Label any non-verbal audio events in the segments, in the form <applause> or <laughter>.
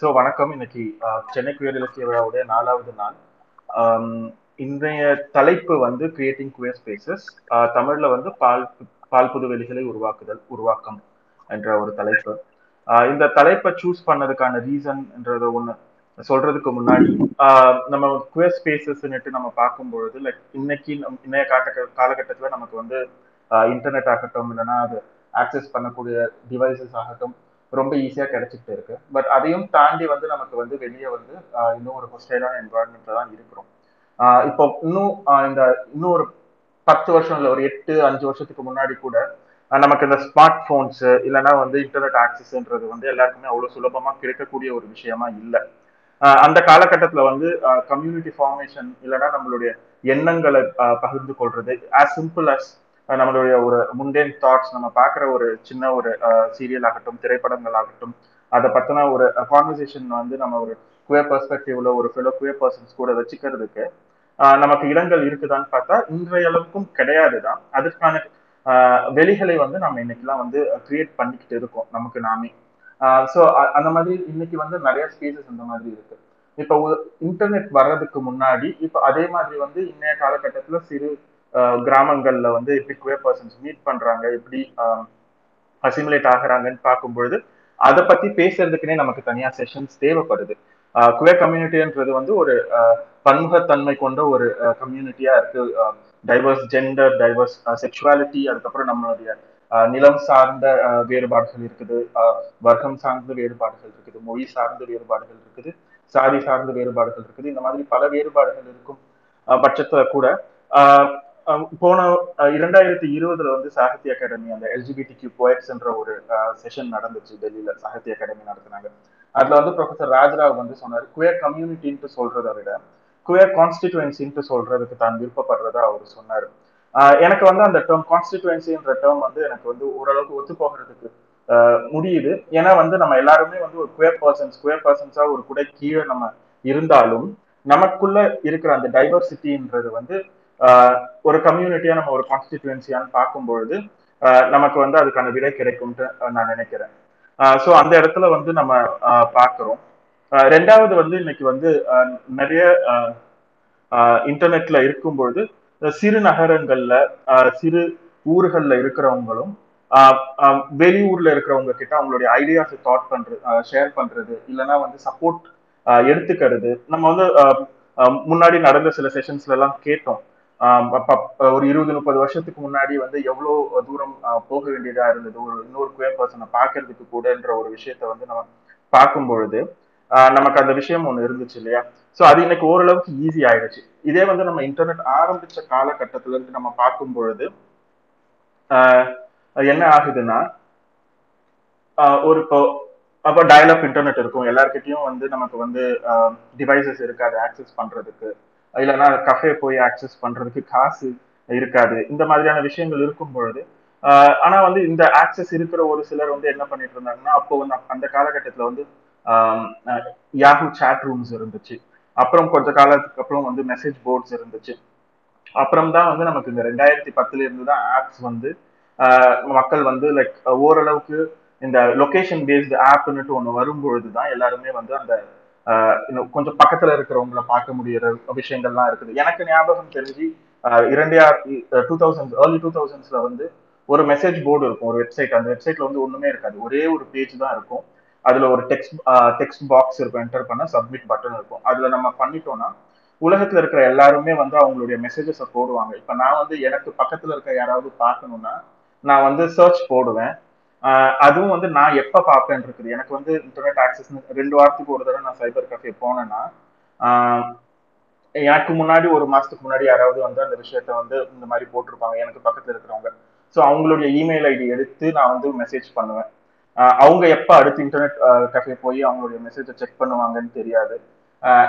So வணக்கம். இன்னைக்கு Chennai queer இலக்கிய விழாவுடைய நாலாவது நாள். இன்றைய தலைப்பு வந்து கிரியேட்டிங் குயர் ஸ்பேசஸ் தமிழ்ல வந்து பால் பால் புது வெளிகளை உருவாக்குதல் உருவாக்கம் என்ற ஒரு தலைப்பு. இந்த தலைப்பை சூஸ் பண்ணதுக்கான ரீசன்ன்றத ஒன்று சொல்றதுக்கு முன்னாடி நம்ம குயர் ஸ்பேசஸ்ன்னுட்டு நம்ம பார்க்கும்பொழுது லைக் இன்னைக்கு இன்னைய இன்றைய காட்ட காலகட்டத்தில் நமக்கு வந்து இன்டர்நெட் ஆகட்டும் இல்லைன்னா அது ஆக்சஸ் பண்ணக்கூடிய டிவைசஸ் ஆகட்டும் ரொம்ப ஈஸியா கிடைச்சிட்டு இருக்கு. பட் அதையும் தாண்டி வந்து நமக்கு வந்து வெளியே வந்து இன்னும் ஒரு ஹொஸ்டைலான என்வரான்மெண்ட்ல தான் இருக்கிறோம். இப்போ இன்னும் இந்த இன்னும் ஒரு பத்து வருஷம் இல்லை ஒரு எட்டு அஞ்சு வருஷத்துக்கு முன்னாடி கூட நமக்கு இந்த ஸ்மார்ட் போன்ஸ் இல்லைன்னா வந்து இன்டர்நெட் ஆக்சஸ்ன்றது வந்து எல்லாருக்குமே அவ்வளோ சுலபமா கிடைக்கக்கூடிய ஒரு விஷயமா இல்லை. அந்த காலகட்டத்தில் வந்து கம்யூனிட்டி ஃபார்மேஷன் இல்லைன்னா நம்மளுடைய எண்ணங்களை பகிர்ந்து கொள்றது ஆஸ் சிம்பிள் அஸ் நம்மளுடைய ஒரு முண்டேன் தாட்ஸ் நம்ம பார்க்குற ஒரு சின்ன ஒரு சீரியல் ஆகட்டும் திரைப்படங்கள் ஆகட்டும் அதை பத்தின ஒரு கான்வர்சேஷன் வந்து நம்ம ஒரு குயர் பெர்ஸ்பெக்டிவ்ல ஒரு ஃபெலோ குயர் பர்சன்ஸ் கூட வச்சுக்கிறதுக்கு ஆஹ் நமக்கு இடங்கள் இருக்குதான்னு பார்த்தா இன்றைய அளவுக்கும் கிடையாது தான். அதற்கான ஆஹ் வெளிகளை வந்து நம்ம இன்னைக்கெல்லாம் வந்து கிரியேட் பண்ணிக்கிட்டு இருக்கோம் நமக்கு நாமே. ஸோ அந்த மாதிரி இன்னைக்கு வந்து நிறைய ஸ்பேசஸ் அந்த மாதிரி இருக்கு. இப்போ இன்டர்நெட் வர்றதுக்கு முன்னாடி இப்போ அதே மாதிரி வந்து இன்னைய காலகட்டத்துல சிறு கிராமங்கள்ல வந்து எப்படி குயர் பர்சன்ஸ் மீட் பண்றாங்க எப்படி அசிமுலேட் ஆகுறாங்கன்னு பார்க்கும்பொழுது அதை பத்தி பேசுறதுக்குன்னே நமக்கு தனியா செஷன்ஸ் தேவைப்படுது. குயர் கம்யூனிட்டின்றது வந்து ஒரு பன்முகத்தன்மை கொண்ட ஒரு கம்யூனிட்டியா இருக்கு. டைவர்ஸ் ஜெண்டர் டைவர்ஸ் செக்ஷுவாலிட்டி அதுக்கப்புறம் நம்மளுடைய நிலம் சார்ந்த வேறுபாடுகள் இருக்குது. வர்க்கம் சார்ந்த வேறுபாடுகள் இருக்குது. மொழி சார்ந்த வேறுபாடுகள் இருக்குது. சாதி சார்ந்த வேறுபாடுகள் இருக்குது. இந்த மாதிரி பல வேறுபாடுகள் இருக்கும் பட்சத்துல கூட போன இரண்டாயிரத்தி இருபதுல வந்து சாகித்ய அகாடமி அந்த எல்ஜிபிடி கியூ போயட்ஸ்ன்ற ஒரு செஷன் நடந்துச்சு டெல்லியில. சாகித்ய அகாடமி நடத்தினாங்க. அதுல வந்து ப்ரொஃபசர் ராஜ்ராவ் வந்து சொன்னார் குயர் கம்யூனிட்டின்ட்டு சொல்றதை விட குயர் கான்ஸ்டிடுவன்சின்ட்டு சொல்றதுக்கு தான் விருப்பப்படுறதா அவர் சொன்னார். எனக்கு வந்து அந்த டேர்ம் கான்ஸ்டிடுவன்சின்ற டேர்ம் வந்து எனக்கு வந்து ஓரளவுக்கு ஒத்து போகிறதுக்கு முடியுது. ஏன்னா வந்து நம்ம எல்லாருமே வந்து ஒரு குயர் பர்சன்ஸ் குயர் பர்சன்ஸா ஒரு குடை கீழே நம்ம இருந்தாலும் நமக்குள்ள இருக்கிற அந்த டைவர்சிட்டின்றது வந்து ஒரு கம்யூனிட்டியா நம்ம ஒரு கான்ஸ்டிடுவன்சியான்னு பார்க்கும்பொழுது நமக்கு வந்து அதுக்கான விடை கிடைக்கும்ட்டு நான் நினைக்கிறேன். ஸோ அந்த இடத்துல வந்து நம்ம பார்க்குறோம். ரெண்டாவது வந்து இன்னைக்கு வந்து நிறைய இன்டர்நெட்ல இருக்கும்பொழுது சிறு நகரங்கள்ல சிறு ஊர்கள்ல இருக்கிறவங்களும் வெளியூர்ல இருக்கிறவங்க கிட்ட அவங்களுடைய ஐடியாஸை தாட் பண்றது ஷேர் பண்றது இல்லைன்னா வந்து சப்போர்ட் எடுத்துக்கிறது. நம்ம வந்து முன்னாடி நடந்த சில செஷன்ஸ்ல எல்லாம் கேட்டோம். ஒரு இருபது முப்பது வருஷத்துக்கு முன்னாடி வந்து எவ்வளவு தூரம் போக வேண்டியதா இருந்தது? ஒரு இன்னொரு குயர் பர்சனை பார்க்கறதுக்கு கூடன்ற ஒரு விஷயத்த வந்து நம்ம பார்க்கும் பொழுது நமக்கு அந்த விஷயம் ஒண்ணு இருந்துச்சு இல்லையா? சோ அது இன்னைக்கு ஓரளவுக்கு ஈஸி ஆயிடுச்சு. இதே வந்து நம்ம இன்டர்நெட் ஆரம்பிச்ச காலகட்டத்துல இருந்து நம்ம பார்க்கும் பொழுது ஆஹ் என்ன ஆகுதுன்னா ஒரு இப்போ அப்போ டயல் இன்டர்நெட் இருக்கும். எல்லார்கிட்டையும் வந்து நமக்கு வந்து டிவைசஸ் இருக்காது ஆக்சஸ் பண்றதுக்கு. இல்லைன்னா கஃபே போய் ஆக்சஸ் பண்றதுக்கு காசு இருக்காது. இந்த மாதிரியான விஷயங்கள் இருக்கும் பொழுது ஆஹ் ஆனா வந்து இந்த ஆக்சஸ் இருக்கிற ஒரு சிலர் வந்து என்ன பண்ணிட்டு இருந்தாங்கன்னா அப்போ வந்து அந்த காலகட்டத்துல வந்து யாஹூ சேட் ரூம்ஸ் இருந்துச்சு. அப்புறம் கொஞ்ச காலத்துக்கு அப்புறம் வந்து மெசேஜ் போர்ட்ஸ் இருந்துச்சு. அப்புறம் தான் வந்து நமக்கு இந்த ரெண்டாயிரத்தி பத்துல இருந்து தான் ஆப்ஸ் வந்து ஆஹ் மக்கள் வந்து லைக் ஓரளவுக்கு இந்த லொகேஷன் பேஸ்டு ஆப்னுட்டு ஒன்று வரும்பொழுது தான் எல்லாருமே வந்து அந்த இன்னும் கொஞ்சம் பக்கத்துல இருக்கிறவங்கள பார்க்க முடியிற விஷயங்கள்லாம் இருக்குது. எனக்கு ஞாபகம் தெரிஞ்சு ah two thousand early two தௌசண்ட்ஸ்ல வந்து ஒரு மெசேஜ் போர்டு இருக்கும் ஒரு வெப்சைட் அந்த வெப்சைட்ல வந்து ஒண்ணுமே இருக்காது. ஒரே ஒரு பேஜ் தான் இருக்கும். அதுல ஒரு டெக்ஸ்ட் டெக்ஸ்ட் பாக்ஸ் இருக்கும். என்டர் பண்ண சப்மிட் பட்டன் இருக்கும். அதுல நம்ம பண்ணிட்டோம்னா உலகத்துல இருக்கிற எல்லாருமே வந்து அவங்களுடைய மெசேஜஸை போடுவாங்க. இப்ப நான் வந்து எனக்கு பக்கத்துல இருக்க யாராவது பார்க்கணும்னா நான் வந்து சர்ச் போடுவேன். அதுவும் வந்து நான் எப்ப பார்ப்பேன் இருக்குது எனக்கு வந்து இன்டர்நெட் ஆக்சஸ் ரெண்டு வாரத்துக்கு ஒரு தடவை நான் சைபர் கஃபே போனேன்னா எனக்கு முன்னாடி ஒரு மாசத்துக்கு முன்னாடி யாராவது வந்து அந்த விஷயத்த வந்து இந்த மாதிரி போட்டிருப்பாங்க. எனக்கு பக்கத்துல இருக்கிறவங்க. ஸோ அவங்களுடைய இமெயில் ஐடி எடுத்து நான் வந்து மெசேஜ் பண்ணுவேன். அவங்க எப்ப அடுத்து இன்டர்நெட் கஃபே போய் அவங்களுடைய மெசேஜை செக் பண்ணுவாங்கன்னு தெரியாது.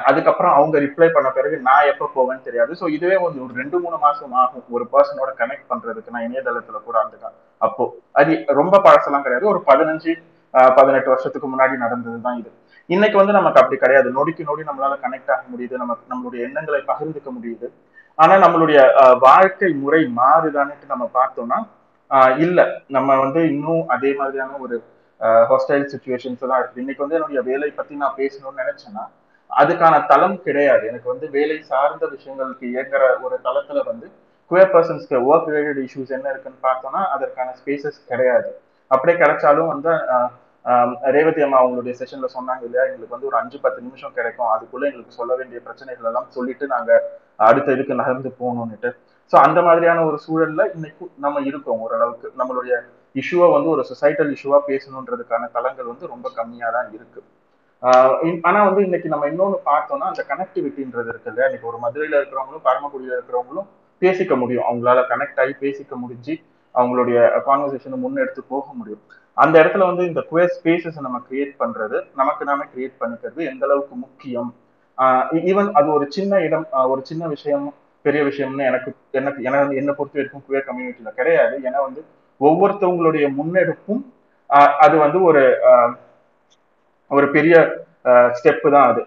அதுக்கப்புறம் அவங்க ரிப்ளை பண்ண பிறகு நான் எப்ப போவேன்னு தெரியாது. ஸோ இதுவே வந்து ஒரு ரெண்டு மூணு மாசம் ஆகும். ஒரு பர்சனோட கனெக்ட் பண்றதுக்கு நான் இணையதளத்துல கூட அந்த அப்போ அது ரொம்ப பழசெல்லாம் கிடையாது. ஒரு பதினஞ்சு பதினெட்டு வருஷத்துக்கு முன்னாடி நடந்தது தான் இது. இன்னைக்கு வந்து நமக்கு அப்படி கிடையாது. நொடிக்கு நொடி நம்மளால கனெக்ட் ஆக முடியுது. நமக்கு நம்மளுடைய எண்ணங்களை பகிர்ந்துக்க முடியுது. ஆனா நம்மளுடைய வாழ்க்கை முறை மாறுதான்னுட்டு நம்ம பார்த்தோம்னா இல்ல. நம்ம வந்து இன்னும் அதே மாதிரியான ஒரு ஹாஸ்டைல் சுச்சுவேஷன்ஸ் எல்லாம் இருக்கு. இன்னைக்கு வந்து என்னுடைய வேலை பத்தி நான் பேசணும்னு நினைச்சேன்னா அதுக்கான தளம் கிடையாது. எனக்கு வந்து வேலை சார்ந்த விஷயங்களுக்கு இயங்குற ஒரு தளத்துல வந்து குயர் பர்சன்ஸ்க்கு ஒர்க் ரிலேட்டட் இஷ்யூஸ் என்ன இருக்குன்னு பார்த்தோம்னா அதற்கான ஸ்பேசஸ் கிடையாது. அப்படியே கிடைச்சாலும் வந்து ரேவதி அம்மா அவங்களுடைய செஷன்ல சொன்னாங்க இல்லையா எங்களுக்கு வந்து ஒரு அஞ்சு பத்து நிமிஷம் கிடைக்கும். அதுக்குள்ள எங்களுக்கு சொல்ல வேண்டிய பிரச்சனைகள் எல்லாம் சொல்லிட்டு நாங்க அடுத்த இதுக்கு நகர்ந்து போகணும்னுட்டு. ஸோ அந்த மாதிரியான ஒரு சூழல்ல இன்னைக்கு நம்ம இருக்கோம் ஓரளவுக்கு. நம்மளுடைய இஷ்யூவை வந்து ஒரு சொசைட்டல் இஷ்யூவா பேசணுன்றதுக்கான தளங்கள் வந்து ரொம்ப கம்மியா தான் இருக்கு. ஆனா வந்து இன்னைக்கு நம்ம இன்னொன்னு பார்த்தோம்னா அந்த கனெக்டிவிட்டின்றது இருக்கு இல்லையா இன்னைக்கு ஒரு மதுரையில இருக்கிறவங்களும் பரமக்குடியில இருக்கிறவங்களும் பேசிக்க முடியும். அவங்களால கனெக்ட் ஆகி பேசிக்க முடிஞ்சு அவங்களுடைய கான்வர்சேஷனை முன்னெடுத்து போக முடியும். அந்த இடத்துல வந்து இந்த குயர் ஸ்பேசஸ் நம்ம கிரியேட் பண்றது நமக்கு நாம கிரியேட் பண்ணிக்கிறது எந்த அளவுக்கு முக்கியம்? ஈவன் அது ஒரு சின்ன இடம் ஒரு சின்ன விஷயம் பெரிய விஷயம்னு எனக்கு எனக்கு எனக்கு என்னை பொறுத்த வரைக்கும் குவேர் கம்யூனிட்டியில கிடையாது. ஏன்னா வந்து ஒவ்வொருத்தவங்களுடைய முன்னெடுப்பும் அது வந்து ஒரு ஒரு பெரிய ஸ்டெப்பு தான் அது.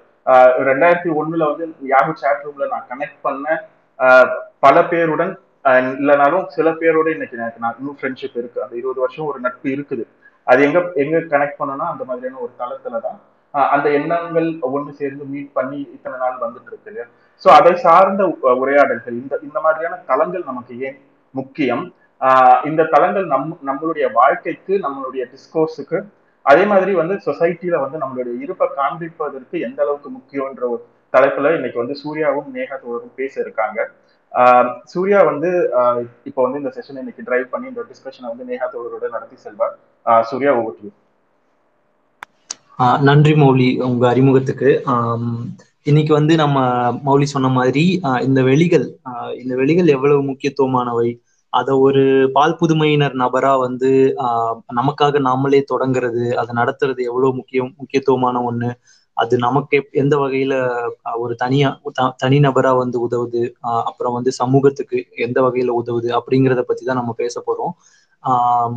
ரெண்டாயிரத்தி ஒண்ணுல வந்து யாகு சேட் ரூம்ல நான் கனெக்ட் பண்ண பல பேருடன் இல்லைனாலும் சில பேரோட இன்னைக்கு எனக்கு நான் இன்னும் ஃப்ரெண்ட்ஷிப் இருக்கு. அந்த இருபது வருஷம் ஒரு நட்பு இருக்குது. அது எங்க எங்க கனெக்ட் பண்ணனா அந்த மாதிரியான ஒரு தளத்துல தான். அந்த எண்ணங்கள் ஒன்று சேர்ந்து மீட் பண்ணி இத்தனை நாள் வந்துட்டு இருக்கு இல்லையா? ஸோ அதை சார்ந்த உரையாடல்கள் இந்த இந்த மாதிரியான தளங்கள் நமக்கு ஏன் முக்கியம்? இந்த தளங்கள் நம் நம்மளுடைய வாழ்க்கைக்கு நம்மளுடைய டிஸ்கோர்ஸுக்கு அதே மாதிரி வந்து சொசைட்டில வந்து நம்மளுடைய இருப்பை காண்பிப்பதற்கு எந்த அளவுக்கு முக்கியன்ற ஒரு தலைப்புல இன்னைக்கு வந்து சூர்யாவும் நேகா தோழரும் பேச இருக்காங்க. சூர்யா வந்து இப்போ வந்து இந்த செஷன் இன்னைக்கு டிரைவ் பண்ணி இந்த டிஸ்கஷனை வந்து நேகா தோழரோட நடத்தி செல்வார். சூர்யா ஓகே நன்றி மௌலி உங்க அறிமுகத்துக்கு. இன்னைக்கு வந்து நம்ம மௌலி சொன்ன மாதிரி இந்த வெளிகள் இந்த வெளிகள் எவ்வளவு முக்கியத்துவமானவை அதை ஒரு பால் புதுமையினர் நபரா வந்து ஆஹ் நமக்காக நாமளே தொடங்குறது அதை நடத்துறது எவ்வளவு முக்கியம் முக்கியத்துவமான ஒண்ணு அது நமக்கு எந்த வகையில ஒரு தனியா தனி நபரா வந்து உதவுது அப்புறம் வந்து சமூகத்துக்கு எந்த வகையில உதவுது அப்படிங்கிறத பத்தி தான் நம்ம பேச போறோம். ஆஹ்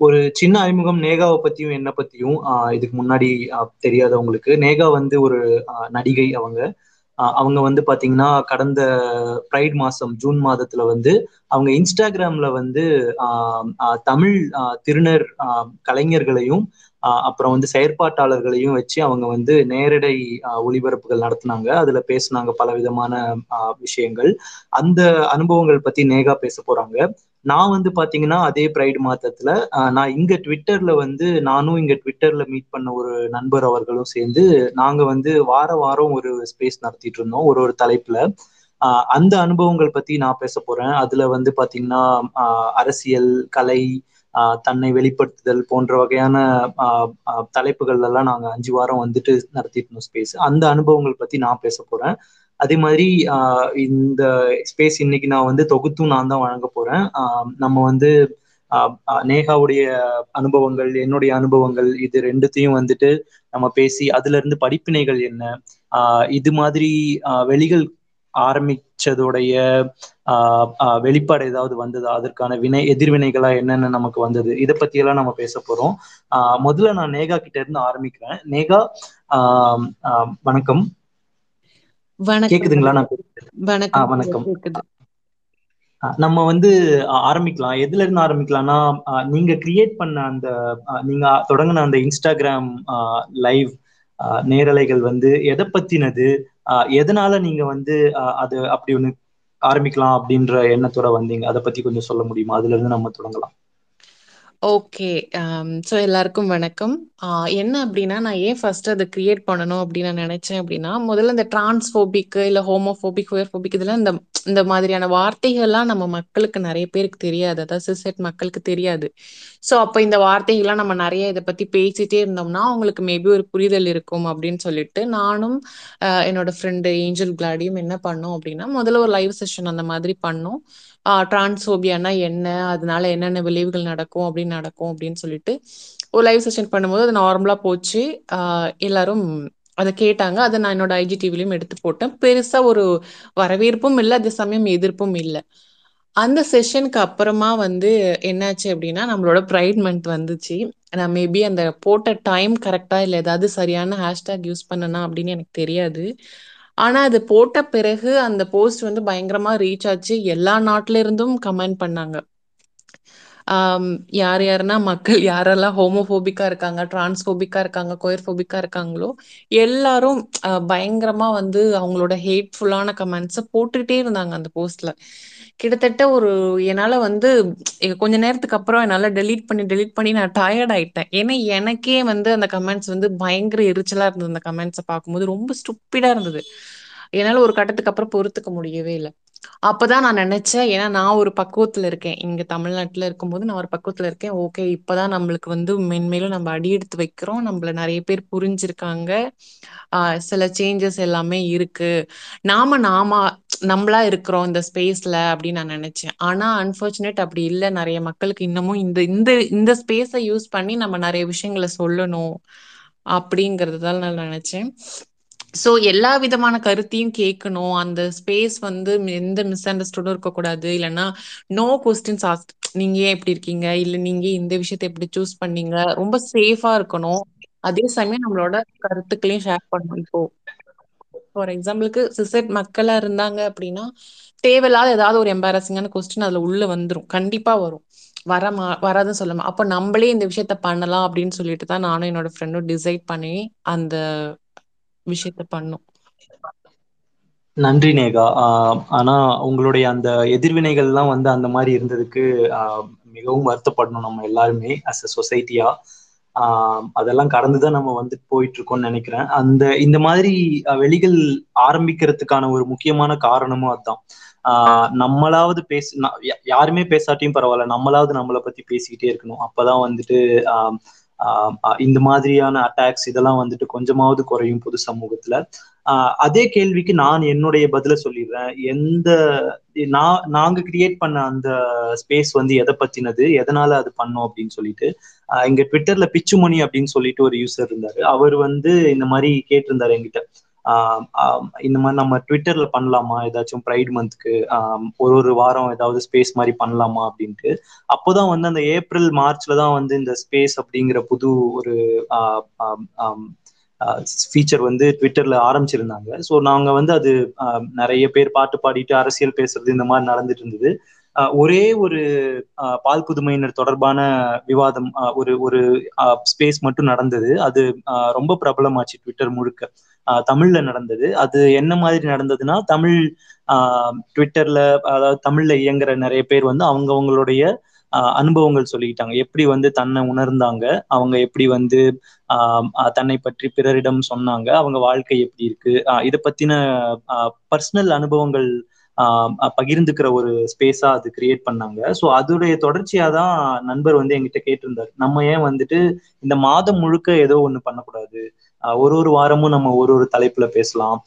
ஒரு சின்ன அறிமுகம் நேகாவை பத்தியும் என்ன பத்தியும் இதுக்கு முன்னாடி தெரியாதவங்களுக்கு நேகா வந்து ஒரு நடிகை அவங்க. அவங்க வந்து பாத்தீங்கன்னா கடந்த ப்ரைட் மாசம் ஜூன் மாதத்துல வந்து அவங்க இன்ஸ்டாகிராம்ல வந்து தமிழ் திருநர் கலைஞர்களையும் அப்புறம் வந்து செயற்பாட்டாளர்களையும் வச்சு அவங்க வந்து நேரடை ஒளிபரப்புகள் நடத்தினாங்க. அதுல பேசினாங்க பல விதமான விஷயங்கள். அந்த அனுபவங்கள் பத்தி நேகா பேச போறாங்க. நான் வந்து பாத்தீங்கன்னா அதே பிரைட் மாதத்துல நான் இங்க ட்விட்டர்ல வந்து நானும் இங்க ட்விட்டர்ல மீட் பண்ண ஒரு நண்பர் அவர்களும் சேர்ந்து நாங்க வந்து வார வாரம் ஒரு ஸ்பேஸ் நடத்திட்டு இருந்தோம் ஒரு ஒரு தலைப்புல. அந்த அனுபவங்கள் பத்தி நான் பேச போறேன். அதுல வந்து பாத்தீங்கன்னா அரசியல் கலை தன்னை வெளிப்படுத்துதல் போன்ற வகையான தலைப்புகள் எல்லாம் நாங்க அஞ்சு வாரம் வந்துட்டு நடத்திட்டு இருந்தோம் ஸ்பேஸ் அந்த அனுபவங்கள் பத்தி நான் பேச போறேன். அதே மாதிரி ஆஹ் இந்த ஸ்பேஸ் இன்னைக்கு நான் வந்து தொகுத்தும் நான் தான் வழங்க போறேன். ஆஹ் நம்ம வந்து நேகாவுடைய அனுபவங்கள் என்னுடைய அனுபவங்கள் இது ரெண்டுத்தையும் வந்துட்டு நம்ம பேசி அதுல இருந்து படிப்பினைகள் என்ன? ஆஹ் இது மாதிரி ஆஹ் வெளிகள் ஆரம்பிச்சதோடைய ஆஹ் வெளிப்பாடு ஏதாவது வந்தது? அதற்கான வினை எதிர்வினைகளா என்னென்ன நமக்கு வந்தது? இதை பத்தி எல்லாம் நம்ம பேச போறோம். ஆஹ் முதல்ல நான் நேகா கிட்ட இருந்து ஆரம்பிக்கிறேன். நேகா ஆஹ் வணக்கம். கேக்குதுங்களா? நான் வணக்கம். வணக்கம். நம்ம வந்து ஆரம்பிக்கலாம். எதுல இருந்து ஆரம்பிக்கலாம்னா நீங்க கிரியேட் பண்ண அந்த நீங்க தொடங்கின அந்த இன்ஸ்டாகிராம் லைவ் நேரலைகள் வந்து எதை பத்தினது? எதனால நீங்க வந்து அது அப்படி ஒண்ணு ஆரம்பிக்கலாம் அப்படின்ற எண்ணத்தோட வந்தீங்க? அதை பத்தி கொஞ்சம் சொல்ல முடியுமா? அதுல இருந்து நம்ம தொடங்கலாம். ஓகே ஸோ um, எல்லாருக்கும் வணக்கம். என்ன அப்படின்னா நான் ஏன் ஃபர்ஸ்ட் அதை கிரியேட் பண்ணணும் அப்படின்னு நான் நினைச்சேன் அப்படின்னா முதல்ல இந்த டிரான்ஸ்போபிக் இல்லை ஹோமோஃபோபிக் ஹோயர்ஃபோபிக் இதெல்லாம் இந்த இந்த மாதிரியான வார்த்தைகள்லாம் நம்ம மக்களுக்கு நிறைய பேருக்கு தெரியாது. அதாவது சிசெட் மக்களுக்கு தெரியாது. ஸோ அப்போ இந்த வார்த்தைகள்லாம் நம்ம நிறைய இதை பத்தி பேசிட்டே இருந்தோம்னா அவங்களுக்கு மேபி ஒரு புரிதல் இருக்கும் அப்படின்னு சொல்லிட்டு நானும் என்னோட ஃப்ரெண்டு ஏஞ்சல் கிளாடியும் என்ன பண்ணோம் அப்படின்னா முதல்ல ஒரு லைவ் செஷன் அந்த மாதிரி பண்ணோம். டிரான்ஸ்ஃபோபியானா என்ன? அதனால என்னென்ன விளைவுகள் நடக்கும்? அப்படின்னு நடக்கும் அப்படின்னு சொல்லிட்டு ஒரு லைவ் செஷன் பண்ணும்போது அது நார்மலாக போச்சு. எல்லாரும் அதை கேட்டாங்க. அதை நான் என்னோட ஐஜி டிவிலையும் எடுத்து போட்டேன். பெருசாக ஒரு வரவேற்பும் இல்லை அதே சமயம் எதிர்ப்பும் இல்லை. அந்த செஷனுக்கு அப்புறமா வந்து என்னாச்சு அப்படின்னா நம்மளோட ப்ரைட் மந்த் வந்துச்சு. நான் மேபி அந்த போட்ட டைம் கரெக்டாக இல்லை ஏதாவது சரியான ஹேஷ்டேக் யூஸ் பண்ணனா அப்படின்னு எனக்கு தெரியாது. ஆனா அது போட்ட பிறகு அந்த போஸ்ட் வந்து பயங்கரமா ரீச் ஆச்சு. எல்லா நாட்டில இருந்தும் கமெண்ட் பண்ணாங்க. யார் யாருன்னா மக்கள் யாரெல்லாம் ஹோமோஃபோபிக்கா இருக்காங்க டிரான்ஸ்போபிக்கா இருக்காங்க கோயர்ஃபோபிக்கா இருக்காங்களோ எல்லாரும் பயங்கரமாக பயங்கரமா வந்து அவங்களோட ஹேட்ஃபுல்லான கமெண்ட்ஸை போட்டுட்டே இருந்தாங்க அந்த போஸ்ட்ல. கிட்டத்தட்ட ஒரு என்னால வந்து கொஞ்ச நேரத்துக்கு அப்புறம் என்னால டெலீட் பண்ணி டெலீட் பண்ணி நான் டயர்ட் ஆயிட்டேன். ஏன்னா எனக்கே வந்து அந்த கமெண்ட்ஸ் வந்து பயங்கர எரிச்சலா இருந்தது அந்த கமெண்ட்ஸை பார்க்கும்போது. ரொம்ப ஸ்டூப்பிடா இருந்தது. என்னால ஒரு கட்டத்துக்கு அப்புறம் பொறுத்துக்க முடியவே இல்லை. அப்பதான் நான் நினைச்சேன் ஏன்னா நான் ஒரு பக்குவத்துல இருக்கேன். இங்க தமிழ்நாட்டுல இருக்கும்போது நான் ஒரு பக்குவத்துல இருக்கேன். ஓகே இப்பதான் நம்மளுக்கு வந்து மென்மேலும் நம்ம அடி எடுத்து வைக்கிறோம். நம்மள நிறைய பேர் புரிஞ்சிருக்காங்க. சில சேஞ்சஸ் எல்லாமே இருக்கு. நாம நாம நம்மளா இருக்கிறோம் இந்த ஸ்பேஸ்ல அப்படின்னு நான் நினைச்சேன். ஆனா அன்பார்ச்சுனேட் அப்படி இல்லை. நிறைய மக்களுக்கு இன்னமும் இந்த இந்த இந்த ஸ்பேஸை யூஸ் பண்ணி நம்ம நிறைய விஷயங்களை சொல்லணும் அப்படிங்கறதுதான் நான் நினைச்சேன். சோ எல்லா விதமான கருத்தையும் கேட்கணும். அந்த ஸ்பேஸ் வந்து எந்த மிஸ் அண்டர்ஸ்டூடும் இருக்கக்கூடாது. இல்லைன்னா நோ கொஸ்டின்ஸ் ஆஸ்க் நீங்க ஏன் இப்படி இருக்கீங்க? இல்ல நீங்க இந்த விஷயத்தை எப்படி சூஸ் பண்ணீங்க? ரொம்ப சேஃபா இருக்கணும். அதே சமயம் நம்மளோட கருத்துக்களையும் ஷேர் பண்ணணும் இப்போ. ஃபார் எக்ஸாம்பிளுக்கு சிசெட் மக்களா இருந்தாங்க அப்படின்னா தேவையில்லாத ஏதாவது ஒரு எம்பாரசிங்கான கொஸ்டின் அதுல உள்ள வந்துரும். கண்டிப்பா வரும். வரமா வராதுன்னு சொல்ல அப்ப நம்மளே இந்த விஷயத்த பண்ணலாம் அப்படின்னு சொல்லிட்டு தான் நானும் என்னோட ஃப்ரெண்டும் டிசைட் பண்ணி அந்த விஷயத்த பண்ணோம். நன்றி நேகா. ஆஹ் ஆனா உங்களுடைய அந்த எதிர்வினைகள்லாம் வந்து அந்த மாதிரி இருந்ததுக்கு ஆஹ் மிகவும் வருத்தப்படணும் நம்ம எல்லாருமே அஸ் அ சொசைட்டியா அதெல்லாம் கடந்துதான் நம்ம வந்து போயிட்டு இருக்கோம்னு நினைக்கிறேன். அந்த இந்த மாதிரி வெளிகள் ஆரம்பிக்கிறதுக்கான ஒரு முக்கியமான காரணமும் அதுதான் ஆஹ் நம்மளாவது பேச யா- யாருமே பேசாட்டியும் பரவாயில்ல. நம்மளாவது நம்மளை பத்தி பேசிக்கிட்டே இருக்கணும். அப்பதான் வந்துட்டு இந்த மாதிரியான அட்டாக்ஸ் இதெல்லாம் வந்துட்டு கொஞ்சமாவது குறையும் பொது சமூகத்துல. அதே கேள்விக்கு நான் என்னுடைய பதில சொல்லிடுறேன். எந்த நான் நாங்க கிரியேட் பண்ண அந்த ஸ்பேஸ் வந்து எதை பத்தினது? எதனால அது பண்ணோம் அப்படின்னு சொல்லிட்டு இங்க ட்விட்டர்ல பிச்சுமணி அப்படின்னு சொல்லிட்டு ஒரு யூசர் இருந்தாரு. அவர் வந்து இந்த மாதிரி கேட்டிருந்தாரு என்கிட்ட. ஆஹ் இந்த மாதிரி நம்ம ட்விட்டர்ல பண்ணலாமா? ஏதாச்சும் ப்ரைட் மந்த்க்கு ஒரு ஒரு வாரம் ஏதாவது ஸ்பேஸ் மாதிரி பண்ணலாமா அப்படின்ட்டு. அப்போதான் வந்து அந்த ஏப்ரல் மார்ச்ல தான் வந்து இந்த ஸ்பேஸ் அப்படிங்கிற புது ஒரு ஃபீச்சர் வந்து ட்விட்டர்ல ஆரம்பிச்சிருந்தாங்க. ஸோ நாங்க வந்து அது நிறைய பேர் பாட்டு பாடிட்டு அரசியல் பேசுறது இந்த மாதிரி நடந்துட்டு இருந்தது. ஒரே ஒரு பால் புதுமையினர் தொடர்பான விவாதம் ஒரு ஒரு ஸ்பேஸ் மட்டும் நடந்தது. அது ரொம்ப பிரபலமாச்சு ட்விட்டர் முழுக்க. தமிழ்ல நடந்தது. அது என்ன மாதிரி நடந்ததுன்னா தமிழ் ஆஹ் ட்விட்டர்ல அதாவது தமிழ்ல இயங்குற நிறைய பேர் வந்து அவங்க அவங்களுடைய அனுபவங்கள் சொல்லிக்கிட்டாங்க. எப்படி வந்து தன்னை உணர்ந்தாங்க அவங்க எப்படி வந்து தன்னை பற்றி பிறரிடம் சொன்னாங்க அவங்க வாழ்க்கை எப்படி இருக்கு இதை பத்தின பர்சனல் அனுபவங்கள் பகிர்ந்துக்கிற ஒரு ஸ்பேஸா அது கிரியேட் பண்ணாங்க. ஸோ அதோடைய தொடர்ச்சியா தான் நண்பர் வந்து என்கிட்ட கேட்டிருந்தார். நம்ம ஏன் வந்துட்டு இந்த மாதம் முழுக்க ஏதோ ஒண்ணு பண்ணக்கூடாது? ஒரு ஒரு வாரமும் நம்ம ஒரு ஒரு தலைப்புல பேசலாம்.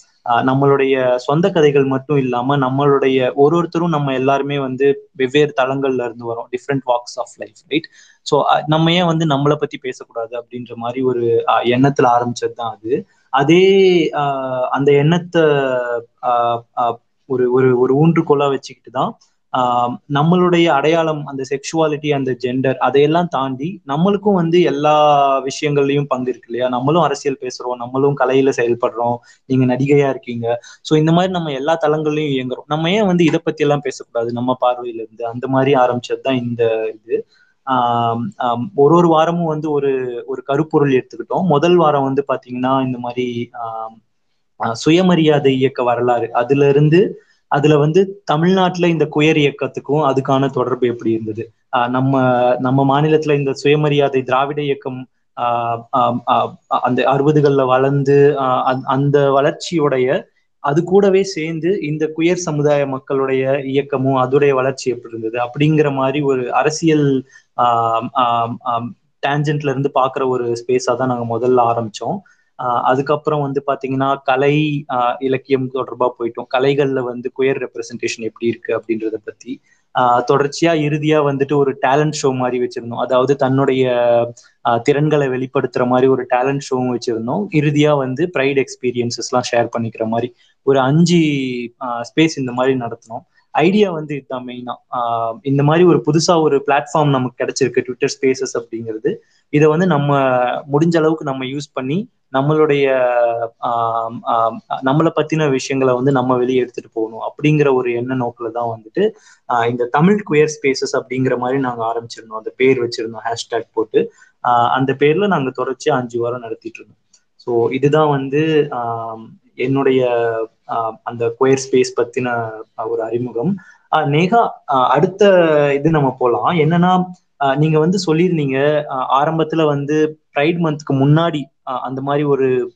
நம்மளுடைய சொந்த கதைகள் மட்டும் இல்லாம நம்மளுடைய ஒரு ஒருத்தரும் நம்ம எல்லாருமே வந்து வெவ்வேறு தளங்கள்ல இருந்து வரோம். Different walks of life right so நம்ம ஏன் வந்து நம்மளை பத்தி பேசக்கூடாது அப்படின்ற மாதிரி ஒரு எண்ணத்துல ஆரம்பிச்சது தான் அது அதே அந்த எண்ணத்தை ஒரு ஒரு ஒரு ஊன்றுகோலா வச்சுக்கிட்டு தான் நம்மளுடைய அடையாளம் அந்த செக்ஷுவாலிட்டி அந்த ஜெண்டர் அதையெல்லாம் தாண்டி நம்மளுக்கும் வந்து எல்லா விஷயங்கள்லயும் பங்கு இருக்கு இல்லையா? நம்மளும் அரசியல் பேசுறோம் நம்மளும் கலையில செயல்படுறோம் நீங்க நடிகையா இருக்கீங்க. ஸோ இந்த மாதிரி நம்ம எல்லா தளங்கள்லயும் இயங்குறோம். நம்ம ஏன் வந்து இதை பத்தி எல்லாம் பேசக்கூடாது? நம்ம பார்வையில இருந்து அந்த மாதிரி ஆரம்பிச்சது தான் இந்த இது. ஆஹ் ஒரு ஒரு வாரமும் வந்து ஒரு ஒரு கருப்பொருள் எடுத்துக்கிட்டோம். முதல் வாரம் வந்து பாத்தீங்கன்னா இந்த மாதிரி சுயமரியாதை இயக்க வரலாறு. அதுல இருந்து அதுல வந்து தமிழ்நாட்டுல இந்த குயர் இயக்கத்துக்கும் அதுக்கான தொடர்பு எப்படி இருந்தது? ஆஹ் நம்ம நம்ம மாநிலத்துல இந்த சுயமரியாதை திராவிட இயக்கம் ஆஹ் அந்த அறுபதுகள்ல வளர்ந்து அந்த- அந்த வளர்ச்சியுடைய அது கூடவே சேர்ந்து இந்த குயர் சமுதாய மக்களுடைய இயக்கமும் அதோடைய வளர்ச்சி எப்படி இருந்தது? அப்படிங்கிற மாதிரி ஒரு அரசியல் டேஞ்சன்ட்ல இருந்து பாக்குற ஒரு ஸ்பேஸா தான் நாங்க முதல்ல ஆரம்பிச்சோம். ஆஹ் அதுக்கப்புறம் வந்து பாத்தீங்கன்னா கலை இலக்கியம் தொடர்பா போயிட்டோம். கலைகள்ல வந்து குயர் ரெப்ரசன்டேஷன் எப்படி இருக்கு அப்படின்றத பத்தி. தொடர்ச்சியா இறுதியா வந்துட்டு ஒரு டேலண்ட் ஷோ மாதிரி வச்சிருந்தோம். அதாவது தன்னுடைய திறன்களை வெளிப்படுத்துற மாதிரி ஒரு டேலண்ட் ஷோவும் வச்சிருந்தோம். இறுதியா வந்து ப்ரைட் எக்ஸ்பீரியன்சஸ் எல்லாம் ஷேர் பண்ணிக்கிற மாதிரி ஒரு அஞ்சு ஸ்பேஸ் இந்த மாதிரி நடத்தினோம். ஐடியா வந்து இதுதான் மெயினா இந்த மாதிரி ஒரு புதுசா ஒரு பிளாட்ஃபார்ம் நமக்கு கிடைச்சிருக்கு. ட்விட்டர் ஸ்பேசஸ் அப்படிங்கிறது. இதை வந்து நம்ம முடிஞ்ச அளவுக்கு நம்ம யூஸ் பண்ணி நம்மளுடைய நம்மளை பத்தின விஷயங்களை வந்து நம்ம வெளியே எடுத்துட்டு போகணும் அப்படிங்கிற ஒரு எண்ண நோக்கில் தான் வந்துட்டு இந்த தமிழ் குயர் ஸ்பேசஸ் அப்படிங்கிற மாதிரி நாங்க ஆரம்பிச்சிருந்தோம். அந்த பேர் வச்சிருந்தோம் ஹேஷ்டேக் போட்டு. அந்த பேர்ல நாங்க தொடர்ச்சி அஞ்சு வாரம் நடத்திட்டு இருந்தோம். ஸோ இதுதான் வந்து என்னுடைய அந்த குயர் ஸ்பேஸ் பத்தின ஒரு அறிமுகம். நேகா அடுத்த இது நம்ம போலாம். என்னன்னா நீங்க வந்து சொல்லியிருந்தீங்க ஆரம்பத்துல வந்து ப்ரைட் மந்த்க்கு முன்னாடி அந்த மாதிரி ஒரு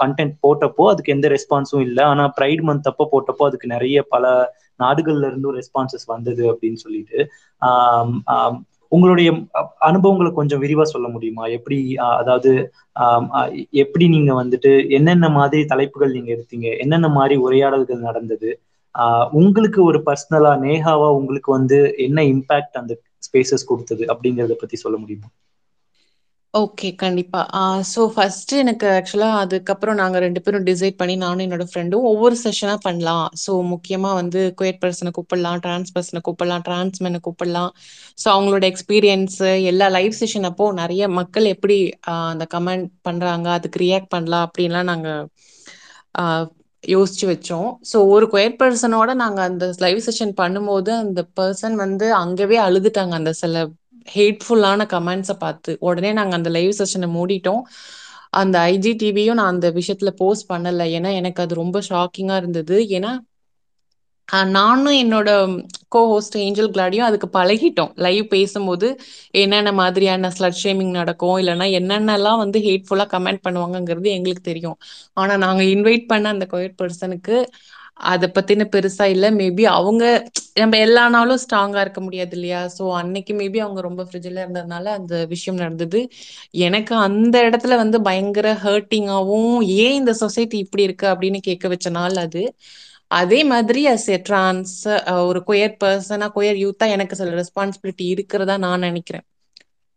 கண்டென்ட் போட்டப்போ அதுக்கு எந்த ரெஸ்பான்ஸும் இல்லை. ஆனா ப்ரைட் மந்த் அப்போ போட்டப்போ அதுக்கு நிறைய பல நாடுகள்ல இருந்தும் ரெஸ்பான்சஸ் வந்தது அப்படின்னு சொல்லிட்டு. ஆஹ் உங்களுடைய அனுபவங்களை கொஞ்சம் விரிவா சொல்ல முடியுமா? எப்படி அதாவது ஆஹ் எப்படி நீங்க வந்துட்டு என்னென்ன மாதிரி தலைப்புகள் நீங்க எடுத்தீங்க? என்னென்ன மாதிரி உரையாடல்கள் நடந்தது? ஆஹ் உங்களுக்கு ஒரு பர்சனலா நேகாவா உங்களுக்கு வந்து என்ன இம்பாக்ட் அந்த ஸ்பேசஸ் கொடுத்தது அப்படிங்கறத பத்தி சொல்ல முடியுமா? ஓகே கண்டிப்பா. ஸோ ஃபர்ஸ்ட் எனக்கு ஆக்சுவலா அதுக்கப்புறம் நாங்க ரெண்டு பேரும் டிசைட் பண்ணி நானும் என்னோட ஃப்ரெண்டும் ஒவ்வொரு செஷனா பண்ணலாம். ஸோ முக்கியமா வந்து குயட் பர்சனை கூப்பிடலாம் டிரான்ஸ் பர்சனை கூப்பிடலாம் டிரான்ஸ்மெனை கூப்பிடலாம். ஸோ அவங்களோட எக்ஸ்பீரியன்ஸ் எல்லா லைவ் செஷன் அப்போ நிறைய மக்கள் எப்படி அந்த கமெண்ட் பண்றாங்க அதுக்கு ரியாக்ட் பண்ணலாம் அப்படின்லாம் நாங்க யோசிச்சு வச்சோம். ஸோ ஒரு குயட் பர்சனோட நாங்க அந்த லைவ் செஷன் பண்ணும்போது அந்த பர்சன் வந்து அங்கவே அழுதுட்டாங்க அந்த சில ஹேட்ஃபுல்லான கமெண்ட்ஸை பார்த்து உடனே நாங்கள் அந்த லைவ் செஷனை மூடிட்டோம். அந்த ஐஜி டிவியும் நான் அந்த விஷயத்துல போஸ்ட் பண்ணலை. ஏன்னா எனக்கு அது ரொம்ப ஷாக்கிங்காக இருந்தது. ஏன்னா நானும் என்னோட கோ ஹோஸ்ட் ஏஞ்சல் கிளாடியும் அதுக்கு பழகிட்டோம். லைவ் பேசும்போது என்னென்ன மாதிரியான ஸ்லட் ஷேமிங் நடக்கும் இல்லைன்னா என்னென்னலாம் வந்து ஹேட்ஃபுல்லாக கமெண்ட் பண்ணுவாங்கங்கிறது எங்களுக்கு தெரியும். ஆனால் நாங்கள் இன்வைட் பண்ண அந்த கோயட் பர்சனுக்கு அதை பத்தின பெருசா இல்ல. மேபி அவங்க நம்ம எல்லா நாளும் ஸ்ட்ராங்கா இருக்க முடியாது இல்லையா ஸோ அன்னைக்கு மேபி அவங்க ரொம்ப ஃப்ரிட்ஜில் இருந்ததுனால அந்த விஷயம் நடந்தது. எனக்கு அந்த இடத்துல வந்து பயங்கர ஹர்ட்டிங்காவும் ஏன் இந்த சொசைட்டி இப்படி இருக்கு? அப்படின்னு கேட்க வச்ச நாள் அது. அதே மாதிரி அஸ் எ ட்ரான்ஸ் ஒரு கொயர் பர்சனா கொயர் யூத்தா எனக்கு சில ரெஸ்பான்சிபிலிட்டி இருக்கிறதா நான் நினைக்கிறேன்.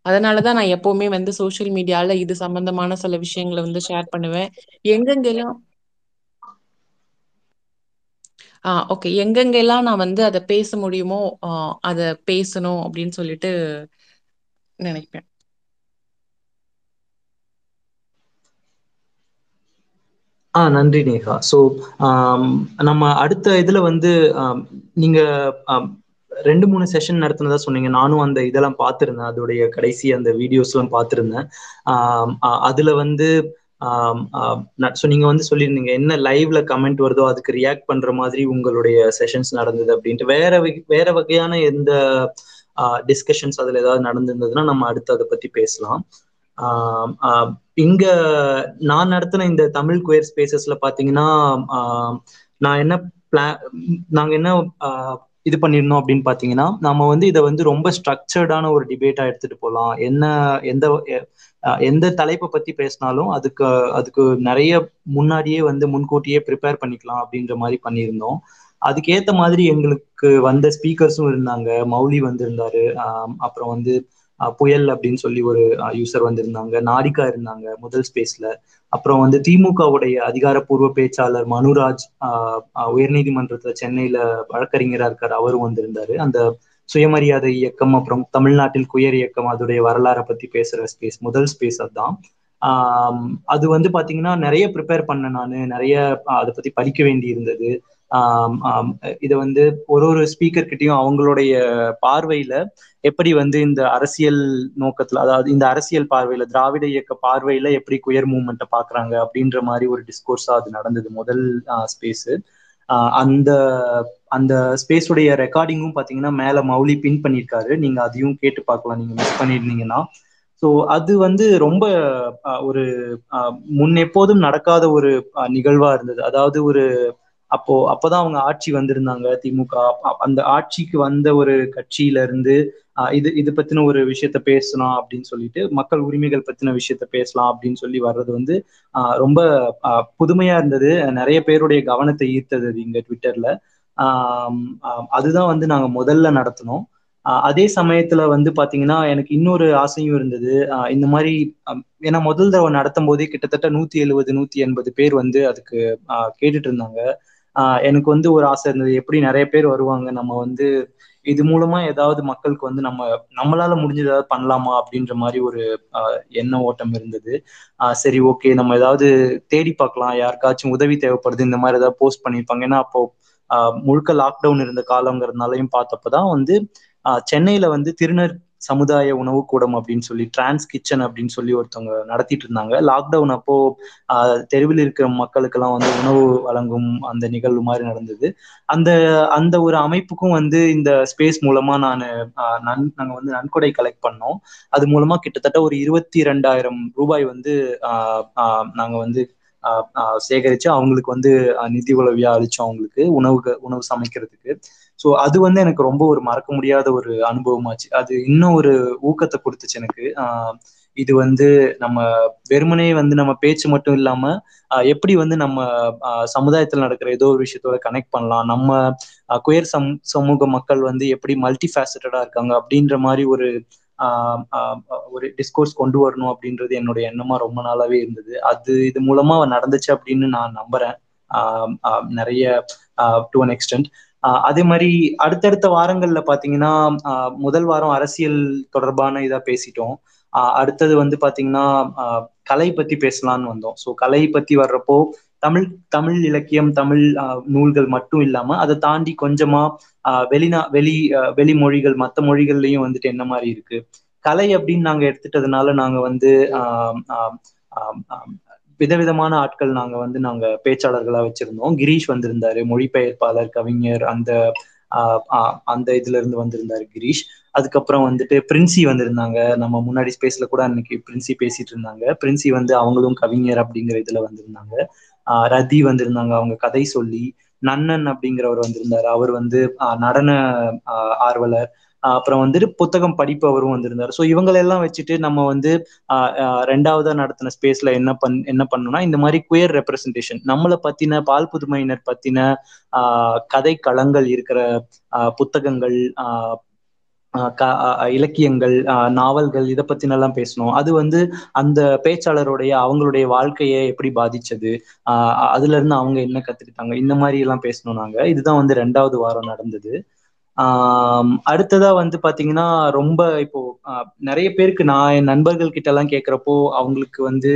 அதனாலதான் நான் எப்பவுமே வந்து சோசியல் மீடியால இது சம்பந்தமான சில விஷயங்களை வந்து ஷேர் பண்ணுவேன். எங்கெங்கெல்லாம் ஆ ஓகே. எங்கெங்கெல்லாம் நான் வந்து அதை பேச முடியுமோ அதை பேசணும் அப்படின்னு சொல்லிட்டு நினைப்பேன். ஆ நன்றி நேஹா ஸோ நம்ம அடுத்த இதுல வந்து நீங்க ரெண்டு மூணு செஷன் நடத்தினதா சொன்னீங்க. நானும் அந்த இதெல்லாம் பார்த்துருந்தேன். அதோடைய கடைசி அந்த வீடியோஸ் எல்லாம் பார்த்துருந்தேன். அதுல வந்து ஸோ நீங்க வந்து சொல்லியிருந்தீங்க என்ன லைவ்ல கமெண்ட் வருதோ அதுக்கு ரியாக்ட் பண்ற மாதிரி உங்களுடைய செஷன்ஸ் நடந்தது அப்படின்ட்டு. வேற வேற வகையான எந்த டிஸ்கஷன்ஸ் அதுல ஏதாவது நடந்திருந்ததுன்னா நம்ம அடுத்து அதை பத்தி பேசலாம். இங்க நான் நடத்தின இந்த தமிழ் குயர் ஸ்பேசஸ்ல பாத்தீங்கன்னா நான் என்ன பிளா நாங்க என்ன இது பண்ணிருந்தோம் அப்படின்னு பாத்தீங்கன்னா நம்ம வந்து இதை வந்து ரொம்ப ஸ்ட்ரக்சர்டான ஒரு டிபேட்டா எடுத்துட்டு போகலாம். என்ன எந்த எந்த தலைப்பை பத்தி பேசினாலும் அதுக்கு அதுக்கு நிறைய முன்னாடியே வந்து முன்கூட்டியே ப்ரிப்பேர் பண்ணிக்கலாம் அப்படின்ற மாதிரி பண்ணியிருந்தோம். அதுக்கேத்த மாதிரி எங்களுக்கு வந்த ஸ்பீக்கர்ஸும் இருந்தாங்க. மௌலி வந்திருந்தாரு. அப்புறம் வந்து புயல் அப்படின்னு சொல்லி ஒரு யூசர் வந்திருந்தாங்க. நாடிகா இருந்தாங்க முதல் ஸ்பேஸ்ல அப்புறம் வந்து திமுகவுடைய அதிகாரப்பூர்வ பேச்சாளர் மனுராஜ் உயர்நீதிமன்றத்துல சென்னையில வழக்கறிஞரா இருக்கார். அவரும் வந்திருந்தாரு. அந்த சுயமரியாதை இயக்கம் அப்புறம் தமிழ்நாட்டில் குயர் இயக்கம் அதோடைய வரலாறை பத்தி பேசுற ஸ்பேஸ் முதல் ஸ்பேஸ் அதுதான். அது வந்து பாத்தீங்கன்னா நிறைய ப்ரிப்பேர் பண்ண நான். நிறைய அதை பத்தி படிக்க வேண்டி இருந்தது. இதை வந்து ஒரு ஒரு ஸ்பீக்கர் கிட்டையும் அவங்களுடைய பார்வையில எப்படி வந்து இந்த அரசியல் நோக்கத்துல அதாவது இந்த அரசியல் பார்வையில திராவிட இயக்க பார்வையில எப்படி குயர் மூவ்மெண்ட்டை பாக்குறாங்க அப்படின்ற மாதிரி ஒரு டிஸ்கோர்ஸா அது நடந்தது முதல் ஸ்பேஸ் அந்த அந்த ஸ்பேஸுடைய ரெக்கார்டிங்கும் பாத்தீங்கன்னா மேல மௌலி பின் பண்ணியிருக்காரு நீங்க அதையும் கேட்டு பார்க்கலாம். நீங்க மிஸ் பண்ணியிருந்தீங்கன்னா ஸோ அது வந்து ரொம்ப ஒரு முன் எப்போதும் நடக்காத ஒரு நிகழ்வா இருந்தது. அதாவது ஒரு அப்போ அப்போதான் அவங்க ஆட்சி வந்திருந்தாங்க திமுக. அந்த ஆட்சிக்கு வந்த ஒரு கட்சியில இருந்து இது இது பத்தின ஒரு விஷயத்த பேசலாம் அப்படின்னு சொல்லிட்டு மக்கள் உரிமைகள் பத்தின விஷயத்த பேசலாம் அப்படின்னு சொல்லி வர்றது வந்து ரொம்ப புதுமையா இருந்தது. நிறைய பேருடைய கவனத்தை ஈர்த்தது இங்க ட்விட்டர்ல அதுதான் வந்து நாங்க முதல்ல நடத்தினோம். அதே சமயத்துல வந்து பாத்தீங்கன்னா எனக்கு இன்னொரு ஆசையும் இருந்தது. இந்த மாதிரி ஏன்னா முதல் தடவை நடத்தும் போதே கிட்டத்தட்ட நூத்தி எழுபது நூத்தி எண்பது பேர் வந்து அதுக்கு கேட்டுட்டு இருந்தாங்க. எனக்கு வந்து ஒரு ஆசை இருந்தது. எப்படி நிறைய பேர் வருவாங்க? நம்ம வந்து இது மூலமா ஏதாவது மக்களுக்கு வந்து நம்ம நம்மளால முடிஞ்சது ஏதாவது பண்ணலாமா அப்படின்ற மாதிரி ஒரு எண்ண ஓட்டம் இருந்தது. சரி ஓகே நம்ம ஏதாவது தேடி பார்க்கலாம். யாருக்காச்சும் உதவி தேவைப்படுது இந்த மாதிரி ஏதாவது போஸ்ட் பண்ணியிருப்பாங்க ஏன்னா அப்போ முழுக்க லாக்டவுன் இருந்த காலங்கிறதுனாலையும் பார்த்தப்பதான் வந்து சென்னையில வந்து திருநர் சமுதாய உணவு கூடம் அப்படின்னு சொல்லி டிரான்ஸ் கிச்சன் அப்படின்னு சொல்லி ஒருத்தவங்க நடத்திட்டு இருந்தாங்க. லாக்டவுன் அப்போ தெருவில் இருக்கிற மக்களுக்கெல்லாம் வந்து உணவு வழங்கும் அந்த நிகழ்வு மாதிரி நடந்தது. அந்த அந்த ஒரு அமைப்புக்கும் வந்து இந்த ஸ்பேஸ் மூலமா நான் நன் நாங்க வந்து நன்கொடை கலெக்ட் பண்ணோம். அது மூலமா கிட்டத்தட்ட ஒரு இருபத்தி ரெண்டாயிரம் ரூபாய் வந்து நாங்க வந்து சேகரிச்சு அவங்களுக்கு வந்து நிதி உதவியா அளிச்சோம் அவங்களுக்கு உணவுக்கு உணவு சமைக்கிறதுக்கு. ஸோ அது வந்து எனக்கு ரொம்ப ஒரு மறக்க முடியாத ஒரு அனுபவமாச்சு. அது இன்னும் ஒரு ஊக்கத்தை கொடுத்துச்சு எனக்கு. இது வந்து நம்ம வெறுமனே வந்து நம்ம பேச்சு மட்டும் இல்லாம எப்படி வந்து நம்ம சமுதாயத்தில் நடக்கிற ஏதோ ஒரு விஷயத்தோட கனெக்ட் பண்ணலாம். நம்ம குயர் சம் சமூக மக்கள் வந்து எப்படி மல்டி ஃபேசட்டடா இருக்காங்க அப்படின்ற மாதிரி ஒரு ஒரு டிஸ்கோர்ஸ் கொண்டு வரணும் அப்படின்றது என்னுடைய எண்ணமா ரொம்ப நாளாவே இருந்தது. அது இது மூலமா நடந்துச்சு அப்படின்னு நான் நம்புறேன். நிறைய டு அன் எக்ஸ்டென்ட் அதே மாதிரி அடுத்தடுத்த வாரங்கள்ல பாத்தீங்கன்னா முதல் வாரம் அரசியல் தொடர்பான இதா பேசிட்டோம். அடுத்தது வந்து பாத்தீங்கன்னா கலை பத்தி பேசலாம்னு வந்தோம். ஸோ கலை பத்தி வர்றப்போ தமிழ் தமிழ் இலக்கியம் தமிழ் நூல்கள் மட்டும் இல்லாம அதை தாண்டி கொஞ்சமா வெளிநா வெளி வெளிமொழிகள் மற்ற மொழிகள்லயும் வந்துட்டு என்ன மாதிரி இருக்கு? கலை அப்படின்னு நாங்க எடுத்துட்டதுனால நாங்க வந்து விதவிதமான ஆட்கள் நாங்க வந்து நாங்க பேச்சாளர்களா வச்சிருந்தோம். கிரீஷ் வந்திருந்தாரு மொழிபெயர்ப்பாளர் கவிஞர் அந்த அந்த இதுல இருந்து வந்திருந்தாரு கிரீஷ். அதுக்கப்புறம் வந்துட்டு பிரின்சி வந்திருந்தாங்க. நம்ம முன்னாடி ஸ்பேஸ்ல கூட அன்னைக்கு பிரின்சி பேசிட்டு இருந்தாங்க. பிரின்சி வந்து அவங்களும் கவிஞர் அப்படிங்கிற இதுல வந்திருந்தாங்க. ரதி வந்திருந்தாங்க. அவங்க கதை சொல்லி நன்னன் அப்படிங்கிறவர் வந்திருந்தாரு. அவர் வந்து நடன ஆர்வலர். அப்புறம் வந்துட்டு புத்தகம் படிப்பவரும் வந்திருந்தாரு. ஸோ இவங்களெல்லாம் வச்சுட்டு நம்ம வந்து ரெண்டாவதா நடத்தின ஸ்பேஸ்ல என்ன பண் என்ன பண்ணோம்னா இந்த மாதிரி குயர் ரெப்ரசன்டேஷன் நம்மளை பத்தின பால் புதுமையினர் பத்தின கதை களங்கள் இருக்கிற புத்தகங்கள் இலக்கியங்கள் நாவல்கள் இதை பத்தினெல்லாம் பேசணும். அது வந்து அந்த பேச்சாளருடைய அவங்களுடைய வாழ்க்கையை எப்படி பாதிச்சது? ஆஹ் அதுல இருந்து அவங்க என்ன கத்துக்கிட்டாங்க? இந்த மாதிரி எல்லாம் பேசணும் நாங்க. இதுதான் வந்து ரெண்டாவது வாரம் நடந்தது. அடுத்ததா வந்து பாத்தீங்கன்னா ரொம்ப இப்போ நிறைய பேருக்கு நான் என் நண்பர்கள் கிட்ட எல்லாம் கேட்கிறப்போ அவங்களுக்கு வந்து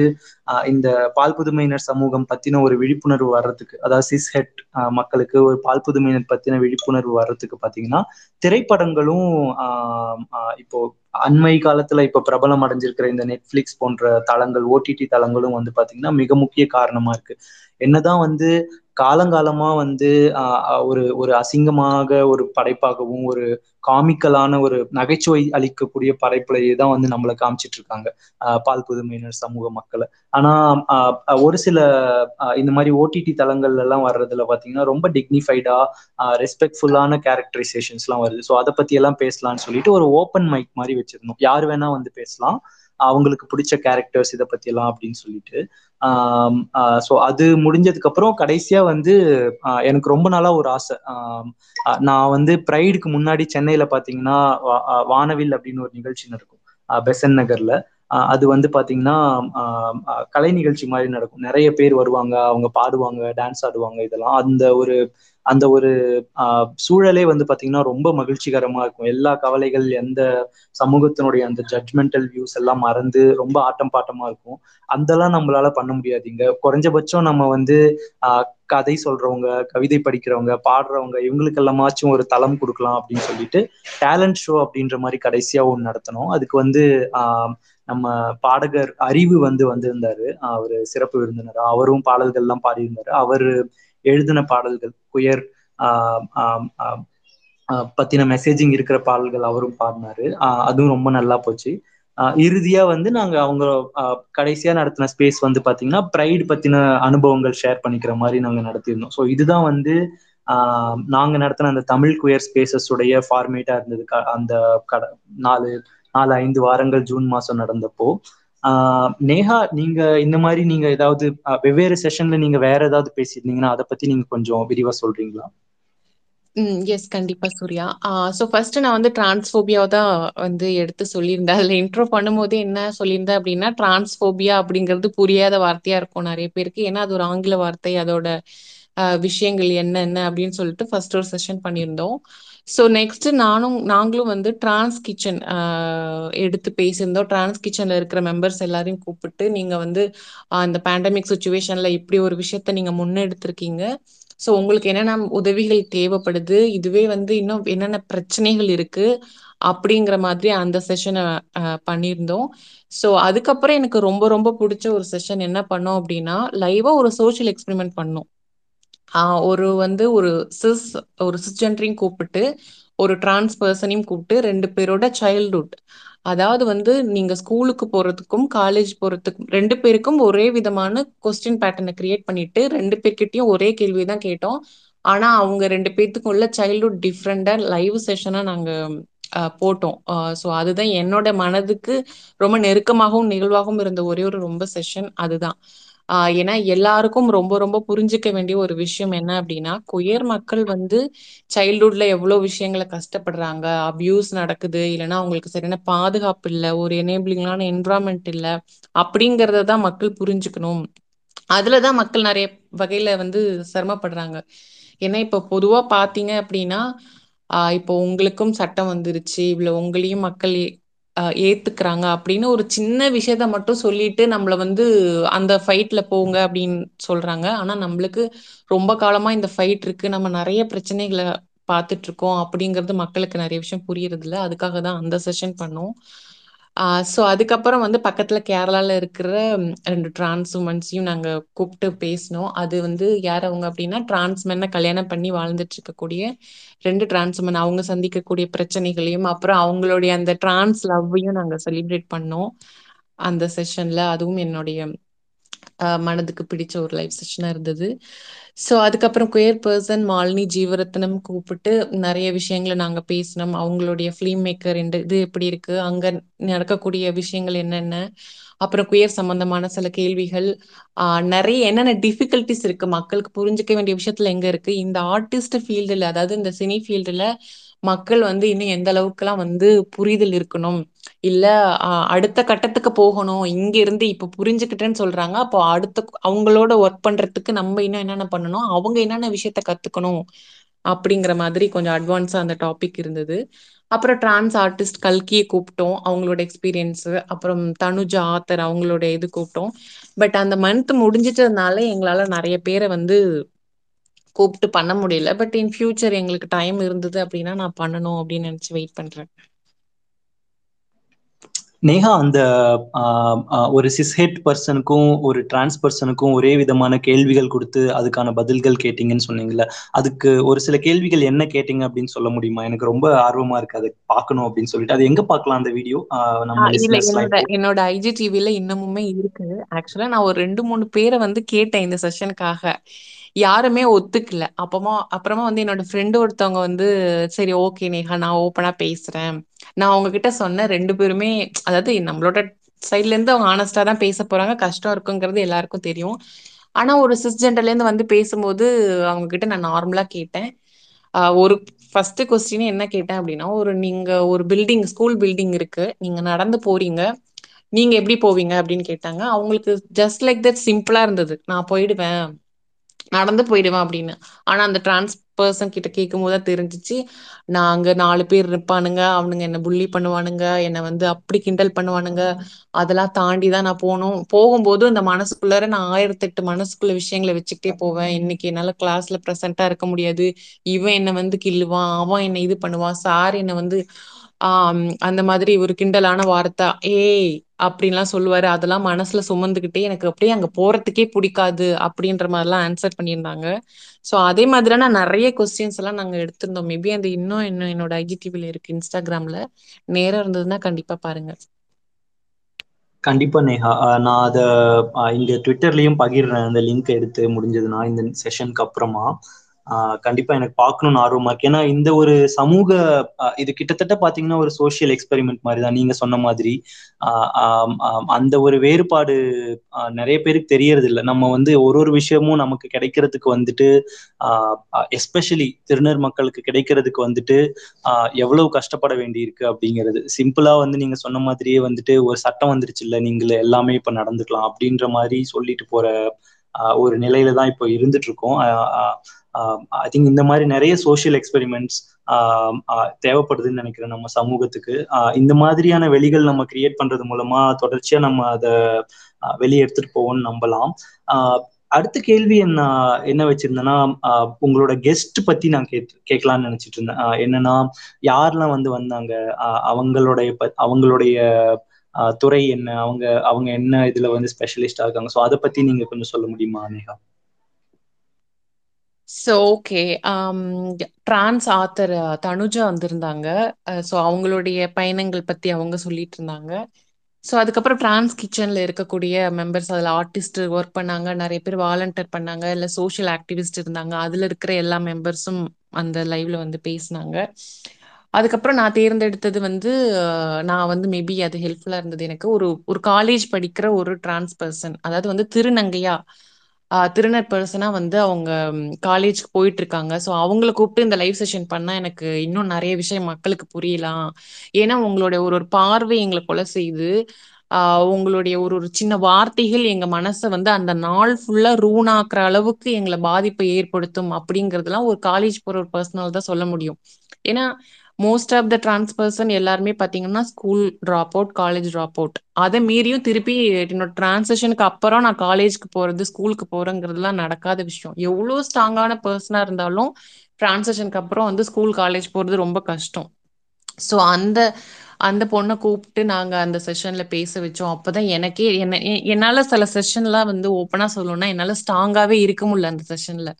இந்த பால் புதுமையினர் சமூகம் பத்தின ஒரு விழிப்புணர்வு வர்றதுக்கு அதாவது சிஸ் ஹெட் மக்களுக்கு ஒரு பால் புதுமையினர் பத்தின விழிப்புணர்வு வர்றதுக்கு பாத்தீங்கன்னா திரைப்படங்களும் ஆஹ் இப்போ அண்மை காலத்துல இப்ப பிரபலம் அடைஞ்சிருக்கிற இந்த நெட்ஃபிளிக்ஸ் போன்ற தளங்கள் ஓடிடி தளங்களும் வந்து பாத்தீங்கன்னா மிக முக்கிய காரணமா இருக்கு. என்னதான் வந்து காலங்காலமா வந்து ஒரு ஒரு அசிங்கமாக ஒரு படைப்பாகவும் ஒரு காமிக்கலான ஒரு நகைச்சுவை அளிக்கக்கூடிய படைப்புலையே தான் வந்து நம்மளை காமிச்சிட்டு இருக்காங்க பால் புதுமையினர் சமூக மக்களை. ஆனா ஒரு சில இந்த மாதிரி ஓடிடி தளங்கள்ல எல்லாம் வர்றதுல பாத்தீங்கன்னா ரொம்ப டிக்னிஃபைடா ரெஸ்பெக்ட்ஃபுல்லான கேரக்டரைசேஷன்ஸ் எல்லாம் வருது. ஸோ அதை பத்தி எல்லாம் பேசலாம்னு சொல்லிட்டு ஒரு ஓப்பன் மைக் மாதிரி வச்சிருந்தோம். யார் வேணா வந்து பேசலாம். அவங்களுக்கு பிடிச்ச கேரக்டர்ஸ் இதை பத்தி எல்லாம் அப்படின்னு சொல்லிட்டு. ஸோ அது முடிஞ்சதுக்கு அப்புறம் கடைசியா வந்து எனக்கு ரொம்ப நாளா ஒரு ஆசை. நான் வந்து ப்ரைடுக்கு முன்னாடி சென்னையில பாத்தீங்கன்னா வானவில் அப்படின்னு ஒரு நிகழ்ச்சி நடக்கும். பெசன் நகர்ல. அது வந்து பாத்தீங்கன்னா கலை நிகழ்ச்சி மாதிரி நடக்கும். நிறைய பேர் வருவாங்க அவங்க பாடுவாங்க டான்ஸ் ஆடுவாங்க இதெல்லாம். அந்த ஒரு அந்த ஒரு சூழலே வந்து பாத்தீங்கன்னா ரொம்ப மகிழ்ச்சிகரமா இருக்கும். எல்லா கவலைகள் எந்த சமூகத்தினுடைய அந்த ஜட்மெண்டல் வியூஸ் எல்லாம் மறந்து ரொம்ப ஆட்டம் பாட்டமா இருக்கும். அதெல்லாம் நம்மளால பண்ண முடியாதுங்க. குறைஞ்சபட்சம் நம்ம வந்து ஆஹ் கதை சொல்றவங்க கவிதை படிக்கிறவங்க பாடுறவங்க இவங்களுக்கு எல்லாமாச்சும் ஒரு தளம் கொடுக்கலாம் அப்படின்னு சொல்லிட்டு டேலண்ட் ஷோ அப்படின்ற மாதிரி கடைசியா ஒன்று நடத்தணும். அதுக்கு வந்து நம்ம பாடகர் அறிவு வந்து வந்திருந்தாரு. அவர் சிறப்பு விருந்தினர் அவரும் பாடல்கள் எல்லாம் பாடியிருந்தாரு. அவர் எழுதின பாடல்கள் குயர் பத்தின மெசேஜிங் இருக்கிற பாடல்கள் அவரும் பாடினாரு. அதுவும் ரொம்ப நல்லா போச்சு. இறுதியா வந்து நாங்க அவங்க கடைசியா நடத்தின ஸ்பேஸ் வந்து பாத்தீங்கன்னா ப்ரைடு பத்தின அனுபவங்கள் ஷேர் பண்ணிக்கிற மாதிரி நாங்க நடத்தியிருந்தோம். ஸோ இதுதான் வந்து நாங்க நடத்தின அந்த தமிழ் குயர் ஸ்பேசஸ் உடைய ஃபார்மேட்டா இருந்தது. அந்த கட நாலு நாலு ஐந்து வாரங்கள் ஜூன் மாசம் நடந்தப்போ. நேஹா நீங்க இந்த மாதிரி நீங்க ஏதாவது வெவ்வேறு செஷன்ல நீங்க வேற ஏதாவது பேசியிருந்தீங்கன்னா அதை பத்தி நீங்க கொஞ்சம் விரிவா சொல்றீங்களா? எஸ் கண்டிப்பா சூர்யா. ஸோ ஃபர்ஸ்ட் நான் வந்து டிரான்ஸ்ஃபோபியாவை தான் வந்து எடுத்து சொல்லியிருந்தேன். அதில் இன்ட்ரோ பண்ணும்போது என்ன சொல்லியிருந்தேன் அப்படின்னா டிரான்ஸ்போபியா அப்படிங்கிறது புரியாத வார்த்தையா இருக்கும் நிறைய பேருக்கு. ஏன்னா அது ஒரு ஆங்கில வார்த்தை. அதோட விஷயங்கள் என்னென்ன அப்படின்னு சொல்லிட்டு ஃபர்ஸ்ட் ஒரு செஷன் பண்ணியிருந்தோம். ஸோ நெக்ஸ்ட் நானும் நாங்களும் வந்து டிரான்ஸ் கிச்சன் எடுத்து பேசியிருந்தோம். டிரான்ஸ் கிச்சன்ல இருக்கிற மெம்பர்ஸ் எல்லாரையும் கூப்பிட்டு நீங்க வந்து அந்த பேண்டமிக் சுச்சுவேஷன்ல இப்படி ஒரு விஷயத்த நீங்க முன்னெடுத்திருக்கீங்க. ஸோ உங்களுக்கு என்னென்ன உதவிகள் தேவைப்படுது? இதுவே வந்து இன்னும் என்னென்ன பிரச்சனைகள் இருக்கு? அப்படிங்கிற மாதிரி அந்த செஷனை பண்ணியிருந்தோம். ஸோ அதுக்கப்புறம் எனக்கு ரொம்ப ரொம்ப பிடிச்ச ஒரு செஷன் என்ன பண்ணோம் அப்படின்னா லைவா ஒரு சோஷியல் எக்ஸ்பெரிமெண்ட் பண்ணோம். ஒரு வந்து ஒரு சிஸ் ஒரு சிஸ்ஜென்டரையும் கூப்பிட்டு ஒரு டிரான்ஸ் பர்சனையும் கூப்பிட்டு ரெண்டு பேரோட சைல்ட்ஹுட் அதாவது வந்து நீங்க ஸ்கூலுக்கு போறதுக்கும் காலேஜ் போறதுக்கும் ரெண்டு பேருக்கும் ஒரே விதமான கொஸ்டின் பேட்டர்னை கிரியேட் பண்ணிட்டு ரெண்டு பேர்கிட்டயும் ஒரே கேள்வி தான் கேட்டோம். ஆனா அவங்க ரெண்டு பேர்த்துக்கும் உள்ள சைல்ட்ஹுட் டிஃப்ரெண்டா லைவ் செஷனா நாங்க போட்டோம். ஸோ அதுதான் என்னோட மனதுக்கு ரொம்ப நெருக்கமாகவும் நிகழ்வாகவும் இருந்த ஒரே ஒரு ரொம்ப செஷன் அதுதான். ஆஹ் ஏன்னா எல்லாருக்கும் ரொம்ப ரொம்ப புரிஞ்சுக்க வேண்டிய ஒரு விஷயம் என்ன அப்படின்னா குயர் மக்கள் வந்து சைல்ட்ஹுட்ல எவ்வளவு விஷயங்களை கஷ்டப்படுறாங்க. அபியூஸ் நடக்குது. இல்லைன்னா அவங்களுக்கு சரியான பாதுகாப்பு இல்லை. ஒரு எனேபிளிங்கான என்வரான்மெண்ட் இல்லை. அப்படிங்கிறத தான் மக்கள் புரிஞ்சுக்கணும். அதுலதான் மக்கள் நிறைய வகையில வந்து சிரமப்படுறாங்க. ஏன்னா இப்ப பொதுவா பாத்தீங்க அப்படின்னா ஆஹ் இப்போ உங்களுக்கும் சட்டம் வந்துருச்சு. இவ்வளவு உங்களையும் மக்கள் ஏத்துக்கிறாங்க அப்படின்னு ஒரு சின்ன விஷயத்த மட்டும் சொல்லிட்டு நம்மள வந்து அந்த ஃபைட்ல போங்க அப்படின்னு சொல்றாங்க. ஆனா நம்மளுக்கு ரொம்ப காலமா இந்த ஃபைட் இருக்கு. நம்ம நிறைய பிரச்சனைகளை பார்த்துட்டு இருக்கோம் அப்படிங்கிறது மக்களுக்கு நிறைய விஷயம் புரியறது இல்லை அதுக்காக தான் அந்த செஷன் பண்ணோம். ஸோ அதுக்கப்புறம் வந்து பக்கத்தில் கேரளாவில் இருக்கிற ரெண்டு டிரான்ஸ் உமன்ஸையும் நாங்கள் கூப்பிட்டு பேசினோம். அது வந்து யார் அவங்க அப்படின்னா டிரான்ஸ் மென்னை கல்யாணம் பண்ணி வாழ்ந்துட்டு இருக்கக்கூடிய ரெண்டு டிரான்ஸ் உமன் அவங்க சந்திக்கக்கூடிய பிரச்சனைகளையும் அப்புறம் அவங்களுடைய அந்த டிரான்ஸ் லவ்வையும் நாங்கள் செலிப்ரேட் பண்ணோம். அந்த செஷனில் அதுவும் என்னுடைய மனதுக்கு பிடிச்ச ஒரு லைவ் செஷனா இருந்தது. ஸோ அதுக்கப்புறம் குயர் பர்சன் மாலினி ஜீவரத்னம் கூப்பிட்டு நிறைய விஷயங்களை நாங்கள் பேசினோம். அவங்களுடைய ஃபிலிம் மேக்கர் இது எப்படி இருக்கு? அங்கே நடக்கக்கூடிய விஷயங்கள் என்னென்ன? அப்புறம் குயர் சம்பந்தமான சில கேள்விகள். ஆஹ் நிறைய என்னென்ன டிஃபிகல்ட்டிஸ் இருக்கு? மக்களுக்கு புரிஞ்சுக்க வேண்டிய விஷயத்துல எங்க இருக்கு? இந்த ஆர்டிஸ்ட் ஃபீல்டுல அதாவது இந்த சினி ஃபீல்டுல மக்கள் வந்து இன்னும் எந்த அளவுக்குலாம் வந்து புரிதல் இருக்கணும்? இல்ல அடுத்த கட்டத்துக்கு போகணும் இங்க இருந்து இப்ப புரிஞ்சுக்கிட்டேன்னு சொல்றாங்க. அப்போ அடுத்த அவங்களோட ஒர்க் பண்றதுக்கு நம்ம இன்னும் என்னென்ன பண்ணணும்? அவங்க என்னென்ன விஷயத்த கத்துக்கணும்? அப்படிங்கிற மாதிரி கொஞ்சம் அட்வான்ஸா அந்த டாபிக் இருந்தது. அப்புறம் டிரான்ஸ் ஆர்டிஸ்ட் கல்கியை கூப்பிட்டோம். அவங்களோட எக்ஸ்பீரியன்ஸ் அப்புறம் தனுஜா ஆத்தர் அவங்களோட இது கூப்பிட்டோம். பட் அந்த மந்த் முடிஞ்சிட்டதுனால எங்களால நிறைய பேரை வந்து கூப்பிட்டு பண்ண முடியல. பட் இன் ஃபியூச்சர் எங்களுக்கு டைம் இருந்தது அப்படின்னா நான் பண்ணணும் அப்படின்னு நினைச்சு வெயிட் பண்றேன். நேஹா அந்த ஒரு சிஸ்ஹெட் பர்சனுக்கும் ஒரு டிரான்ஸ் பர்சனுக்கும் ஒரே விதமான கேள்விகள் கொடுத்து அதுக்கான பதில்கள் கேட்டீங்கன்னு சொன்னீங்கல்ல அதுக்கு ஒரு சில கேள்விகள் என்ன கேட்டீங்க அப்படின்னு சொல்ல முடியுமா? எனக்கு ரொம்ப ஆர்வமா இருக்கு அதை பார்க்கணும் அப்படின்னு சொல்லிட்டு. அது எங்க பார்க்கலாம் அந்த வீடியோ நம்ம என்னோட ஐஜி டிவில இன்னமுமே இருக்கு. ஆக்சுவலா நான் ஒரு ரெண்டு மூணு பேரை வந்து கேட்டேன் இந்த செஷனுக்காக யாருமே ஒத்துக்கல. அப்பமா அப்புறமா வந்து என்னோட ஃப்ரெண்டு ஒருத்தவங்க வந்து சரி ஓகே நேஹா நான் ஓப்பனா பேசுறேன். நான் உங்ககிட்ட சொன்னேன். ரெண்டு பேருமே அதாவது நம்மளோட சைட்ல இருந்து அவங்க ஆனஸ்டா தான் பேச போறாங்க. கஷ்டம் இருக்குங்கிறது எல்லாருக்கும் தெரியும். ஆனா ஒரு சிஸ்ஜெண்டர்ல இருந்து வந்து பேசும்போது அவங்க கிட்ட நான் நார்மலா கேட்டேன். ஒரு ஃபர்ஸ்ட் கொஸ்டின் என்ன கேட்டேன் அப்படின்னா ஒரு நீங்க ஒரு பில்டிங் ஸ்கூல் பில்டிங் இருக்கு. நீங்க நடந்து போறீங்க. நீங்க எப்படி போவீங்க அப்படின்னு கேட்டாங்க. அவங்களுக்கு ஜஸ்ட் லைக் தட் சிம்பிளா இருந்தது. நான் போயிடுவேன். நடந்து போயிடுவேன் அப்படின்னு. ஆனா அந்த டிரான்ஸ் பர்சன் கிட்ட கேட்கும் போது தெரிஞ்சிச்சு. நான் அங்க நாலு பேர் இருப்பானுங்க. அவனுங்க என்ன புள்ளி பண்ணுவானுங்க. என்னை வந்து அப்படி கிண்டல் பண்ணுவானுங்க. அதெல்லாம் தாண்டி தான் நான் போகணும். போகும்போது அந்த மனசுக்குள்ளார நான் ஆயிரத்தி எட்டு மனசுக்குள்ள விஷயங்களை வச்சுக்கிட்டே போவேன். இன்னைக்கு என்னால கிளாஸ்ல ப்ரெசென்டா இருக்க முடியாது. இவன் என்னை வந்து கிள்ளுவான். அவன் என்ன இது பண்ணுவான். சார் என்னை வந்து ஆஹ் அந்த மாதிரி ஒரு கிண்டலான வார்த்தை. ஏய் அப்படின்லாம் சொல்லுவாரு. அதெல்லாம் மனசுல சுமந்துக்கிட்டே எனக்கு அப்படியே அங்க போறதுக்கே பிடிக்காது அப்படின்ற மாதிரிலாம் ஆன்சர் பண்ணியிருந்தாங்க. ஸோ அதே மாதிரியான நிறைய கொஸ்டின்ஸ் எல்லாம் நாங்க எடுத்திருந்தோம். மேபி அந்த இன்னும் இன்னும் என்னோட ஐஜிடிவில இருக்கு இன்ஸ்டாகிராம்ல நேரம் இருந்ததுன்னா கண்டிப்பா பாருங்க. கண்டிப்பா நேஹா. நான் அதை இங்க ட்விட்டர்லயும் பகிர்றேன். அந்த லிங்க் எடுத்து முடிஞ்சதுன்னா இந்த செஷனுக்கு அப்புறமா. கண்டிப்பா எனக்கு பார்க்கணும்னு ஆர்வமா இருக்கு. ஏன்னா இந்த ஒரு சமூக இது கிட்டத்தட்ட பாத்தீங்கன்னா ஒரு சோசியல் எக்ஸ்பெரிமெண்ட் மாதிரி தான் நீங்க சொன்ன மாதிரி. அந்த ஒரு வேறுபாடு நிறைய பேருக்கு தெரியறது இல்லை நம்ம வந்து ஒரு ஒரு விஷயமும் நமக்கு கிடைக்கிறதுக்கு வந்துட்டு எஸ்பெஷலி திருநர் மக்களுக்கு கிடைக்கிறதுக்கு வந்துட்டு எவ்வளவு கஷ்டப்பட வேண்டியிருக்கு அப்படிங்கிறது. சிம்பிளா வந்து நீங்க சொன்ன மாதிரியே வந்துட்டு ஒரு சட்டம் வந்துருச்சு இல்ல நீங்கள எல்லாமே இப்ப நடந்துக்கலாம் அப்படின்ற மாதிரி சொல்லிட்டு போற ஒரு நிலையில தான் இப்போ இருந்துட்டு இருக்கோம். ஐ திங்க் இந்த மாதிரி நிறைய சோஷியல் எக்ஸ்பெரிமெண்ட்ஸ் தேவைப்படுதுன்னு நினைக்கிறேன் நம்ம சமூகத்துக்கு. இந்த மாதிரியான வெளிகள் நம்ம கிரியேட் பண்றது மூலமா தொடர்ச்சியா நம்ம அதை வெளியே எடுத்துட்டு போவோம்னு நம்பலாம். அடுத்த கேள்வி என்ன என்ன வச்சிருந்தேன்னா உங்களோட கெஸ்ட் பத்தி நான் கேட் கேட்கலாம்னு நினைச்சிட்டு இருந்தேன். என்னன்னா யாரெல்லாம் வந்து வந்தாங்க? அவங்களுடைய அவங்களுடைய துறை என்ன? அவங்க அவங்க என்ன இதுல வந்து ஸ்பெஷலிஸ்டா இருக்காங்க? ஸோ அதை பத்தி நீங்க கொஞ்சம் சொல்ல முடியுமா Neha so okay trans author Tanuja வந்திருந்தாங்க. Uh, ஸோ அவங்களுடைய பயணங்கள் பத்தி அவங்க சொல்லிட்டு இருந்தாங்க. ஸோ அதுக்கப்புறம் டிரான்ஸ் கிச்சன்ல இருக்கக்கூடிய மெம்பர்ஸ் அதில் ஆர்டிஸ்ட் ஒர்க் பண்ணாங்க. நிறைய பேர் வாலண்டியர் பண்ணாங்க. இல்லை சோஷியல் ஆக்டிவிஸ்ட் இருந்தாங்க. அதில் இருக்கிற எல்லா மெம்பர்ஸும் அந்த லைவ்ல வந்து பேசினாங்க. அதுக்கப்புறம் நான் தேர்ந்தெடுத்தது வந்து uh, நான் வந்து மேபி அது ஹெல்ப்ஃபுல்லாக இருந்தது எனக்கு. ஒரு ஒரு காலேஜ் படிக்கிற ஒரு டிரான்ஸ் பர்சன் அதாவது வந்து திருநங்கையா திருநர் பர்சனாக வந்து அவங்க காலேஜ்க்கு போயிட்டு இருக்காங்க ஸோ அவங்கள கூப்பிட்டு இந்த லைவ் செஷன் பண்ணா எனக்கு இன்னும் நிறைய விஷயம் மக்களுக்கு புரியலாம். ஏன்னா உங்களுடைய ஒரு ஒரு பார்வை எங்களை கொலை செய்து உங்களுடைய ஒரு ஒரு சின்ன வார்த்தைகள் எங்க மனசை வந்து அந்த நாள் ஃபுல்லா ரூணாக்குற அளவுக்கு எங்களை பாதிப்பை ஏற்படுத்தும் அப்படிங்கறதுலாம் ஒரு காலேஜ் போற ஒரு பர்சனல் தான் சொல்ல முடியும். ஏன்னா most of the trans person எல்லாருமே பாத்தீங்கன்னா school drop out college drop out அதை மீறியும் திருப்பி என்னோட டிரான்சேஷனுக்கு அப்புறம் நான் காலேஜ்க்கு போறது ஸ்கூலுக்கு போறேங்கிறதுலாம் நடக்காத விஷயம். எவ்வளோ ஸ்ட்ராங்கான பர்சனா இருந்தாலும் டிரான்சேஷனுக்கு அப்புறம் வந்து ஸ்கூல் காலேஜ் போறது ரொம்ப கஷ்டம். ஸோ அந்த அந்த பொண்ணை கூப்பிட்டு நாங்கள் அந்த செஷன்ல பேச வச்சோம். அப்பதான் எனக்கே என்ன என்னால் சில செஷன்லாம் வந்து ஓப்பனாக சொல்லணும்னா என்னால் ஸ்ட்ராங்காகவே இருக்க முடியல அந்த செஷன்ல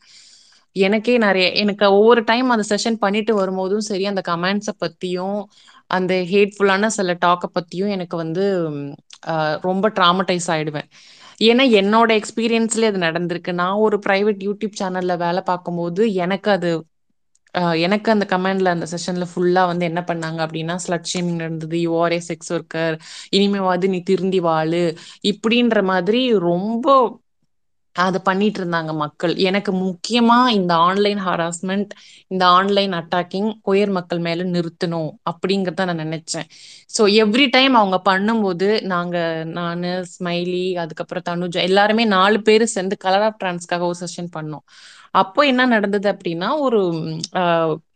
எனக்கே நிறைய எனக்கு ஒவ்வொரு டைம் அந்த செஷன் பண்ணிட்டு வரும்போதும் சரி அந்த கமெண்ட்ஸை பத்தியும் அந்த ஹேட்ஃபுல்லான சில டாக்கை பத்தியும் எனக்கு வந்து ரொம்ப ட்ராமடைஸ் ஆயிடுவேன். ஏன்னா என்னோட எக்ஸ்பீரியன்ஸ்ல அது நடந்திருக்கு. நான் ஒரு பிரைவேட் யூடியூப் சேனல்ல வேலை பார்க்கும்போது எனக்கு அது எனக்கு அந்த கமெண்ட்ல அந்த செஷன்ல ஃபுல்லா வந்து என்ன பண்ணாங்க அப்படின்னா ஸ்லட் ஷேமிங் நடந்தது. யூஆர் ஏ செக்ஸ் ஒர்க்கர் இனிமேவாது நீ திருந்தி வாழு. இப்படின்ற மாதிரி ரொம்ப அதை பண்ணிட்டு இருந்தாங்க மக்கள். எனக்கு முக்கியமா இந்த ஆன்லைன் ஹராஸ்மெண்ட் இந்த ஆன்லைன் அட்டாக்கிங் உயர் மக்கள் மேல நிறுத்தணும் அப்படிங்கறத நான் நினைச்சேன். ஸோ எவ்ரி டைம் அவங்க பண்ணும்போது நாங்க நானு ஸ்மைலி அதுக்கப்புறம் தனுஜா எல்லாருமே நாலு பேர் சேர்ந்து கலர் ஆஃப் டிரான்ஸ்க்காக ஒரு செஷன் பண்ணோம். அப்போ என்ன நடந்தது அப்படின்னா ஒரு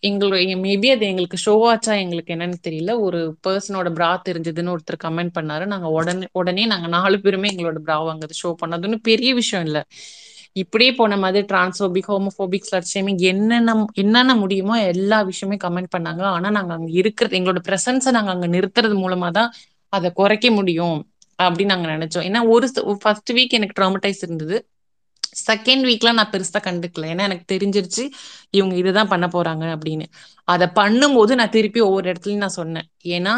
எங்களுடைய மேபி அது எங்களுக்கு ஷோ ஆச்சா எங்களுக்கு என்னன்னு தெரியல. ஒரு பர்சனோட ப்ரா தெரிஞ்சதுன்னு ஒருத்தர் கமெண்ட் பண்ணாரு. நாங்க உடனே உடனே நாங்க நாலு பேருமே எங்களோட ப்ரா வாங்குறது ஷோ பண்ணதுன்னு பெரிய விஷயம் இல்ல. இப்படியே போன மாதிரி டிரான்ஸ்போபிக் ஹோமோபோபிக் ஸ்லட் ஷேமிங் என்னென்ன என்னென்ன முடியுமோ எல்லா விஷயமே கமெண்ட் பண்ணாங்க. ஆனா நாங்க அங்க இருக்கிறது எங்களோட பிரசன்ஸை நாங்க அங்க நிறுத்துறது மூலமா தான் அதை குறைக்க முடியும் அப்படின்னு நாங்க நினைச்சோம். ஏன்னா ஒரு ஃபர்ஸ்ட் வீக் எனக்கு ட்ராமடைஸ் இருந்தது. செகண்ட் வீக்ல நான் பெருசா கண்டுக்கல. ஏன்னா எனக்கு தெரிஞ்சிருச்சு இவங்க இதுதான் பண்ண போறாங்க அப்படின்னு. அதை பண்ணும்போது நான் திருப்பி ஒவ்வொரு இடத்துலயும் நான் சொன்னேன். ஏன்னா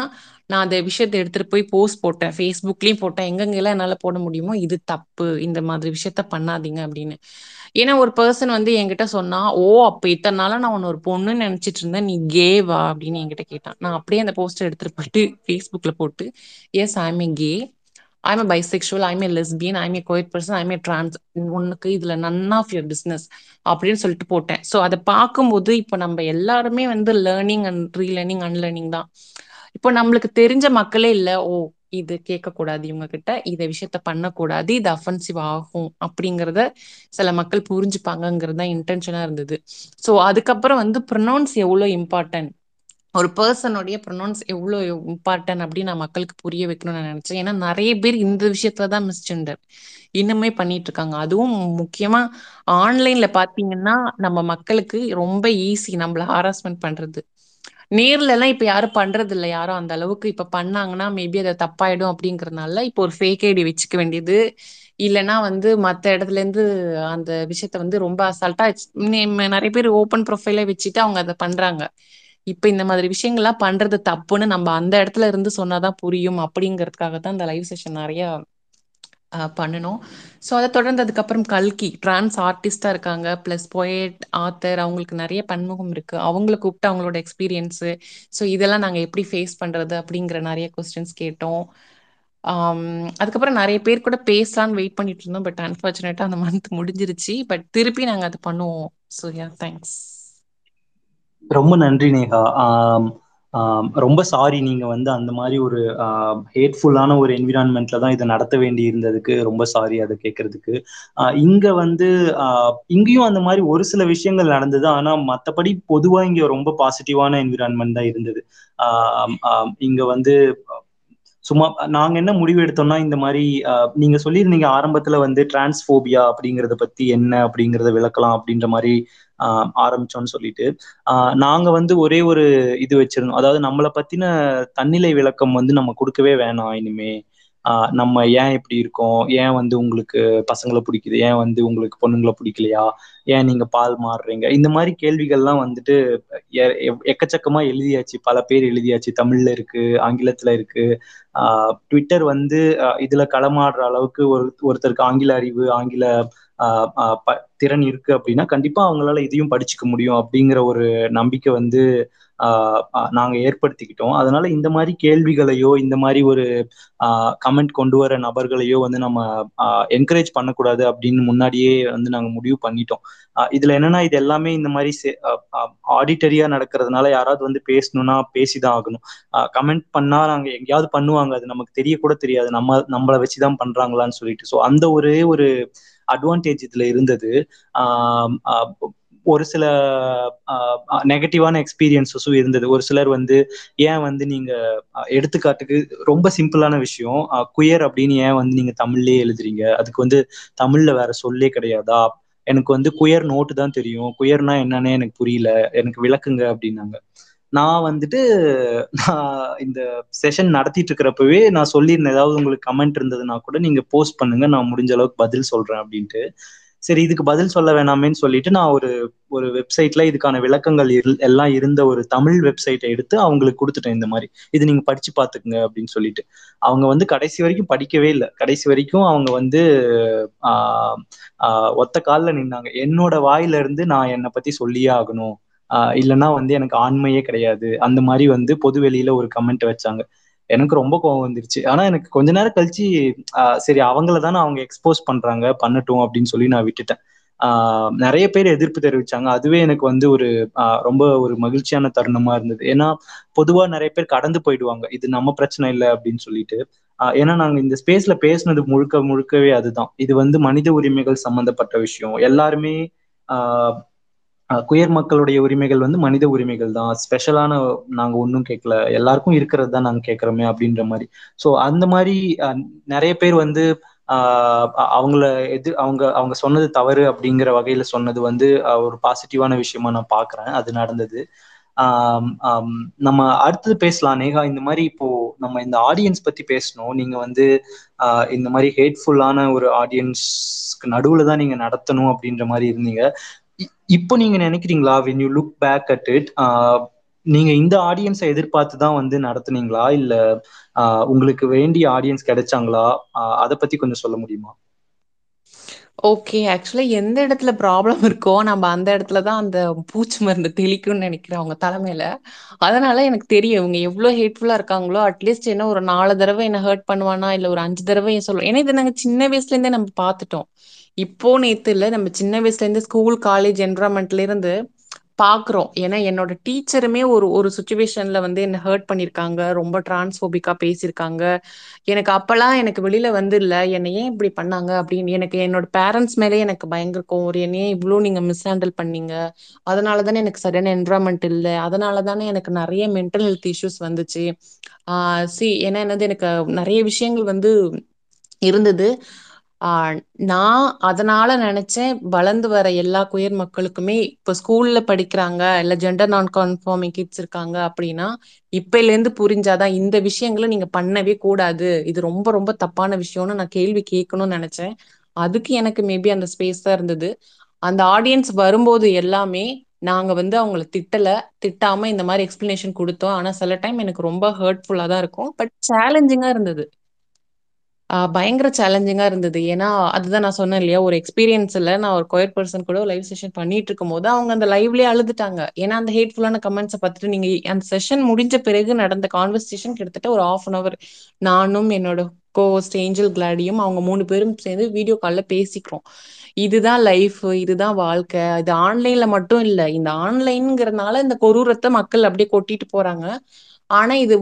நான் அந்த விஷயத்தை எடுத்துட்டு போய் போஸ்ட் போட்டேன். ஃபேஸ்புக்லயும் போட்டேன். எங்கெங்கெல்லாம் என்னால போட முடியுமோ இது தப்பு. இந்த மாதிரி விஷயத்த பண்ணாதீங்க அப்படின்னு. ஏன்னா ஒரு பர்சன் வந்து என்கிட்ட சொன்னா ஓ அப்ப இத்தனை நாளா நான் உன்ன ஒரு பொண்ணுன்னு நினைச்சிட்டு இருந்தேன். நீ கேவா அப்படின்னு என்கிட்ட கேட்டான். நான் அப்படியே அந்த போஸ்டர் எடுத்துட்டு போயிட்டு ஃபேஸ்புக்ல போட்டு yes I'm a gay I'm a bisexual I'm a lesbian I'm a queered person I'm a trans உனக்கு இதுல நன் ஆஃப் யுவர் பிஸ்னஸ் அப்படின்னு சொல்லிட்டு போட்டேன். ஸோ அதை பார்க்கும்போது இப்போ நம்ம எல்லாருமே வந்து லேர்னிங் அண்ட் ரீலேர்னிங் அன்லேர்னிங் தான். இப்போ நம்மளுக்கு தெரிஞ்ச மக்களே இல்லை ஓ இது கேட்கக்கூடாது இவங்க கிட்ட இதை விஷயத்த பண்ணக்கூடாது இது அஃபென்சிவ் ஆகும் அப்படிங்கிறத சில மக்கள் புரிஞ்சுப்பாங்கங்கிறது தான் இன்டென்ஷனா இருந்தது. ஸோ அதுக்கப்புறம் வந்து ப்ரொனவுன்ஸ் எவ்வளோ இம்பார்ட்டன்ட் ஒரு பர்சனுடைய ப்ரொனவுன்ஸ் எவ்வளோ இம்பார்ட்டன் அப்படின்னு நான் மக்களுக்கு புரிய வைக்கணும்னு நான் நினைச்சேன். ஏன்னா நிறைய பேர் இந்த விஷயத்துல தான் மிஸ்ஜெண்டர் இன்னுமே பண்ணிட்டு இருக்காங்க. அதுவும் முக்கியமா ஆன்லைன்ல பாத்தீங்கன்னா நம்ம மக்களுக்கு ரொம்ப ஈஸி நம்மள ஹாராஸ்மெண்ட் பண்றது. நேர்ல எல்லாம் இப்ப யாரும் பண்றது இல்லை. யாரும் அந்த அளவுக்கு இப்ப பண்ணாங்கன்னா மேபி அதை தப்பாயிடும் அப்படிங்கறதுனால இப்போ ஒரு ஃபேக் ஐடி வச்சுக்க வேண்டியது. இல்லைன்னா வந்து மத்த இடத்துல இருந்து அந்த விஷயத்த வந்து ரொம்ப அசால்ட்டா நிறைய பேர் ஓப்பன் ப்ரொஃபைல வச்சுட்டு அவங்க அதை பண்றாங்க. இப்ப இந்த மாதிரி விஷயங்கள்லாம் பண்றது தப்புன்னு நம்ம அந்த இடத்துல இருந்து சொன்னாதான் புரியும் அப்படிங்கிறதுக்காக தான் இந்த லைவ் செஷன் நிறைய பண்ணணும் ஸோ அதை தொடர்ந்து அதுக்கப்புறம் கல்கி டிரான்ஸ் ஆர்டிஸ்டா இருக்காங்க. பிளஸ் போயட் ஆத்தர் அவங்களுக்கு நிறைய பன்முகம் இருக்கு. அவங்கள கூப்பிட்டு அவங்களோட எக்ஸ்பீரியன்ஸு ஸோ இதெல்லாம் நாங்கள் எப்படி ஃபேஸ் பண்றது அப்படிங்கிற நிறைய கொஸ்டின்ஸ் கேட்டோம். அதுக்கப்புறம் நிறைய பேர் கூட பேசலான்னு வெயிட் பண்ணிட்டு இருந்தோம். பட் அன்ஃபார்ச்சுனேட்டாக அந்த மந்த் முடிஞ்சிருச்சு. பட் திருப்பி நாங்கள் அதை பண்ணுவோம். ஸோ யா தேங்க்ஸ் ரொம்ப நன்றி நேகா. ரொம்ப சாரி நீங்க வந்து அந்த மாதிரி ஒரு ஹேட்ஃபுல்லான ஒரு என்விரான்மெண்ட்ல தான் இதை நடத்த வேண்டி இருந்ததுக்கு ரொம்ப சாரி அதை கேட்கறதுக்கு. இங்க வந்து இங்கேயும் அந்த மாதிரி ஒரு சில விஷயங்கள் நடந்தது. ஆனா மற்றபடி பொதுவா இங்க ரொம்ப பாசிட்டிவான என்விரான்மெண்ட் தான் இருந்தது. இங்க வந்து சும்மா நாங்க என்ன முடிவு எடுத்தோம்னா இந்த மாதிரி நீங்க சொல்லியிருந்தீங்க ஆரம்பத்துல வந்து டிரான்ஸ்போபியா அப்படிங்கறத பத்தி என்ன அப்படிங்கறத விளக்கலாம் அப்படின்ற மாதிரி ஆரம்பிச்சோம்னு சொல்லிட்டு. ஆஹ் நாங்க வந்து ஒரே ஒரு இது வச்சிருந்தோம். அதாவது நம்மளை பத்தின தன்னிலை விளக்கம் வந்து நம்ம கொடுக்கவே வேணாம் இனிமே. நம்ம ஏன் இப்படி இருக்கோம்? ஏன் வந்து உங்களுக்கு பசங்களை பிடிக்குது? ஏன் வந்து உங்களுக்கு பொண்ணுங்களை பிடிக்கலையா? ஏன் நீங்க பால் மாறுறீங்க? இந்த மாதிரி கேள்விகள்லாம் வந்துட்டு எக்கச்சக்கமா எழுதியாச்சு. பல பேர் எழுதியாச்சு. தமிழ்ல இருக்கு ஆங்கிலத்துல இருக்கு. ஆஹ் ட்விட்டர் வந்து இதுல களமாடுற அளவுக்கு ஒரு ஒருத்தருக்கு ஆங்கில அறிவு ஆங்கில திறன் இருக்கு அப்படின்னா கண்டிப்பா அவங்களால இதையும் படிச்சுக்க முடியும் அப்படிங்கிற ஒரு நம்பிக்கை வந்து நாங்க ஏற்படுத்திக்கிட்டோம். அதனால இந்த மாதிரி கேள்விகளையோ இந்த மாதிரி ஒரு கமெண்ட் கொண்டு வர நபர்களையோ வந்து நம்ம என்கரேஜ் பண்ணக்கூடாது அப்படின்னு முன்னாடியே வந்து நாங்க முடிவு பண்ணிட்டோம். இதுல என்னன்னா இது எல்லாமே இந்த மாதிரி ஆடிட்டரியா நடக்கிறதுனால யாராவது வந்து பேசணும்னா பேசிதான் ஆகணும். கமெண்ட் பண்ணா நாங்க எங்கேயாவது பண்ணுவாங்க. அது நமக்கு தெரிய கூட தெரியாது. நம்ம நம்மளை வச்சுதான் பண்றாங்களான்னு சொல்லிட்டு. ஸோ அந்த ஒரே ஒரு அட்வான்டேஜ் இதுல இருந்தது. ஒரு சில நெகட்டிவான எக்ஸ்பீரியன்ஸஸும் இருந்தது. ஒரு சிலர் வந்து ஏன் வந்து நீங்க எடுத்துக்காட்டுக்கு ரொம்ப சிம்பிளான விஷயம் குயர் அப்படின்னு ஏன் வந்து நீங்க தமிழ்லயே எழுதுறீங்க? அதுக்கு வந்து தமிழ்ல வேற சொல்லே கிடையாதா? எனக்கு வந்து குயர் நோட்டு தான் தெரியும். குயர்னா என்னன்னே எனக்கு புரியல. எனக்கு விளக்குங்க அப்படின்னாங்க. நான் வந்துட்டு நான் இந்த செஷன் நடத்திட்டு இருக்கிறப்பவே நான் சொல்லியிருந்தேன். ஏதாவது உங்களுக்கு கமெண்ட் இருந்ததுன்னா கூட நீங்க போஸ்ட் பண்ணுங்க. நான் முடிஞ்ச அளவுக்கு பதில் சொல்றேன் அப்படின்ட்டு. சரி இதுக்கு பதில் சொல்ல வேணாமேன்னு சொல்லிட்டு நான் ஒரு ஒரு வெப்சைட்ல இதுக்கான விளக்கங்கள் எல்லாம் இருந்த ஒரு தமிழ் வெப்சைட்டை எடுத்து அவங்களுக்கு கொடுத்துட்டேன் இந்த மாதிரி. இது நீங்க படிச்சு பாத்துக்குங்க அப்படின்னு சொல்லிட்டு. அவங்க வந்து கடைசி வரைக்கும் படிக்கவே இல்லை. கடைசி வரைக்கும் அவங்க வந்து ஆஹ் ஒத்த காலில் நின்னாங்க. என்னோட வாயில இருந்து நான் என்னை பத்தி சொல்லியே ஆகணும். ஆஹ் இல்லைன்னா வந்து எனக்கு ஆண்மையே கிடையாது. அந்த மாதிரி வந்து பொது வெளியில ஒரு கமெண்ட் வச்சாங்க. எனக்கு ரொம்ப கோவம் வந்துருச்சு. ஆனா எனக்கு கொஞ்ச நேரம் கழிச்சு சரி அவங்கள தானே அவங்க எக்ஸ்போஸ் பண்றாங்க பண்ணட்டும் அப்படின்னு சொல்லி நான் விட்டுட்டேன். ஆஹ் நிறைய பேர் எதிர்ப்பு தெரிவிச்சாங்க. அதுவே எனக்கு வந்து ஒரு ரொம்ப ஒரு மகிழ்ச்சியான தருணமா இருந்தது. ஏன்னா பொதுவா நிறைய பேர் கடந்து போயிடுவாங்க. இது நம்ம பிரச்சனை இல்லை அப்படின்னு சொல்லிட்டு. ஏன்னா நாங்க இந்த ஸ்பேஸ்ல பேசுனது முழுக்க முழுக்கவே அதுதான். இது வந்து மனித உரிமைகள் சம்பந்தப்பட்ட விஷயம். எல்லாருமே ஆஹ் குயர் மக்களுடைய உரிமைகள் வந்து மனித உரிமைகள் தான். ஸ்பெஷலான நாங்க ஒன்றும் கேட்கல எல்லாருக்கும் இருக்கிறது தான் நாங்க கேட்கறோமே அப்படின்ற மாதிரி. ஸோ அந்த மாதிரி நிறைய பேர் வந்து ஆஹ் அவங்கள எது அவங்க அவங்க சொன்னது தவறு அப்படிங்கிற வகையில சொன்னது வந்து ஒரு பாசிட்டிவான விஷயமா நான் பாக்குறேன். அது நடந்தது. நம்ம அடுத்தது பேசலாம். நேகா இந்த மாதிரி இப்போ நம்ம இந்த ஆடியன்ஸ் பத்தி பேசணும். நீங்க வந்து இந்த மாதிரி ஹேட்ஃபுல்லான ஒரு ஆடியன்ஸ்க்கு நடுவுல தான் நீங்க நடத்தணும் அப்படின்ற மாதிரி இருந்தீங்க. இப்போ நீங்க நினைக்கிறீங்களா when you look back at it நீங்க இந்த ஆடியன்ஸை எதிர்பார்த்து தான் வந்து நடத்துனீங்களா? இல்ல உங்களுக்கு வேண்டிய ஆடியன்ஸ் கிடைச்சாங்களா? அதை பத்தி கொஞ்சம் சொல்ல முடியுமா? ஓகே ஆக்சுவலாக எந்த இடத்துல ப்ராப்ளம் இருக்கோ நம்ம அந்த இடத்துல தான் அந்த பூச்சி மருந்து தெளிக்கும்னு நினைக்கிறேன் அவங்க தலைமையில. அதனால எனக்கு தெரியும் இவங்க எவ்வளவு ஹேட்ஃபுல்லா இருக்காங்களோ அட்லீஸ்ட் என்ன ஒரு நாலு தடவை என்ன ஹர்ட் பண்ணுவானா இல்ல ஒரு அஞ்சு தடவை ஏன் சொல்லுவோம் ஏன்னா இதை நாங்க சின்ன வயசுல இருந்தே நம்ம பார்த்துட்டோம். இப்போ நேத்து இல்லை நம்ம சின்ன வயசுலேருந்து ஸ்கூல் காலேஜ் என்வரான்மெண்ட்லேருந்து பார்க்குறோம் ஏன்னா என்னோட டீச்சருமே ஒரு ஒரு சுச்சுவேஷனில் வந்து என்னை ஹர்ட் பண்ணியிருக்காங்க ரொம்ப டிரான்ஸ்போபிக்கா பேசியிருக்காங்க. எனக்கு அப்போல்லாம் எனக்கு வெளியில் வந்து இல்லை. என்னை ஏன் இப்படி பண்ணாங்க அப்படின்னு எனக்கு என்னோட பேரண்ட்ஸ் மேலே எனக்கு பயங்கர கோவம். ஒரு என்னையே இவ்வளோ நீங்கள் மிஸ் ஹேண்டில் பண்ணீங்க. அதனால தானே எனக்கு சரியான என்வரான்மெண்ட் இல்லை. அதனால தானே எனக்கு நிறைய மென்டல் ஹெல்த் இஷ்யூஸ் வந்துச்சு. சி ஏன்னா என்னது எனக்கு நிறைய விஷயங்கள் வந்து இருந்தது. நான் அதனால நினைச்சேன் வளர்ந்து வர எல்லா குயர் மக்களுக்குமே இப்ப ஸ்கூல்ல படிக்கிறாங்க இல்ல ஜெண்டர் நான் கன்ஃபார்மிங் கிட்ஸ் இருக்காங்க அப்படின்னா இப்பையில இருந்து புரிஞ்சாதான் இந்த விஷயங்களை நீங்க பண்ணவே கூடாது. இது ரொம்ப ரொம்ப தப்பான விஷயம்னு நான் கேள்வி கேட்கணும்னு நினைச்சேன். அதுக்கு எனக்கு மேபி அந்த ஸ்பேஸ் தான் இருந்தது. அந்த ஆடியன்ஸ் வரும்போது எல்லாமே நாங்க வந்து அவங்கள திட்டல திட்டாம இந்த மாதிரி எக்ஸ்பிளனேஷன் கொடுத்தோம். ஆனா சில டைம் எனக்கு ரொம்ப ஹர்ட்ஃபுல்லா தான் இருக்கும். பட் சேலஞ்சிங்கா இருந்தது. பயங்கர சேலஞ்சிங்கா இருந்தது. ஏன்னா அதுதான் நான் சொன்னேன் இல்லையா ஒரு எக்ஸ்பீரியன்ஸ் இல்லை நான் ஒரு கொயர் பர்சன் கூட லைவ் செஷன் பண்ணிட்டு இருக்கும் போது அவங்க அந்த லைவ்லயே அழுதுட்டாங்க. ஏன்னா அந்த ஹேட்ஃபுல்லான கமெண்ட்ஸை பார்த்துட்டு நீங்க அந்த செஷன் முடிஞ்ச பிறகு நடந்த கான்வர்சேஷன் கிட்டத்தட்ட ஒரு ஆஃப் அன் அவர் நானும் என்னோட கோஸ்ட் ஏஞ்சல் கிளாடியும் அவங்க மூணு பேரும் சேர்ந்து வீடியோ காலில் பேசிக்கிறோம். இதுதான் லைஃப் இதுதான் வாழ்க்கை. இது ஆன்லைன்ல மட்டும் இல்லை இந்த ஆன்லைன்ங்கிறதுனால இந்த கொரூரத்தை மக்கள் அப்படியே கொட்டிட்டு போறாங்க. ஆனா இது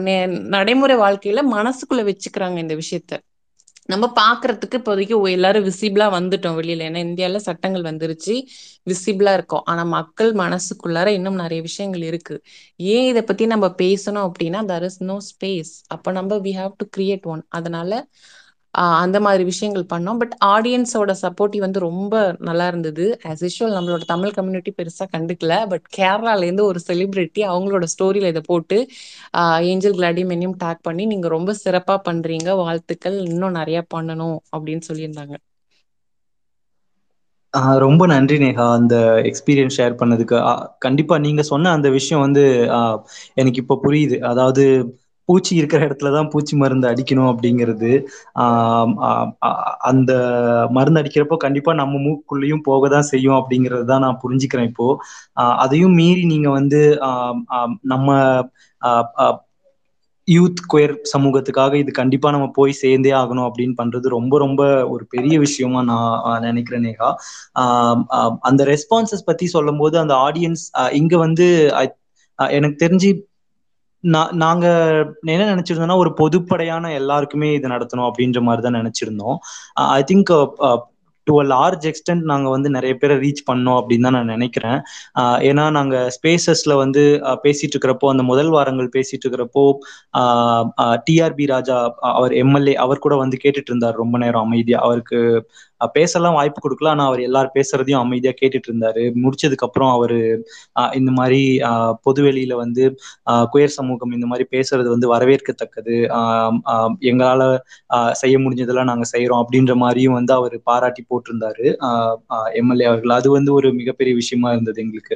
நே- நடைமுறை வாழ்க்கையில மனசுக்குள்ள வச்சுக்கிறாங்க இந்த விஷயத்த. நம்ம பாக்குறதுக்கு இப்போதைக்கு எல்லாரும் விசிபிளா வந்துட்டோம் வெளியில. ஏன்னா இந்தியால சட்டங்கள் வந்துருச்சு விசிபிளா இருக்கும். ஆனா மக்கள் மனசுக்குள்ளார இன்னும் நிறைய விஷயங்கள் இருக்கு. ஏன் இதை பத்தி நம்ம பேசணும் அப்படின்னா தர் இஸ் நோ ஸ்பேஸ் அப்ப நம்ம we have to create one அதனால அந்த மாதிரி விஷயங்கள் பண்ணோம். பட் ஆடியன்ஸோட சப்போர்ட்டிவ் வந்து ரொம்ப நல்லா இருந்தது. ஆஸ் யூஷுவல் நம்மளோட தமிழ் கம்யூனிட்டி பெருசா கண்டுக்கல. பட் கேரளால இருந்து ஒரு செலிபிரிட்டி அவங்களோட ஸ்டோரியில இதை போட்டு ஏஞ்சல் கிளாடிமென்யும் டேக் பண்ணி நீங்க ரொம்ப சிறப்பா பண்றீங்க. வாழ்த்துக்கள். இன்னும் நிறைய பண்ணணும். அப்படின்னு சொல்லியிருந்தாங்க. ஆஹ் ரொம்ப நன்றி நேஹா. அந்த எக்ஸ்பீரியன்ஸ் ஷேர் பண்ணதுக்கு. கண்டிப்பா நீங்க சொன்ன அந்த விஷயம் வந்து எனக்கு இப்ப புரியுது. அதாவது பூச்சி இருக்கிற இடத்துல தான் பூச்சி மருந்து அடிக்கணும் அப்படிங்கிறது ஆஹ் அந்த மருந்து அடிக்கிறப்போ கண்டிப்பா நம்ம மூக்குள்ளேயும் போக தான் செய்யும் அப்படிங்கிறது தான் நான் புரிஞ்சுக்கிறேன் இப்போ. அதையும் மீறி நீங்க வந்து ஆஹ் நம்ம யூத் குயர் சமூகத்துக்காக இது கண்டிப்பா நம்ம போய் சேர்ந்தே ஆகணும் அப்படின்னு பண்றது ரொம்ப ரொம்ப ஒரு பெரிய விஷயமா நான் நினைக்கிறேன் நேகா. ஆஹ் அந்த ரெஸ்பான்சஸ் பத்தி சொல்லும்போது அந்த ஆடியன்ஸ் இங்க வந்து எனக்கு தெரிஞ்சு நாங்க என்ன நினைச்சிருந்தோம்னா ஒரு பொதுப்படையான எல்லாருக்குமே இது நடத்தணும் அப்படின்ற மாதிரி தான் நினைச்சிருந்தோம். I think to a large extent நாங்க வந்து நிறைய பேரை ரீச் பண்ணோம் அப்படின்னு தான் நான் நினைக்கிறேன். ஏன்னா நாங்க ஸ்பேசஸ்ல வந்து பேசிட்டு இருக்கிறப்போ அந்த முதல் வாரங்கள் பேசிட்டு இருக்கிறப்போ டிஆர்பி ராஜா அவர் எம்எல்ஏ அவர் கூட வந்து கேட்டுட்டு இருந்தார் ரொம்ப நேரம் அமைதியா. அவருக்கு பேசலாம் வாய்ப்பு கொடுக்கல. ஆனா அவர் எல்லாரும் பேசுறதையும் அமைதியா கேட்டுட்டு இருந்தாரு. முடிச்சதுக்கு அப்புறம் அவரு இந்த மாதிரி பொதுவெளியில வந்து குயர் சமூகம் இந்த மாதிரி பேசுறது வந்து வரவேற்கத்தக்கது. எங்களால செய்ய முடிஞ்சதெல்லாம் நாங்க செய்யறோம் அப்படின்ற மாதிரியும் வந்து அவர் பாராட்டி போட்டிருந்தாரு. எம்எல்ஏ அவர்கள். அது வந்து ஒரு மிகப்பெரிய விஷயமா இருந்தது எங்களுக்கு.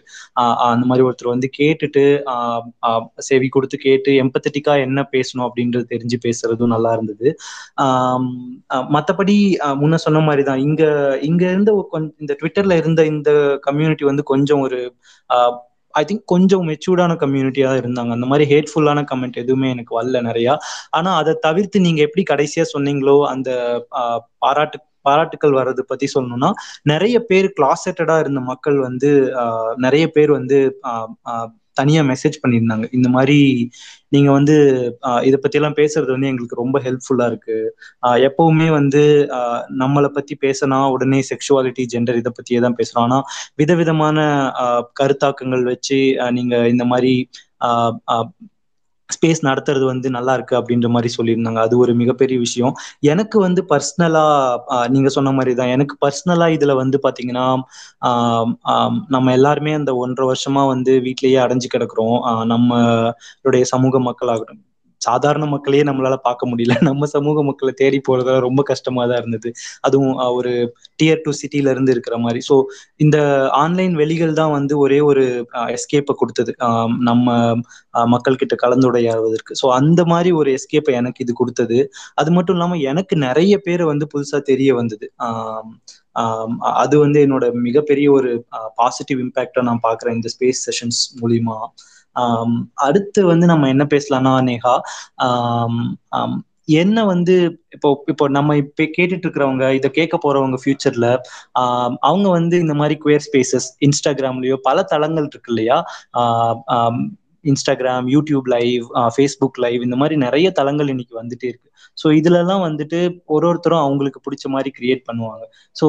அந்த மாதிரி ஒருத்தர் வந்து கேட்டுட்டு செவி கொடுத்து கேட்டு எம்பத்தட்டிக்கா என்ன பேசணும் அப்படின்றது தெரிஞ்சு பேசுறதும் நல்லா இருந்தது. மற்றபடி மத்தபடி முன்ன சொன்ன மாதிரி தான் இங்க இங்க இருந்த இந்த ட்விட்டர்ல இருந்த இந்த கம்யூனிட்டி வந்து கொஞ்சம் ஒரு ஐ திங்க் கொஞ்சம் மெச்சூர்டான கம்யூனிட்டியா இருந்தாங்க. அந்த மாதிரி ஹேட்ஃபுல்லான கமெண்ட் எதுவுமே எனக்கு வரல நிறையா. ஆனா அதை தவிர்த்து நீங்க எப்படி கடைசியா சொன்னீங்களோ அந்த பாராட்டு பாராட்டுக்கள் வர்றது பத்தி சொல்லணும்னா நிறைய பேர் கிளாசட்டடா இருந்த மக்கள் வந்து நிறைய பேர் வந்து தனியா மெசேஜ் பண்ணியிருந்தாங்க. இந்த மாதிரி நீங்க வந்து இதை பத்தி எல்லாம் பேசுறது வந்து எங்களுக்கு ரொம்ப ஹெல்ப்ஃபுல்லா இருக்கு. ஆஹ் எப்பவுமே வந்து ஆஹ் நம்மளை பத்தி பேசினா உடனே செக்ஷுவாலிட்டி ஜெண்டர் இதை பத்தியே தான் பேசுறோம். ஆனா விதவிதமான கருத்தாக்கங்கள் வச்சு நீங்க இந்த மாதிரி ஸ்பேஸ் நடத்துறது வந்து நல்லா இருக்கு அப்படின்ற மாதிரி சொல்லியிருந்தாங்க. அது ஒரு மிகப்பெரிய விஷயம். எனக்கு வந்து பர்சனலா நீங்க சொன்ன மாதிரி தான் எனக்கு பர்சனலா இதுல வந்து பாத்தீங்கன்னா ஆஹ் நம்ம எல்லாருமே அந்த ஒன்றரை வருஷமா வந்து வீட்லயே அடைஞ்சு கிடக்குறோம். ஆஹ் நம்மளுடைய சமூக மக்கள் ஆகட்டும் சாதாரண மக்களையே நம்மளால பார்க்க முடியல. <laughs> நம்ம சமூக மக்களை தேடி போறதால ரொம்ப கஷ்டமா தான் இருந்தது. அதுவும் ஒரு டியர் டூ சிட்டில இருந்து இருக்கிற மாதிரி. ஸோ இந்த ஆன்லைன் வெளிகள் தான் வந்து ஒரே ஒரு எஸ்கேப்பை கொடுத்தது. ஆஹ் நம்ம ஆஹ் மக்கள் கிட்ட கலந்துரையாடுவதற்கு. ஸோ அந்த மாதிரி ஒரு எஸ்கேப்பை எனக்கு இது கொடுத்தது. அது மட்டும் இல்லாம எனக்கு நிறைய பேர் வந்து புதுசா தெரிய வந்தது. ஆஹ் ஆஹ் அது வந்து என்னோட மிகப்பெரிய ஒரு பாசிட்டிவ் இம்பேக்டா நான் பாக்குறேன் இந்த ஸ்பேஸ் செஷன்ஸ் மூலியமா. அடுத்து வந்து நம்ம என்ன பேசலாம்னா நேகா என்ன வந்து இப்போ இப்போ நம்ம இப்ப கேட்டுட்டு இருக்கிறவங்க இதை கேட்க போறவங்க ஃபியூச்சர்ல அவங்க வந்து இந்த மாதிரி குயர் ஸ்பேசஸ் இன்ஸ்டாகிராம்லயோ பல தளங்கள் இருக்கு இல்லையா Instagram YouTube live Facebook live இந்த மாதிரி நிறைய தளங்கள் இன்னைக்கு வந்துட்டே இருக்கு. ஸோ இதுலலாம் வந்துட்டு ஒரு ஒருத்தரும் அவங்களுக்கு பிடிச்ச மாதிரி கிரியேட் பண்ணுவாங்க. ஸோ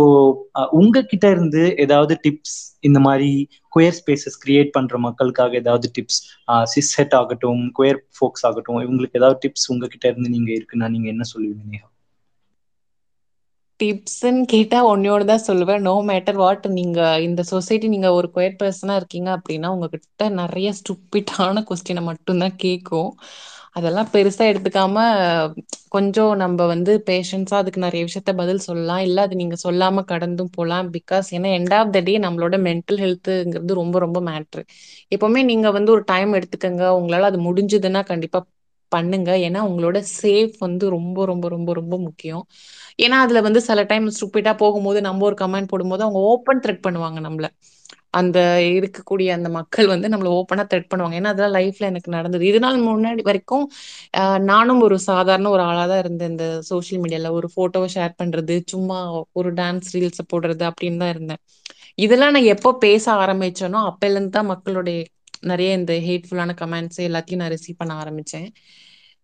உங்ககிட்ட இருந்து ஏதாவது டிப்ஸ் இந்த மாதிரி குயர் ஸ்பேசஸ் கிரியேட் பண்ற மக்களுக்காக ஏதாவது டிப்ஸ் சிஸ் ஆகட்டும் குயர் ஃபோக்ஸ் ஆகட்டும் இவங்களுக்கு ஏதாவது டிப்ஸ் உங்ககிட்ட இருந்து நீங்க இருக்குன்னா நீங்க என்ன சொல்லுவீங்க நேஹா? டிப்ஸ்ன்னு கேட்டா ஒன்னோட தான் சொல்லுவேன். நோ மேட்டர் வாட் நீங்க இந்த சொசைட்டி நீங்க ஒரு குயர் பர்சனா இருக்கீங்க அப்படின்னா உங்ககிட்ட நிறைய ஸ்டூப்பிட்டான கொஸ்டினை மட்டும்தான் கேட்கும் அதெல்லாம் பெருசா எடுத்துக்காம கொஞ்சம் நம்ம வந்து பேஷன்ஸா அதுக்கு நிறைய விஷயத்த பதில் சொல்லலாம். இல்ல அது நீங்க சொல்லாம கடந்தும் போகலாம். பிகாஸ் ஏன்னா எண்ட் ஆஃப் த டே நம்மளோட மென்டல் ஹெல்த்துங்கிறது ரொம்ப ரொம்ப மேட்ரு எப்பவுமே நீங்க வந்து ஒரு டைம் எடுத்துக்கங்க. உங்களால அது முடிஞ்சதுன்னா கண்டிப்பா பண்ணுங்க. ஏன்னா உங்களோட சேஃப் வந்து ரொம்ப ரொம்ப ரொம்ப ரொம்ப முக்கியம். ஏன்னா அதுல வந்து சில டைம் ஸ்டூப்பிட்டா போகும்போது நம்ம ஒரு கமெண்ட் போடும்போது அவங்க ஓப்பன் த்ரெட் பண்ணுவாங்க நம்மள. அந்த இருக்கக்கூடிய அந்த மக்கள் வந்து நம்மளை ஓப்பனா த்ரெட் பண்ணுவாங்க. ஏன்னா அதெல்லாம் லைஃப்ல எனக்கு நடந்தது. இது நாள் முன்னாடி வரைக்கும் நானும் ஒரு சாதாரண ஒரு ஆளா தான் இருந்தேன். இந்த சோஷியல் மீடியால ஒரு போட்டோவை ஷேர் பண்றது சும்மா ஒரு டான்ஸ் ரீல்ஸ் போடுறது அப்படின்னு தான் இருந்தேன். இதெல்லாம் நான் எப்போ பேச ஆரம்பிச்சேனோ அப்போலேருந்து தான் மக்களுடைய நிறைய இந்த ஹேட்ஃபுல்லான கமெண்ட்ஸ் எல்லாத்தையும் நான் ரிசீவ் பண்ண ஆரம்பிச்சேன்.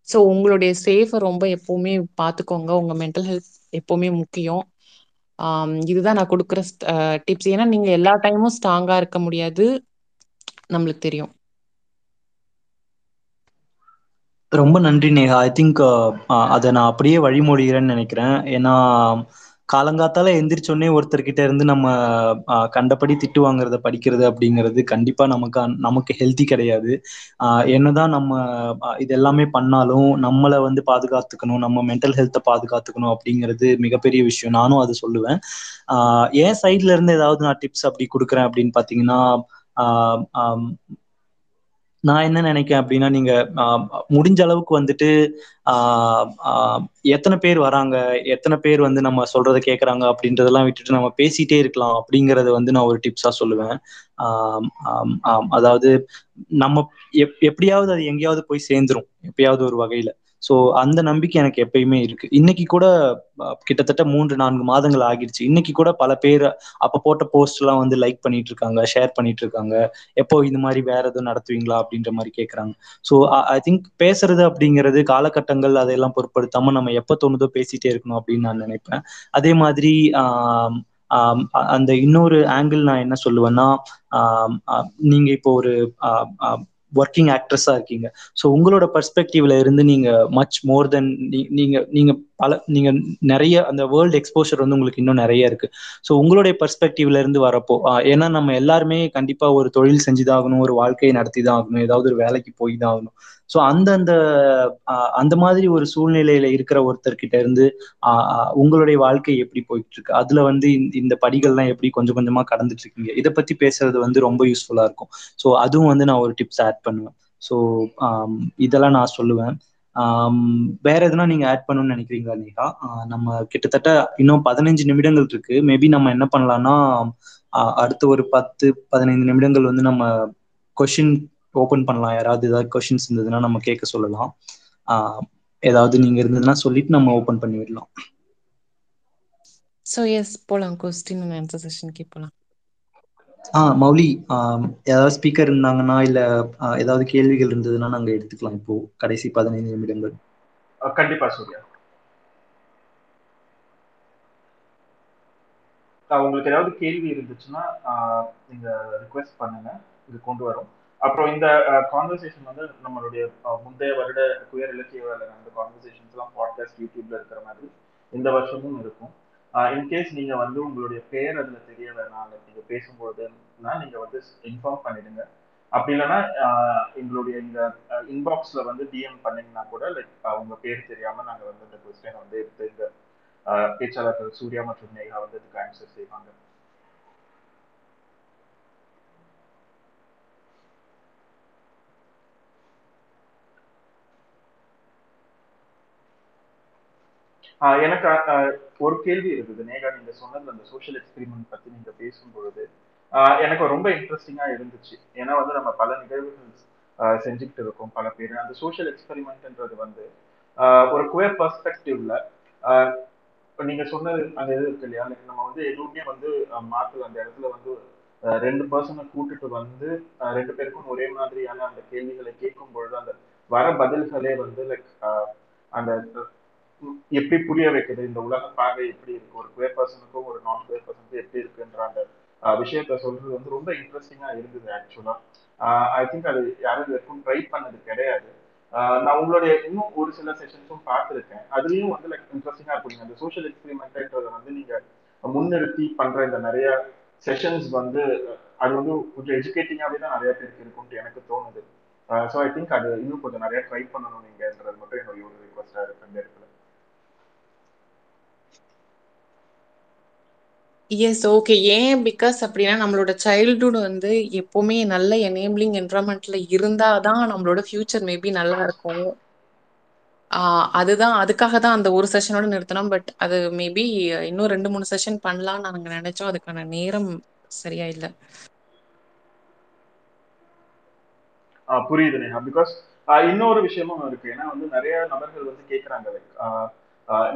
ஸோ உங்களுடைய சேஃபை ரொம்ப எப்பவுமே பார்த்துக்கோங்க உங்க மென்டல் ஹெல்த் எப்பவுமே முக்கியம். இதுதான் நான் கொடுக்குற டிப்ஸ் ஏன்னா நீங்க எல்லா டைமும் ஸ்ட்ராங்கா இருக்க முடியாது. நம்மளுக்கு தெரியும். ரொம்ப நன்றி நேஹா. ஐ திங்க் அதை நான் அப்படியே வழிமொழிகிறேன்னு நினைக்கிறேன். ஏன்னா காலங்காத்தால எந்திரிச்சோடனே ஒருத்தர்கிட்ட இருந்து நம்ம கண்டபடி திட்டு வாங்குறத படிக்கிறது அப்படிங்கிறது கண்டிப்பா நமக்கு நமக்கு ஹெல்த்தி கிடையாது. என்னதான் நம்ம இது எல்லாமே பண்ணாலும் நம்மளை வந்து பாதுகாத்துக்கணும் நம்ம மென்டல் ஹெல்த்தை பாதுகாத்துக்கணும் அப்படிங்கிறது மிகப்பெரிய விஷயம். நானும் அது சொல்லுவேன். ஆஹ், என் சைட்ல இருந்து ஏதாவது நான் டிப்ஸ் அப்படி கொடுக்குறேன் அப்படின்னு பாத்தீங்கன்னா நான் என்ன நினைக்கிறேன் அப்படின்னா நீங்க முடிஞ்ச அளவுக்கு வந்துட்டு ஆஹ், ஆஹ், எத்தனை பேர் வராங்க எத்தனை பேர் வந்து நம்ம சொல்றத கேட்கறாங்க அப்படின்றதெல்லாம் விட்டுட்டு நம்ம பேசிட்டே இருக்கலாம் அப்படிங்கறத வந்து நான் ஒரு டிப்ஸா சொல்லுவேன். அதாவது நம்ம எப் எப்படியாவது அது எங்கேயாவது போய் சேர்ந்துரும் எப்பயாவது ஒரு வகையில. சோ அந்த நம்பிக்கை எனக்கு எப்பயுமே இருக்கு. இன்னைக்கு கூட கிட்டத்தட்ட மூன்று நான்கு மாதங்கள் ஆகிடுச்சு. இன்னைக்கு கூட பல பேர் அப்ப போட்ட போஸ்ட் எல்லாம் வந்து லைக் பண்ணிட்டு இருக்காங்க ஷேர் பண்ணிட்டு இருக்காங்க எப்போ இந்த மாதிரி வேற எதுவும் நடத்துவீங்களா அப்படின்ற மாதிரி கேக்குறாங்க. ஸோ ஐ திங்க் பேசுறது அப்படிங்கிறது காலகட்டங்கள் அதையெல்லாம் பொருட்படுத்தாம நம்ம எப்போ தோணுதோ பேசிட்டே இருக்கணும் அப்படின்னு நான் நினைப்பேன். அதே மாதிரி அந்த இன்னொரு ஆங்கிள் நான் என்ன சொல்லுவேன்னா நீங்க இப்போ ஒரு ஒர்க்கிங் ஆக்ட்ரஸா இருக்கீங்க. ஸோ உங்களோட பர்ஸ்பெக்டிவ்ல இருந்து நீங்க மச் மோர் தென் நீங்க நீங்க அல நீங்க நிறைய அந்த வேர்ல்டு எக்ஸ்போஷர் வந்து உங்களுக்கு இன்னும் நிறைய இருக்கு. ஸோ உங்களுடைய பர்ஸ்பெக்டிவ்ல இருந்து வரப்போ ஏன்னா நம்ம எல்லாருமே கண்டிப்பா ஒரு தொழில் செஞ்சுதான் ஆகணும் ஒரு வாழ்க்கையை நடத்தி தான் ஆகணும் ஏதாவது ஒரு வேலைக்கு போய் தான் ஆகணும் ஸோ அந்தந்த அந்த மாதிரி ஒரு சூழ்நிலையில இருக்கிற ஒருத்தர்கிட்ட இருந்து உங்களுடைய வாழ்க்கை எப்படி போயிட்டு இருக்கு அதுல வந்து இந்த- இந்த படிகள்லாம் எப்படி கொஞ்சம் கொஞ்சமா கடந்துட்டு இருக்கீங்க இதை பத்தி பேசுறது வந்து ரொம்ப யூஸ்ஃபுல்லா இருக்கும். ஸோ அதுவும் வந்து நான் ஒரு டிப்ஸ் ஆட் பண்ணுவேன். ஸோ இதெல்லாம் நான் சொல்லுவேன். வேற எதுனா நீங்க ஆட் பண்ணணும்னு நினைக்கிறீங்களா நேகா? நம்ம கிட்டத்தட்ட இன்னும் பதினஞ்சு நிமிடங்கள் இருக்கு. மேபி நம்ம என்ன பண்ணலாம்னா அடுத்த ஒரு பத்து பதினைந்து நிமிடங்கள் வந்து நம்ம கொஷின் ஓபன் பண்ணலாம். யாராவது ஏதாவது கொஷின்ஸ் இருந்ததுன்னா நம்ம கேட்க சொல்லலாம். ஏதாவது நீங்க இருந்ததுன்னா சொல்லிட்டு நம்ம ஓபன் பண்ணி விடலாம் ஸோ எஸ் போலாம் கொஸ்டின் அண்ட் ஆன்சர் செஷனுக்கே போலாம். ஆ மௌலி ஏதாவது ஸ்பீக்கர் இருந்தாங்கன்னா இல்ல ஏதாவது கேள்விகள் இருந்ததுன்னா நாங்க எடுத்துக்கலாம் இப்போ கடைசி பதினைந்து நிமிடங்கள். கண்டிப்பா சூர்யா. உங்களுக்கு ஏதாவது கேள்வி இருந்துச்சுன்னா நீங்க ரிக்வெஸ்ட் பண்ணுங்க இது கொண்டு வரும். அப்புறம் இந்த கான்வர்சேஷன் வந்து நம்மளுடைய முந்தைய வருட குயர் இலக்கிய வேலை அந்த கான்வர்சேஷன்ஸ் எல்லாம் பாட்காஸ்ட் யூடியூப்ல இருக்கிற மாதிரி இந்த வருஷமும் இருக்கும். இன்கேஸ் நீங்க வந்து உங்களுடைய பேர் அதுல தெரிய வேணாம் நீங்க பேசும்போதுன்னா நீங்க வந்து இன்ஃபார்ம் பண்ணிடுங்க. அப்படி இல்லைன்னா எங்களுடைய இந்த இன்பாக்ஸ்ல வந்து டிஎம் பண்ணீங்கன்னா கூட லைக் உங்க பேர் தெரியாம நாங்க வந்து இந்த கொஸ்டின் வந்து எடுத்து இந்த பேச்சாளர்கள் சூர்யா மற்றும் நேகா வந்து இதுக்கு ஆன்சர் செய்வாங்க. எனக்கு ஒரு கேள்வி இருக்குது. நேகா நீங்க சொன்னது அந்த சோஷியல் எக்ஸ்பெரிமெண்ட் பத்தி நீங்க பேசும்பொழுது ஆஹ் எனக்கு ரொம்ப இன்ட்ரெஸ்டிங்கா இருந்துச்சு. ஏன்னா வந்து நம்ம பல நிகழ்வுகள் செஞ்சுக்கிட்டு இருக்கோம் பல பேர். அந்த சோஷியல் எக்ஸ்பெரிமெண்ட்ன்றது வந்து ஆஹ் ஒரு குவே பர்ஸ்பெக்டிவ்ல இப்போ நீங்க சொன்னது அந்த இது இருக்கு இல்லையா? நம்ம வந்து எதுவுமே வந்து மாற்று மாத்து அந்த இடத்துல வந்து ரெண்டு பர்சனை கூட்டிட்டு வந்து ரெண்டு பேருக்கும் ஒரே மாதிரியான அந்த கேள்விகளை கேட்கும் பொழுது அந்த வர பதில்களே வந்து லைக் அந்த எப்படி புரிய வைக்குது இந்த உலக பார்வை எப்படி இருக்கு? ஒரு குயர் பர்சனுக்கும் ஒரு நான் குயர் பர்சனுக்கும் எப்படி இருக்குன்ற அந்த விஷயத்த சொல்றது வந்து ரொம்ப இன்ட்ரெஸ்டிங்கா இருந்தது ஆக்சுவலா ஐ திங்க் அது யாரும் இது வரைக்கும் ட்ரை பண்ணது கிடையாது. நான் உங்களுடைய இன்னும் ஒரு சில செஷன்ஸும் பார்த்துருக்கேன். அதுலயும் வந்து லைக் இன்ட்ரெஸ்டிங்கா இருக்கும் அந்த சோஷியல் எக்ஸ்பெரிமெண்ட்ன்றத வந்து நீங்க முன்னிறுத்தி பண்ற இந்த நிறைய செஷன்ஸ் வந்து அது வந்து கொஞ்சம் எஜுகேட்டிங்காவே தான் நிறைய பேருக்கு இருக்கும்ட்டு எனக்கு தோணுது. ஸோ ஐ திங்க் அது இன்னும் கொஞ்சம் நிறைய ட்ரை பண்ணணும் நீங்கன்றது மட்டும் என்னுடைய ஒரு ரிக்வஸ்டா இருக்கு எஸ் ஓகே ஏன்? பிகாஸ் அப்படின்னா நம்மளோட சைல்டுஹுட் வந்து எப்போவுமே நல்ல எனேபிளிங் என்வரான்மெண்ட்ல இருந்தால் தான் நம்மளோட ஃப்யூச்சர் மேபி நல்லா இருக்கும். அதுதான் அதுக்காக தான் அந்த ஒரு செஷனோட நிறுத்தினோம். பட் அது மேபி இன்னும் ரெண்டு மூணு செஷன் பண்ணலாம்னு நாங்கள் நினைச்சோம். அதுக்கான நேரம் சரியா இல்லை. புரியுதுண்ணே இன்னொரு விஷயமும் இருக்கு. ஏன்னா வந்து நிறைய நபர்கள் வந்து கேட்குறாங்க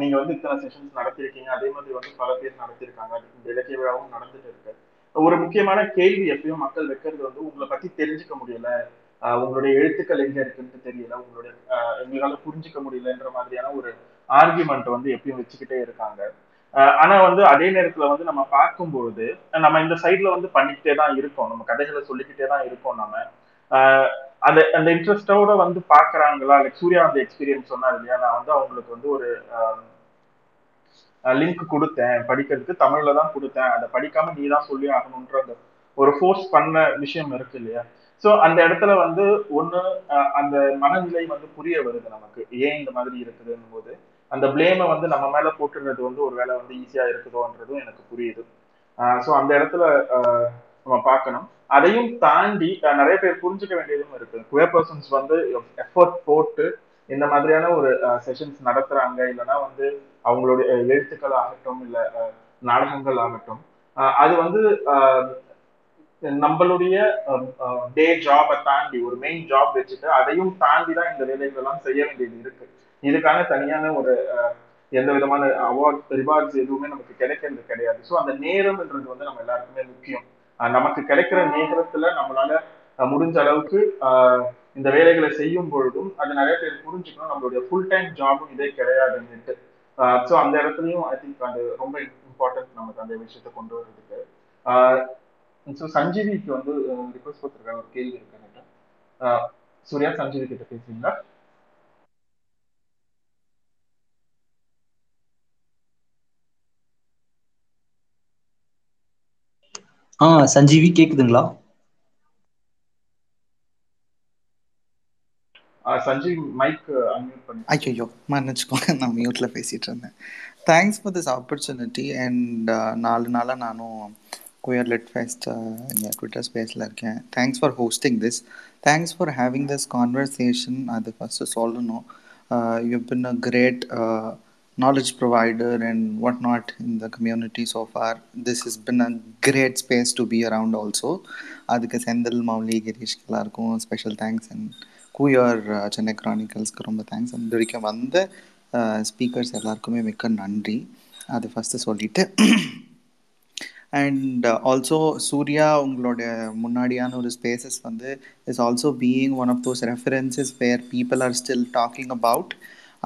நீங்க வந்து இத்தனை செஷன்ஸ் நடத்திருக்கீங்க அதே மாதிரி வந்து பல பேர் நடத்திருக்காங்க இந்த இலக்கிய விழாவும் நடந்துட்டு இருக்கு. ஒரு முக்கியமான கேள்வி எப்பயும் மக்கள் வைக்கிறது வந்து உங்களை பத்தி தெரிஞ்சுக்க முடியல உங்களுடைய எழுத்துக்கள் எங்க இருக்குன்னு தெரியல உங்களுடைய எங்களால புரிஞ்சுக்க முடியலன்ற மாதிரியான ஒரு ஆர்குமெண்ட் வந்து எப்பயும் வச்சுக்கிட்டே இருக்காங்க. ஆனா வந்து அதே நேரத்துல வந்து நம்ம பார்க்கும்பொழுது நம்ம இந்த சைட்ல வந்து பண்ணிக்கிட்டே தான் இருக்கோம் நம்ம கதைகளை சொல்லிக்கிட்டே தான் இருக்கோம் நம்ம. அந்த அந்த இன்ட்ரெஸ்டோட வந்து பாக்குறாங்களா லைக் சூர்யா அந்த எக்ஸ்பீரியன்ஸ் சொன்னார் இல்லையா நான் வந்து அவங்களுக்கு வந்து ஒரு லிங்க் கொடுத்தேன். படிக்கிறதுக்கு தமிழ்ல தான் கொடுத்தேன். அதை படிக்காம நீ தான் சொல்லி ஆகணுன்ற அந்த ஒரு ஃபோர்ஸ் பண்ண விஷயம் இருக்கு இல்லையா? ஸோ அந்த இடத்துல வந்து ஒண்ணு அந்த மனநிலை வந்து புரிய வருது நமக்கு. ஏன் இந்த மாதிரி இருக்குதுன்னு போது அந்த பிளேமை வந்து நம்ம மேல போட்டுறது வந்து ஒரு வேலை வந்து ஈஸியா இருக்குதோன்றதும் எனக்கு புரியுது. ஸோ அந்த இடத்துல நம்ம பார்க்கணும். அதையும் தாண்டி நிறைய பேர் புரிஞ்சுக்க வேண்டியதும் இருக்கு. குயர் பர்சன்ஸ் வந்து எஃபர்ட் போட்டு இந்த மாதிரியான ஒரு செஷன்ஸ் நடத்துறாங்க. இல்லைன்னா வந்து அவங்களுடைய எழுத்துக்கள் ஆகட்டும் இல்ல நாடகங்கள் ஆகட்டும். அது வந்து நம்மளுடைய டே ஜாபை தாண்டி ஒரு மெயின் ஜாப் வச்சுட்டு அதையும் தாண்டி தான் இந்த வேலைகள் எல்லாம் செய்ய வேண்டியது இருக்கு. இதுக்கான தனியான ஒரு எந்த விதமான அவார்ட் ரிவார்ட்ஸ் எதுவுமே நமக்கு கிடைக்கிறது கிடையாது. ஸோ அந்த நேரம்ன்றது வந்து நம்ம எல்லாருக்குமே முக்கியம். நமக்கு கிடைக்கிற நேரத்துல நம்மளால முடிஞ்ச அளவுக்கு இந்த வேலைகளை செய்யும் பொழுதும் அது நிறைய பேர் புரிஞ்சுக்கணும். நம்மளுடைய ஃபுல் டைம் ஜாபும் இதே கிடையாதுன்னுட்டு. ஸோ அந்த இடத்துலையும் ஐ திங்க் அது ரொம்ப இம்பார்ட்டன்ட் நமக்கு அந்த விஷயத்தை கொண்டு வர்றதுக்கு. ஸோ சஞ்சீவிக்கு வந்து ரிக்வஸ்ட் கொடுத்துருக்காங்க ஒரு கேள்வி இருக்கு சூர்யா சஞ்சீவி கிட்ட பேசுறீங்களா ஆ சஞ்சீவி கேக்குதுங்களா? சஞ்சீவ் மைக் அன்மியூட் பண்ணி. ஐயோ மன்னிச்சுக்கோங்க நான் மியூட்ல பேசிட்டு இருந்தேன். Thanks for this opportunity and நாலு நாளாக நானும் குயர் லிட் ஃபெஸ்ட் இங்கே ட்விட்டர் ஸ்பேஸில் இருக்கேன். Thanks for hosting this thanks for having this conversation அது ஃபஸ்ட்டு சொல்லணும். You been a great knowledge provider and whatnot in the community so far. This has been a great space to be around also. அதுக்கு செந்தில் மௌலி கிரீஷ் எல்லாருக்கும் special thanks and queer Chennai கிரானிக்கல்ஸ்க்கு ரொம்ப thanks and வரைக்கும் வந்த uh, speakers எல்லாருக்குமே மிக்க நன்றி அது first சொல்லிட்டு அண்ட் ஆல்சோ uh, சூர்யா உங்களோட முன்னாடியான ஒரு ஸ்பேசஸ் வந்து is also being one of those references where people are still talking about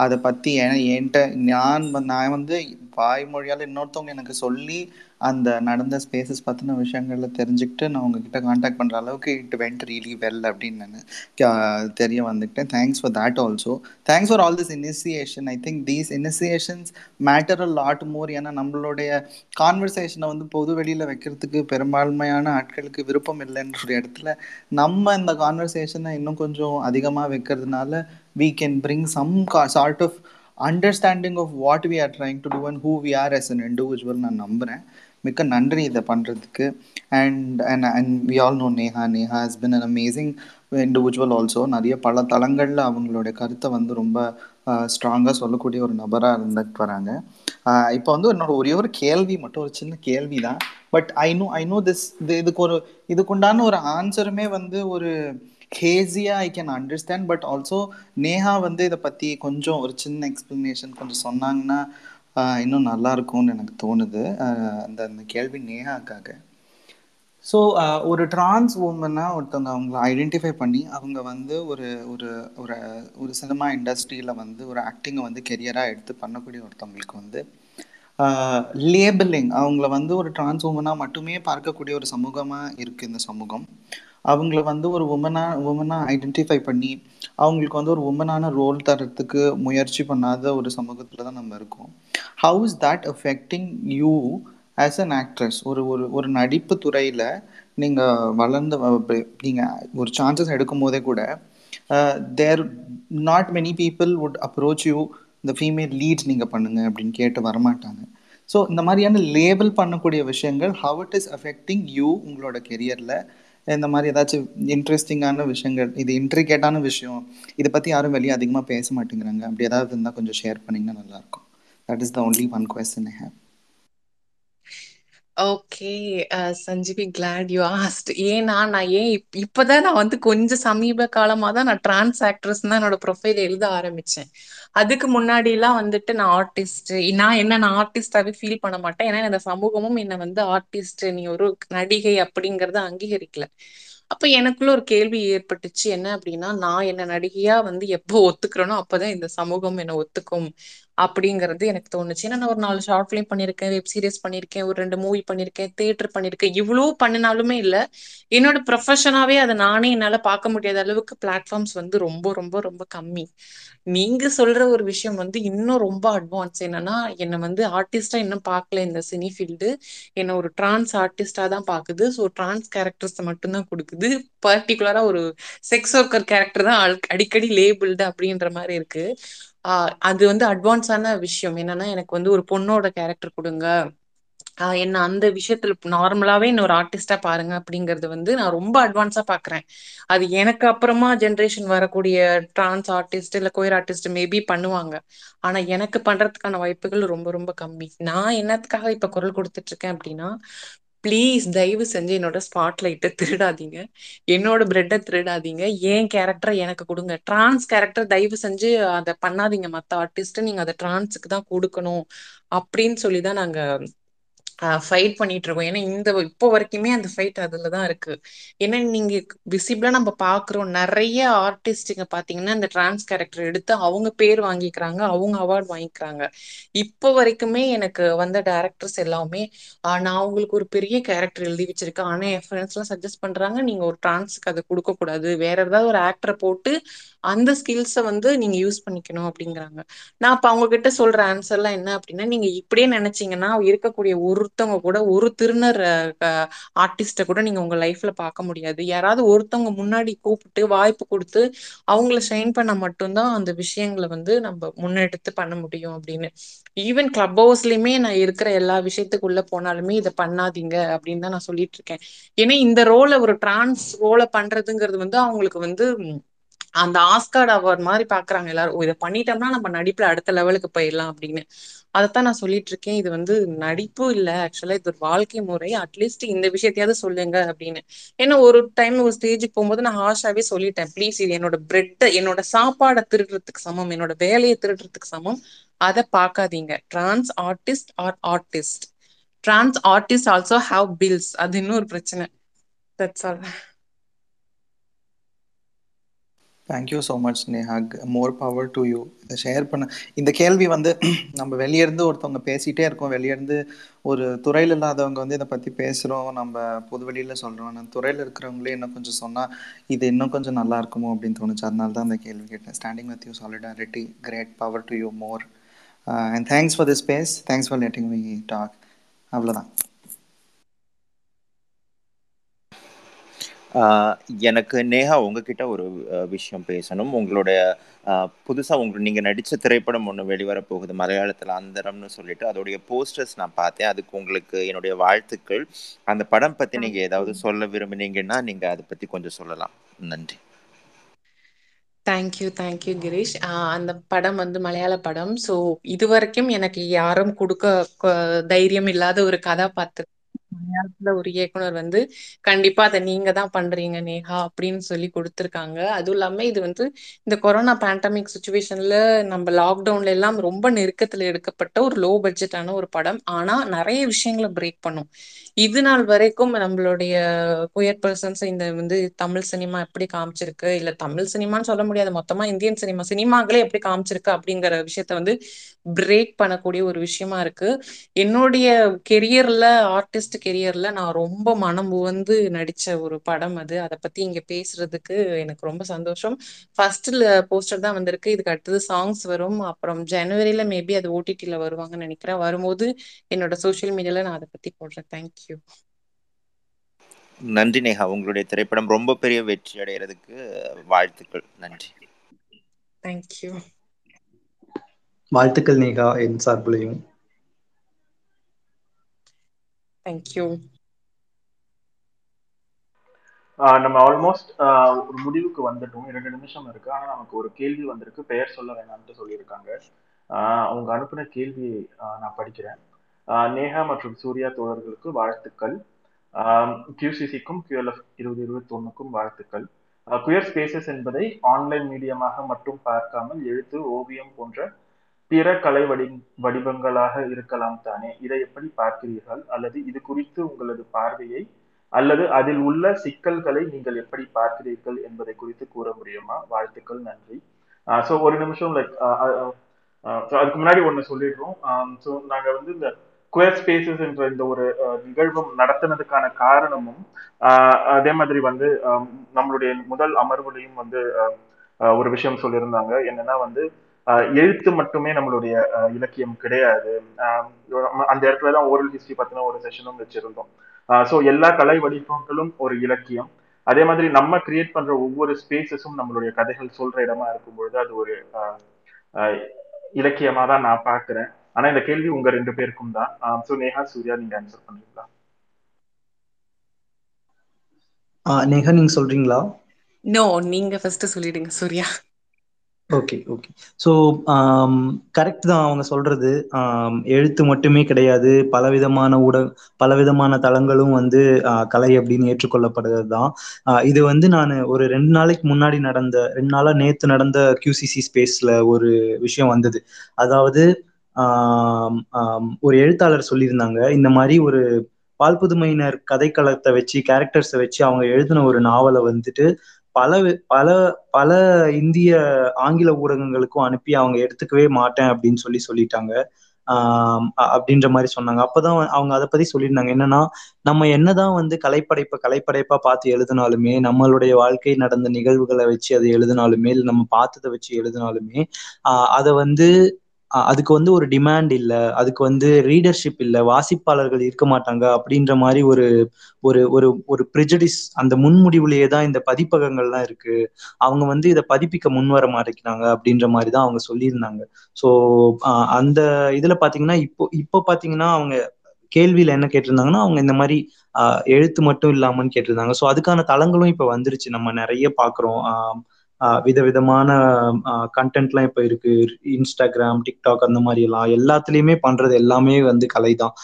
அதை பற்றி என்கிட்ட நான் நான் வந்து வாய்மொழியால் இன்னொருத்தவங்க எனக்கு சொல்லி அந்த நடந்த ஸ்பேசஸ் பற்றின விஷயங்கள தெரிஞ்சுக்கிட்டு நான் உங்ககிட்ட காண்டாக்ட் பண்ணுற அளவுக்கு இட் வெண்ட் ரியலி வெல் அப்படின்னு நான் தெரிய வந்துக்கிட்டேன். Thanks for that also thanks for all this initiation I think these initiations matter a lot more ஏன்னா நம்மளுடைய கான்வர்சேஷனை வந்து பொது வெளியில் வைக்கிறதுக்கு பெரும்பான்மையான ஆட்களுக்கு விருப்பம் இல்லைன்ற ஒரு இடத்துல நம்ம இந்த கான்வர்சேஷனை இன்னும் கொஞ்சம் அதிகமாக வைக்கிறதுனால we can bring some sort of understanding of what we are trying to do and who we are as an individual நான் நம்புகிறேன் மிக்க நன்றி இதை பண்ணுறதுக்கு and and and we all know Neha Neha has been an amazing individual also நிறைய பல தளங்களில் அவங்களுடைய கருத்தை வந்து ரொம்ப ஸ்ட்ராங்காக சொல்லக்கூடிய ஒரு நபராக இருந்துட்டு வராங்க. இப்போ வந்து என்னோட ஒரே ஒரு கேள்வி மட்டும் ஒரு சின்ன கேள்வி தான் but I know I know this இது இதுக்கு ஒரு இதுக்குண்டான ஒரு ஆன்சருமே வந்து ஒரு கேஸியா I can understand but also Neha வந்து இதை பற்றி கொஞ்சம் ஒரு சின்ன எக்ஸ்ப்ளனேஷன் கொஞ்சம் சொன்னாங்கன்னா இன்னும் நல்லா இருக்கும்னு எனக்கு தோணுது. அந்த அந்த கேள்வி நேஹாக்காக. ஸோ ஒரு டிரான்ஸ் உமனாக ஒருத்தவங்க அவங்கள ஐடென்டிஃபை பண்ணி அவங்க வந்து ஒரு ஒரு ஒரு ஒரு சினிமா இண்டஸ்ட்ரியில் வந்து ஒரு ஆக்டிங்கை வந்து கெரியராக எடுத்து பண்ணக்கூடிய ஒருத்தவங்களுக்கு வந்து லேபிளிங் அவங்கள வந்து ஒரு டிரான்ஸ் உமனாக மட்டுமே பார்க்கக்கூடிய ஒரு சமூகமாக இருக்குது இந்த சமூகம். அவங்கள வந்து ஒரு உமனாக உமனாக ஐடென்டிஃபை பண்ணி அவங்களுக்கு வந்து ஒரு உமனான ரோல் தரத்துக்கு முயற்சி பண்ணாத ஒரு சமூகத்தில் தான் நம்ம இருக்கோம். How is that affecting you as an actress ஒரு ஒரு ஒரு நடிப்பு துறையில் நீங்கள் வளர்ந்து நீங்கள் ஒரு சான்சஸ் எடுக்கும் போதே கூட there not many people would approach you இந்த ஃபீமேல் லீட் நீங்கள் பண்ணுங்க அப்படின்னு கேட்டு வரமாட்டாங்க. ஸோ இந்த மாதிரியான லேபிள் பண்ணக்கூடிய விஷயங்கள் how it is affecting you உங்களோட கெரியரில் இந்த மாதிரி ஏதாச்சும் இன்ட்ரெஸ்டிங்கான விஷயங்கள் இது இன்ட்ரிகேட்டான விஷயம் இதை பற்றி யாரும் வெளியே அதிகமாக பேச மாட்டேங்கிறாங்க. அப்படி ஏதாவது இருந்தால் கொஞ்சம் ஷேர் பண்ணிங்கன்னா நல்லாயிருக்கும் that is the only one question I have okay uh, Sanjeevi glad you asked ஏன்னா நான் ஏன் இப்- இப்பதான் நான் வந்து கொஞ்சம் சமீப காலமா தான் நான் டிரான்ஸ் ஆக்ட்ரஸ் தான் என்னோட ப்ரொஃபைல் எழுத ஆரம்பிச்சேன். அதுக்கு முன்னாடி எல்லாம் வந்துட்டு நான் ஆர்டிஸ்ட் நான் என்ன நான் ஆர்டிஸ்டாவே ஃபீல் பண்ண மாட்டேன். ஏன்னா இந்த சமூகமும் என்னை வந்து ஆர்டிஸ்ட் நீ ஒரு நடிகை அப்படிங்கறத அங்கீகரிக்கல. அப்ப எனக்குள்ள ஒரு கேள்வி ஏற்பட்டுச்சு. என்ன அப்படின்னா நான் என்ன நடிகையா வந்து எப்போ ஒத்துக்கிறேனோ அப்பதான் இந்த சமூகம் என்னை ஒத்துக்கும். அப்படிங்கிறது எனக்கு தோணுச்சு. ஏன்னா நான் ஒரு நாலு ஷார்ட் ஃபிலிம் பண்ணியிருக்கேன் வெப் சீரிஸ் பண்ணியிருக்கேன் ஒரு ரெண்டு மூவி பண்ணியிருக்கேன் தியேட்டர் பண்ணியிருக்கேன் இவ்வளோ பண்ணினாலுமே இல்லை. என்னோட ப்ரொஃபஷனாகவே அதை நானே என்னால் பார்க்க முடியாத அளவுக்கு பிளாட்ஃபார்ம்ஸ் வந்து ரொம்ப ரொம்ப ரொம்ப கம்மி. நீங்க சொல்ற ஒரு விஷயம் வந்து இன்னும் ரொம்ப அட்வான்ஸ் என்னன்னா என்னை வந்து ஆர்டிஸ்டா இன்னும் பார்க்கல இந்த சினி ஃபீல்டு என்னை ஒரு டிரான்ஸ் ஆர்டிஸ்டா தான் பாக்குது ஸோ டிரான்ஸ் கேரக்டர்ஸ் மட்டும்தான் கொடுக்குது. பர்டிகுலரா ஒரு செக்ஸ் ஒர்க்கர் கேரக்டர் தான் அல்- அடிக்கடி லேபிள்டு அப்படின்ற மாதிரி இருக்கு. அது வந்து அட்வான்ஸான விஷயம். என்னன்னா எனக்கு வந்து ஒரு பொண்ணோட கேரக்டர் கொடுங்க. என்ன அந்த விஷயத்துல நார்மலாவே என்ன ஒரு ஆர்டிஸ்டா பாருங்க அப்படிங்கறது வந்து நான் ரொம்ப அட்வான்ஸா பாக்குறேன். அது எனக்கு அப்புறமா ஜென்ரேஷன் வரக்கூடிய டிரான்ஸ் ஆர்டிஸ்ட் இல்ல கோயர் ஆர்டிஸ்ட் மேபி பண்ணுவாங்க. ஆனா எனக்கு பண்றதுக்கான வாய்ப்புகள் ரொம்ப ரொம்ப கம்மி. நான் என்னத்துக்காக இப்ப குரல் கொடுத்துட்டு இருக்கேன் அப்படின்னா ப்ளீஸ் தயவு செஞ்சு என்னோட ஸ்பாட் லைட்டை திருடாதீங்க. என்னோட பிரெட்டை திருடாதீங்க. ஏன் கேரக்டரை எனக்கு கொடுங்க. டிரான்ஸ் கேரக்டர் தயவு செஞ்சு அதை பண்ணாதீங்க. மற்ற ஆர்டிஸ்ட் நீங்கள் அதை டிரான்ஸுக்கு தான் கொடுக்கணும். அப்படின்னு சொல்லி தான் நாங்கள் ஃபைட் பண்ணிட்டு இருக்கோம் ஏன்னா இந்த இப்போ வரைக்குமே அந்த ஃபைட் அதுல தான் இருக்கு. ஏன்னா நீங்க விசிபிளா நம்ம பாக்குறோம் நிறைய ஆர்டிஸ்டுங்க பாத்தீங்கன்னா அந்த டிரான்ஸ் கேரக்டர் எடுத்து அவங்க பேர் வாங்கிக்கிறாங்க அவங்க அவார்ட் வாங்கிக்கிறாங்க. இப்போ வரைக்குமே எனக்கு வந்த டேரக்டர்ஸ் எல்லாமே நான் உங்களுக்கு ஒரு பெரிய கேரக்டர் எழுதி வச்சிருக்கேன். ஆனா என் ஃப்ரெண்ட்ஸ் எல்லாம் சஜஸ்ட் பண்றாங்க நீங்க ஒரு டிரான்ஸ்க்கு அதை கொடுக்க கூடாது வேற ஏதாவது ஒரு ஆக்டரை போட்டு அந்த ஸ்கில்ஸை வந்து நீங்க யூஸ் பண்ணிக்கணும் அப்படிங்கிறாங்க. நான் அப்ப அவங்க கிட்ட சொல்ற ஆன்சர்லாம் என்ன அப்படின்னா நீங்க இப்படியே நினைச்சீங்கன்னா இருக்கக்கூடிய ஒரு ஒருத்தவங்க கூட ஒரு திருநர் ஆர்டிஸ்ட கூட நீங்க உங்க லைஃப்ல பார்க்க முடியாது. யாராவது ஒருத்தவங்க முன்னாடி கூப்பிட்டு வாய்ப்பு கொடுத்து அவங்கள ஷைன் பண்ண மட்டும்தான் அந்த விஷயங்களை வந்து நம்ம முன்னெடுத்து பண்ண முடியும் அப்படின்னு. ஈவன் கிளப் ஹவுஸ்லயுமே நான் இருக்கிற எல்லா விஷயத்துக்குள்ள போனாலுமே இதை பண்ணாதீங்க அப்படின்னு தான் நான் சொல்லிட்டு இருக்கேன். ஏன்னா இந்த ரோலை ஒரு டிரான்ஸ் ரோலை பண்றதுங்கிறது வந்து அவங்களுக்கு வந்து அந்த ஆஸ்கார்ட் அவார்ட் மாதிரி பாக்குறாங்க எல்லாரும். "ஓ, இதை பண்ணிட்டோம்னா நம்ம நடிப்புல அடுத்த லெவலுக்கு போயிடலாம் அப்படின்னு. அதைத்தான் நான் சொல்லிட்டு இருக்கேன் இது வந்து நடிப்பு இல்ல ஆக்சுவலா இது ஒரு வாழ்க்கை முறை. அட்லீஸ்ட் இந்த விஷயத்தையாவது சொல்லுங்க அப்படின்னு. ஏன்னா ஒரு டைம் ஒரு ஸ்டேஜுக்கு போகும்போது நான் ஹாஷாவே சொல்லிட்டேன். ப்ளீஸ் இது என்னோட பிரெட்டை என்னோட சாப்பாடை திருடுறதுக்கு சமம். என்னோட வேலையை திருடுறதுக்கு சமம். அதை பார்க்காதீங்க. Trans artist or artist trans artist also have bills அது இன்னொரு பிரச்சனை. That's all thank you so much நேஹாக் more power to you இதை ஷேர் பண்ண இந்த கேள்வி வந்து <clears throat> நம்ம வெளியேருந்து ஒருத்தவங்க பேசிகிட்டே இருக்கோம். வெளியேருந்து ஒரு துறையில் இல்லாதவங்க வந்து இதை பற்றி பேசுகிறோம் நம்ம பொது வெளியில் சொல்கிறோம் ஆனால் துறையில் இருக்கிறவங்களே இன்னும் கொஞ்சம் சொன்னால் இது இன்னும் கொஞ்சம் நல்லா இருக்குமோ அப்படின்னு தோணுச்சு. அதனால தான் அந்த கேள்வி கேட்டேன். Standing with you solidarity great power to you more and thanks for the space thanks for letting me talk அவ்வளோதான் எனக்கு நேஹா உங்ககிட்ட ஒரு விஷயம் பேசணும். உங்களுடைய புதுசாக உங்க நீங்கள் நடித்த திரைப்படம் ஒன்று வெளிவர போகுது மலையாளத்தில் அந்தரம்னு சொல்லிட்டு. அதோடைய போஸ்டர்ஸ் நான் பார்த்தேன். அதுக்கு உங்களுக்கு என்னுடைய வாழ்த்துக்கள். அந்த படம் பற்றி நீங்கள் ஏதாவது சொல்ல விரும்புனீங்கன்னா நீங்கள் அதை பற்றி கொஞ்சம் சொல்லலாம். நன்றி. Thank you thank you Girish. அந்த படம் வந்து மலையாள படம். ஸோ இது வரைக்கும் எனக்கு யாரும் கொடுக்க தைரியம் இல்லாத ஒரு கதாபாத்திரம் மலையாளத்துல ஒரு இயக்குனர் வந்து கண்டிப்பா அதை நீங்க தான் பண்றீங்க நேஹா அப்படின்னு சொல்லி கொடுத்துருக்காங்க. அதுவும் இல்லாம இது வந்து இந்த கொரோனா பேண்டமிக் சுச்சுவேஷன்ல நம்ம லாக்டவுன்ல எல்லாம் ரொம்ப நெருக்கத்துல எடுக்கப்பட்ட ஒரு லோ பட்ஜெட்டான ஒரு படம். ஆனா நிறைய விஷயங்களை பிரேக் பண்ணும். இது நாள் வரைக்கும் நம்மளுடைய குயர் பர்சன்ஸ் இந்த வந்து தமிழ் சினிமா எப்படி காமிச்சிருக்கு? இல்ல தமிழ் சினிமான்னு சொல்ல முடியாது. மொத்தமா இந்தியன் சினிமா சினிமாக்களே எப்படி காமிச்சிருக்கு அப்படிங்கிற விஷயத்த வந்து பிரேக் பண்ணக்கூடிய ஒரு விஷயமா இருக்கு. என்னுடைய கெரியர்ல ஆர்டிஸ்ட் கெரியர்ல நான் ரொம்ப மனம் உவந்து நடிச்ச ஒரு படம் அது. அதை பத்தி இங்க பேசுறதுக்கு எனக்கு ரொம்ப சந்தோஷம். ஃபர்ஸ்ட்ல போஸ்டர் தான் வந்திருக்கு. இதுக்கு அடுத்தது சாங்ஸ் வரும். அப்புறம் ஜனவரியில மேபி அது ஓடிடில வருவாங்கன்னு நினைக்கிறேன். வரும்போது என்னோட சோஷியல் மீடியால நான் அதை பத்தி போடுறேன். தேங்க்யூ நன்றி நேஹா உங்களுடைய திரைப்படம் ரொம்ப பெரிய வெற்றி அடைகிறதுக்கு வாழ்த்துக்கள். நன்றி. தேங்க்யூ வாழ்த்துக்கள் நேகா என் சார்பிலையும். தேங்க்யூ ஆஹ் நம்ம ஆல்மோஸ்ட் ஒரு முடிவுக்கு வந்துட்டோம். இரண்டு நிமிஷம் இருக்கு. ஆனா நமக்கு ஒரு கேள்வி வந்திருக்கு. பெயர் சொல்ல வேணாம்னு சொல்லியிருக்காங்க. ஆஹ் அவங்க அனுப்பின கேள்வி ஆஹ் நான் படிக்கிறேன். நேஹா மற்றும் சூர்யா தோழர்களுக்கு வாழ்த்துக்கள். கியூசிசிக்கும் கியூஎல்எஃப் இருபது இருபத்தி ஒன்றுக்கும் வாழ்த்துக்கள். குயர் ஸ்பேசஸ் என்பதை ஆன்லைன் மீடியமாக மட்டும் பார்க்காமல் எழுத்து ஓவியம் போன்ற பிற கலை வடி வடிவங்களாக இருக்கலாம் தானே. இதை எப்படி பார்க்கிறீர்கள்? அல்லது இது குறித்து உங்களது பார்வையை அல்லது அதில் உள்ள சிக்கல்களை நீங்கள் எப்படி பார்க்கிறீர்கள் என்பதை குறித்து கூற முடியுமா? வாழ்த்துக்கள் நன்றி. ஸோ ஒரு நிமிஷம் லைக் அதுக்கு முன்னாடி ஒன்று சொல்லிடுறோம். ஸோ நாங்கள் வந்து இந்த குயர் ஸ்பேசஸ் என்ற இந்த ஒரு நிகழ்வும் நடத்தினதுக்கான காரணமும் அதே மாதிரி வந்து நம்மளுடைய முதல் அமர்வுலையும் வந்து ஒரு விஷயம் சொல்லியிருந்தாங்க. என்னன்னா வந்து எழுத்து மட்டுமே நம்மளுடைய இலக்கியம் கிடையாது. அந்த இடத்துல தான் ஓரல் ஹிஸ்டரி பத்தின ஒரு செஷனும் வச்சிருந்தோம். ஸோ எல்லா கலை வடிவங்களும் ஒரு இலக்கியம். அதே மாதிரி நம்ம கிரியேட் பண்ற ஒவ்வொரு ஸ்பேசஸும் நம்மளுடைய கதைகள் சொல்ற இடமா இருக்கும் பொழுது அது ஒரு இலக்கியமா தான் நான் பாக்குறேன் ஆனா இந்த கேள்வி உங்க ரெண்டு பேருக்கும் தான். ஸோ நேஹா சூர்யா நீங்க ஆன்சர் பண்றீங்களா? நேஹா நீங்க சொல்றீங்களா? நோ நீங்க ஃபர்ஸ்ட் சொல்லிடுங்க Surya. Okay okay so correct தான் அவங்க சொல்றது. எழுத்து மட்டுமே கிடையாது. பலவிதமான ஊடக பலவிதமான தளங்களும் வந்து கலை அப்படின்னு ஏற்றுக்கொள்ளப்படுறது தான். இது வந்து நான் ஒரு ரெண்டு நாளைக்கு முன்னாடி நடந்த ரெண்டு நாளா நேத்து நடந்த கியூசிசி ஸ்பேஸ்ல ஒரு விஷயம் வந்தது. அதாவது ஒரு எழுத்தாளர் சொல்லியிருந்தாங்க. இந்த மாதிரி ஒரு பால்புதுமையினர் கதைக்களத்தை வச்சு கேரக்டர்ஸை வச்சு அவங்க எழுதின ஒரு நாவலை வந்துட்டு பல பல பல இந்திய ஆங்கில ஊடகங்களுக்கும் அனுப்பி அவங்க எடுத்துக்கவே மாட்டேன் அப்படின்னு சொல்லி சொல்லிட்டாங்க. ஆஹ் அப்படின்ற மாதிரி சொன்னாங்க. அப்பதான் அவங்க அதை பத்தி சொல்லியிருந்தாங்க. என்னன்னா நம்ம என்னதான் வந்து கலைப்படைப்பை கலைப்படைப்பா பார்த்து எழுதினாலுமே நம்மளுடைய வாழ்க்கை நடந்த நிகழ்வுகளை வச்சு அதை எழுதினாலுமே இல்லை நம்ம பார்த்ததை வச்சு எழுதினாலுமே ஆஹ் அதை வந்து அதுக்கு வந்து ஒரு டிமாண்ட் இல்லை. அதுக்கு வந்து ரீடர்ஷிப் இல்லை. வாசிப்பாளர்கள் இருக்க மாட்டாங்க அப்படின்ற மாதிரி ஒரு ஒரு ஒரு ஒரு ப்ரிஜடிஸ் அந்த முன்முடிவுலயே தான் இந்த பதிப்பகங்கள்லாம் இருக்கு. அவங்க வந்து இதை பதிப்பிக்க முன் வர மாட்டேங்கிறாங்க அப்படின்ற மாதிரி தான் அவங்க சொல்லியிருந்தாங்க. ஸோ அந்த இதுல பாத்தீங்கன்னா இப்போ இப்போ பாத்தீங்கன்னா அவங்க கேள்வியில என்ன கேட்டிருந்தாங்கன்னா அவங்க இந்த மாதிரி எழுத்து மட்டும் இல்லாமன்னு கேட்டிருந்தாங்க. ஸோ அதுக்கான தளங்களும் இப்ப வந்துருச்சு. நம்ம நிறைய பாக்குறோம். ஆஹ் விதவிதமான கண்டென்ட்லாம் இப்போ இருக்கு. இன்ஸ்டாகிராம் டிக்டாக் அந்த மாதிரி எல்லாம். எல்லாத்துலயுமே பண்றது எல்லாமே வந்து கலை தான்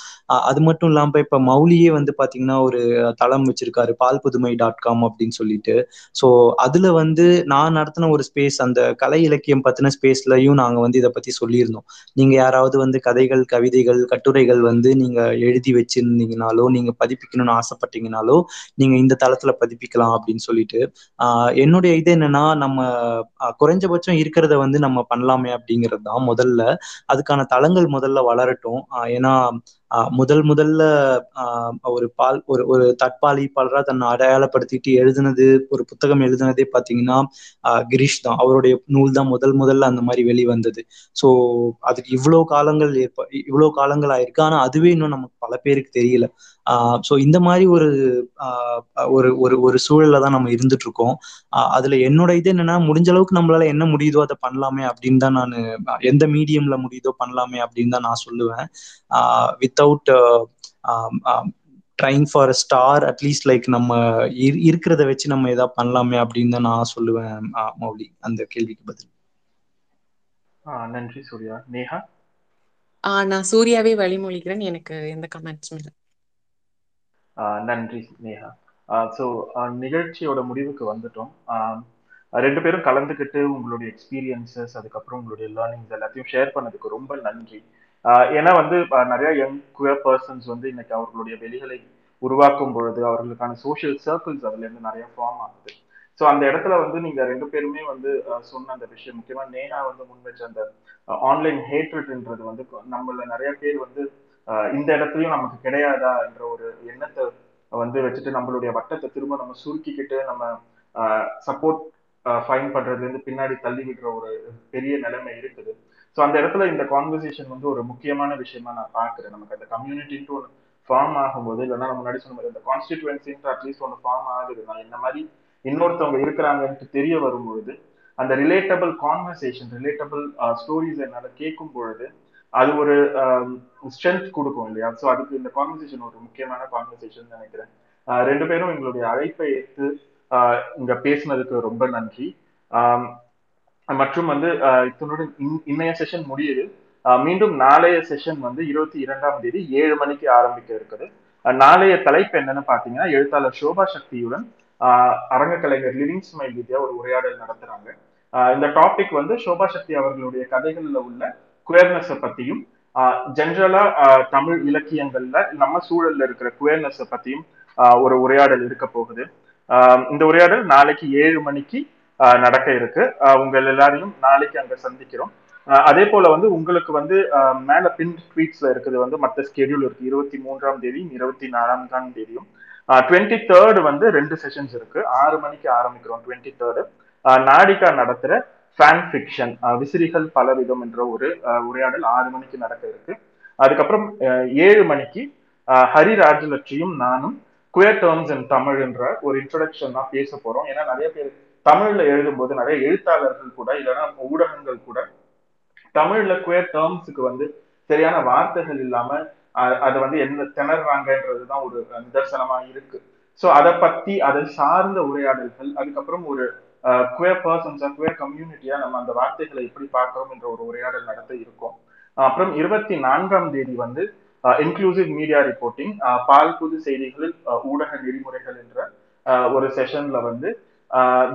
அது மட்டும் இல்லாம இப்ப மௌலியே வந்து பாத்தீங்கன்னா ஒரு தளம் வச்சிருக்காரு பால் புதுமை டாட் காம் அப்படின்னு சொல்லிட்டு. ஸோ அதுல வந்து நான் நடத்தின ஒரு ஸ்பேஸ் அந்த கலை இலக்கியம் பத்தின ஸ்பேஸ்லயும் நாங்க வந்து இதை பத்தி சொல்லியிருந்தோம். நீங்க யாராவது வந்து கதைகள் கவிதைகள் கட்டுரைகள் வந்து நீங்க எழுதி வச்சிருந்தீங்கனாலோ நீங்க பதிப்பிக்கணும்னு ஆசைப்பட்டீங்கனாலோ நீங்க இந்த தளத்துல பதிப்பிக்கலாம் அப்படின்னு சொல்லிட்டு. ஆஹ் என்னுடைய இது என்னன்னா நம்ம குறைஞ்சபட்சம் இருக்கிறத வந்து நம்ம பண்ணலாமே அப்படிங்கிறது தான் முதல்ல. அதுக்கான தளங்கள் முதல்ல வளரட்டும். ஏன்னா முதல் முதல்ல ஒரு பால் ஒரு ஒரு தற்பாலிப்பாளராக தன்னை அடையாளப்படுத்திட்டு எழுதுனது ஒரு புத்தகம் எழுதுனதே பார்த்தீங்கன்னா கிரீஷ் தான். அவருடைய நூல் தான் முதல் முதல்ல அந்த மாதிரி வெளிவந்தது. ஸோ அதுக்கு இவ்வளோ காலங்கள் ஏற்ப இவ்வளோ காலங்கள் ஆயிருக்கு. ஆனால் அதுவே இன்னும் நமக்கு பல பேருக்கு தெரியல. ஸோ இந்த மாதிரி ஒரு ஒரு ஒரு ஒரு சூழல்ல தான் நம்ம இருந்துட்டு இருக்கோம் அதுல என்னோட இது என்னன்னா முடிஞ்ச அளவுக்கு நம்மளால என்ன முடியுதோ அதை பண்ணலாமே அப்படின்னு தான் நான் எந்த மீடியம்ல முடியுதோ பண்ணலாமே அப்படின்னு தான் நான் சொல்லுவேன். Without trying for star at least like நம்ம இருக்கிறத வச்சு நம்ம ஏதாவது பண்ணலாமே அப்படின்னு தான் நான் சொல்லுவேன் மௌலி அந்த கேள்விக்கு பதில். நன்றி சூர்யா. நேஹா? நான் சூர்யாவே வழிமொழிகிறேன் எனக்கு எந்த கமெண்ட்ஸும் இல்லை. நன்றி நேஹா ஸோ நிகழ்ச்சியோட முடிவுக்கு வந்துட்டோம். ரெண்டு பேரும் கலந்துக்கிட்டு உங்களுடைய எக்ஸ்பீரியன்சஸ் அதுக்கப்புறம் உங்களுடைய லேர்னிங்ஸ் எல்லாத்தையும் ஷேர் பண்ணதுக்கு ரொம்ப நன்றி. ஏன்னா வந்து நிறைய யங் குயர் பர்சன்ஸ் வந்து இன்னைக்கு அவர்களுடைய வெளிகளை உருவாக்கும் பொழுது அவர்களுக்கான சோஷியல் சர்க்கிள்ஸ் அதுல இருந்து நிறைய ஃபார்ம் ஆகுது. ஸோ அந்த இடத்துல வந்து நீங்க ரெண்டு பேருமே வந்து சொன்ன அந்த விஷயம் முக்கியமா நேஹா வந்து முன் வச்ச அந்த ஆன்லைன் ஹேட்ரட்ன்றது வந்து நம்மள நிறைய பேர் வந்து இந்த இடத்துலயும் நமக்கு கிடையாதா என்ற ஒரு எண்ணத்தை வந்து வச்சுட்டு நம்மளுடைய வட்டத்தை திரும்ப நம்ம சுருக்கிக்கிட்டு நம்ம சப்போர்ட் ஃபைன் பண்றதுல இருந்து பின்னாடி தள்ளி விடுற ஒரு பெரிய நிலைமை இருக்குது. ஸோ அந்த இடத்துல இந்த கான்வர்சேஷன் வந்து ஒரு முக்கியமான விஷயமா நான் பாக்குறேன் நமக்கு அந்த கம்யூனிட்டின்ட்டு ஒன்று ஃபார்ம் ஆகும்போது இல்லைன்னா நம்ம முன்னாடி சொன்ன மாதிரி அந்த கான்ஸ்டிடுவன்சின்ட்டு அட்லீஸ்ட் ஒன்று ஃபார்ம் ஆகுது. நான் இந்த மாதிரி இன்னொருத்தவங்க இருக்கிறாங்கன்ட்டு தெரிய வரும்பொழுது அந்த ரிலேட்டபிள் கான்வர்சேஷன் ரிலேட்டபிள் ஸ்டோரிஸ் என்னால் கேட்கும் பொழுது அது ஒரு um, ஸ்ட்ரென்த் கொடுக்கும் இல்லையா? ஸோ அதுக்கு இந்த கான்வர்சேஷன் ஒரு முக்கியமான கான்வர்சேஷன் நினைக்கிறேன். ரெண்டு பேரும் எங்களுடைய அழைப்பை ஏற்று இங்க பேசினதுக்கு ரொம்ப நன்றி. மற்றும் வந்து இதனுடன் இன்னைய செஷன் முடியுது. மீண்டும் நாளைய செஷன் வந்து இருபத்தி இரண்டாம் தேதி ஏழு மணிக்கு ஆரம்பிக்க இருக்குது நாளைய தலைப்பு என்னன்னு பாத்தீங்கன்னா எழுத்தாளர் சோபா சக்தியுடன் அரங்க கலைஞர் லிவிங் ஸ்மைல் வித்யா ஒரு உரையாடல் நடத்துறாங்க. இந்த டாபிக் வந்து சோபா சக்தி அவர்களுடைய கதைகளில் உள்ள குயர்னஸை பத்தியும் ஜென்ரலா தமிழ் இலக்கியங்கள்ல நம்ம சூழல்ல இருக்கிற குயர்னஸை பத்தியும் ஒரு உரையாடல் இருக்க போகுது. ஆஹ் இந்த உரையாடல் நாளைக்கு ஏழு மணிக்கு நடக்க இருக்கு. உங்கள் எல்லாரையும் நாளைக்கு அங்க சந்திக்கிறோம். அதே போல வந்து உங்களுக்கு வந்து மேல பின் ட்வீட்ஸ்ல இருக்குது வந்து மற்ற ஸ்கெடியூல் இருக்கு. இருபத்தி மூன்றாம் தேதியும் இருபத்தி நாலாம் தேதியும். டுவெண்ட்டி தேர்டு வந்து ரெண்டு செஷன்ஸ் இருக்கு. ஆறு மணிக்கு ஆரம்பிக்கிறோம் டுவெண்ட்டி தேர்டு நாடிகா நடத்துற ஃபேன் ஃபிக்ஷன் விசிறிகள் பலவிதம் என்ற ஒரு உரையாடல் ஆறு மணிக்கு நடக்க இருக்கு. அதுக்கப்புறம் ஏழு மணிக்கு ஆஹ் ஹரி ராஜலட்சியும் நானும் குயர் டேர்ம்ஸ் இன் தமிழ் என்ற ஒரு இன்ட்ரடக்ஷன் தான் பேச போறோம். ஏன்னா நிறைய பேர் தமிழ்ல எழுதும்போது நிறைய எழுத்தாளர்கள் கூட இல்லைன்னா ஊடகங்கள் கூட தமிழ்ல குயர் டேர்ம்ஸுக்கு வந்து சரியான வார்த்தைகள் இல்லாம அதை வந்து என்ன திணறாங்கன்றதுதான் ஒரு நிதர்சனமா இருக்கு. ஸோ அதை பத்தி அதை சார்ந்த உரையாடல்கள் அதுக்கப்புறம் ஒரு குயர் பர்சன்ஸா குயர் கம்யூனிட்டியா நம்ம அந்த வார்த்தைகளை எப்படி பார்க்கிறோம் என்ற ஒரு உரையாடல் நடத்த இருக்கோம். அப்புறம் இருபத்தி நான்காம் தேதி வந்து இன்க்ளூசிவ் மீடியா ரிப்போர்ட்டிங் பால் புது செய்திகளில் ஊடக நெறிமுறைகள் என்ற ஒரு செஷன்ல வந்து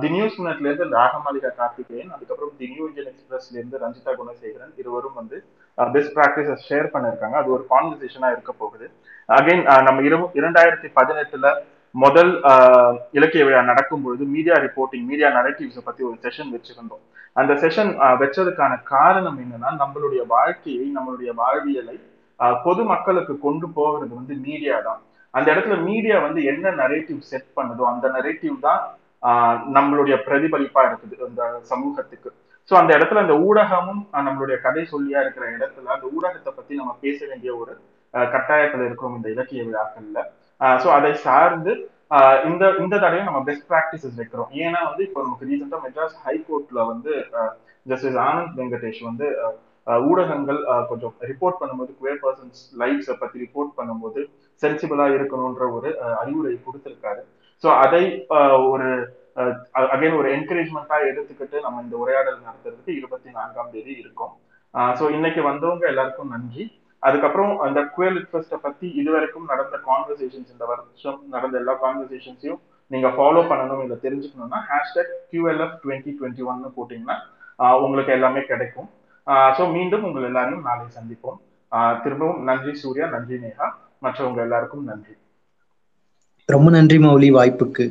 தி நியூஸ் மினட்ல இருந்து ராகமாலிகா கார்த்திகேயன் அதுக்கப்புறம் தி நியூ இந்தியன் எக்ஸ்பிரஸ்ல இருந்து ரஞ்சிதா குணசேகரன் இருவரும் வந்து பெஸ்ட் ப்ராக்டிசஸ் ஷேர் பண்ணிருக்காங்க அது ஒரு கான்வர்சேஷனா இருக்க போகுது. அகைன் நம்ம இரவு இரண்டாயிரத்தி பதினெட்டுல முதல் இலக்கிய விழா நடக்கும் பொழுது மீடியா ரிப்போர்ட்டிங் மீடியா நரேட்டிவ்ஸை பத்தி ஒரு செஷன் வச்சிருந்தோம். அந்த செஷன் வச்சதுக்கான காரணம் என்னன்னா நம்மளுடைய வாழ்க்கையை நம்மளுடைய வாழ்வியலை பொது மக்களுக்கு கொண்டு போகிறது வந்து மீடியா தான். அந்த இடத்துல மீடியா வந்து என்ன நரேட்டிவ் செட் பண்ணுதோ அந்த நரேட்டிவ் தான் நம்மளுடைய பிரதிபலிப்பா இருக்குது அந்த சமூகத்துக்கு. ஸோ அந்த இடத்துல அந்த ஊடகமும் நம்மளுடைய கதை சொல்லியா இருக்கிற இடத்துல அந்த ஊடகத்தை பத்தி நம்ம பேச வேண்டிய ஒரு கட்டாயத்துல இருக்கிறோம் இந்த இலக்கிய விழாக்கள்ல. ஸோ அதை சார்ந்து இந்த இந்த தடவை நம்ம பெஸ்ட் ப்ராக்டிசஸ் வைக்கிறோம். ஏன்னா வந்து இப்போ நமக்கு ரீசெண்டாக மெட்ராஸ் ஹைகோர்ட்ல வந்து ஜஸ்டிஸ் ஆனந்த் வெங்கடேஷ் வந்து ஊடகங்கள் கொஞ்சம் ரிப்போர்ட் பண்ணும்போது குவேர் பர்சன்ஸ் லைஃப்ஸை பத்தி ரிப்போர்ட் பண்ணும்போது சென்சிபிளா இருக்கணும்ன்ற ஒரு அறிவுரை கொடுத்திருக்காரு. ஸோ அதை ஒரு அகைன் ஒரு என்கரேஜ்மெண்ட்டா எடுத்துக்கிட்டு நம்ம இந்த உரையாடல் நடத்துறதுக்கு இருபத்தி நான்காம் தேதி இருக்கும். ஸோ இன்னைக்கு வந்தவங்க எல்லாருக்கும் நன்றி. அதுக்கப்புறம் அந்த குவேல் லிட்ஃபெஸ்ட்டை பத்தி இதுவரைக்கும் நடந்த கான்வர்சேஷன்ஸ் இந்த வருஷம் நடந்த எல்லா கான்வர்சேஷன்ஸையும் நீங்க ஃபாலோ பண்ணணும் இதை தெரிஞ்சுக்கணும்னா ஹேஷ்டேக் கியூஎல்எஃப் டுவெண்ட்டி டுவெண்ட்டி ஒன்னு போட்டீங்கன்னா உங்களுக்கு எல்லாமே கிடைக்கும். ஸோ மீண்டும் உங்கள் எல்லாரையும் நாளை சந்திப்போம். ஆஹ் திரும்பவும் நன்றி சூர்யா நன்றி நேஹா மற்றவங்க எல்லாருக்கும் நன்றி. ரொம்ப நன்றி மௌலி வாய்ப்புக்கு.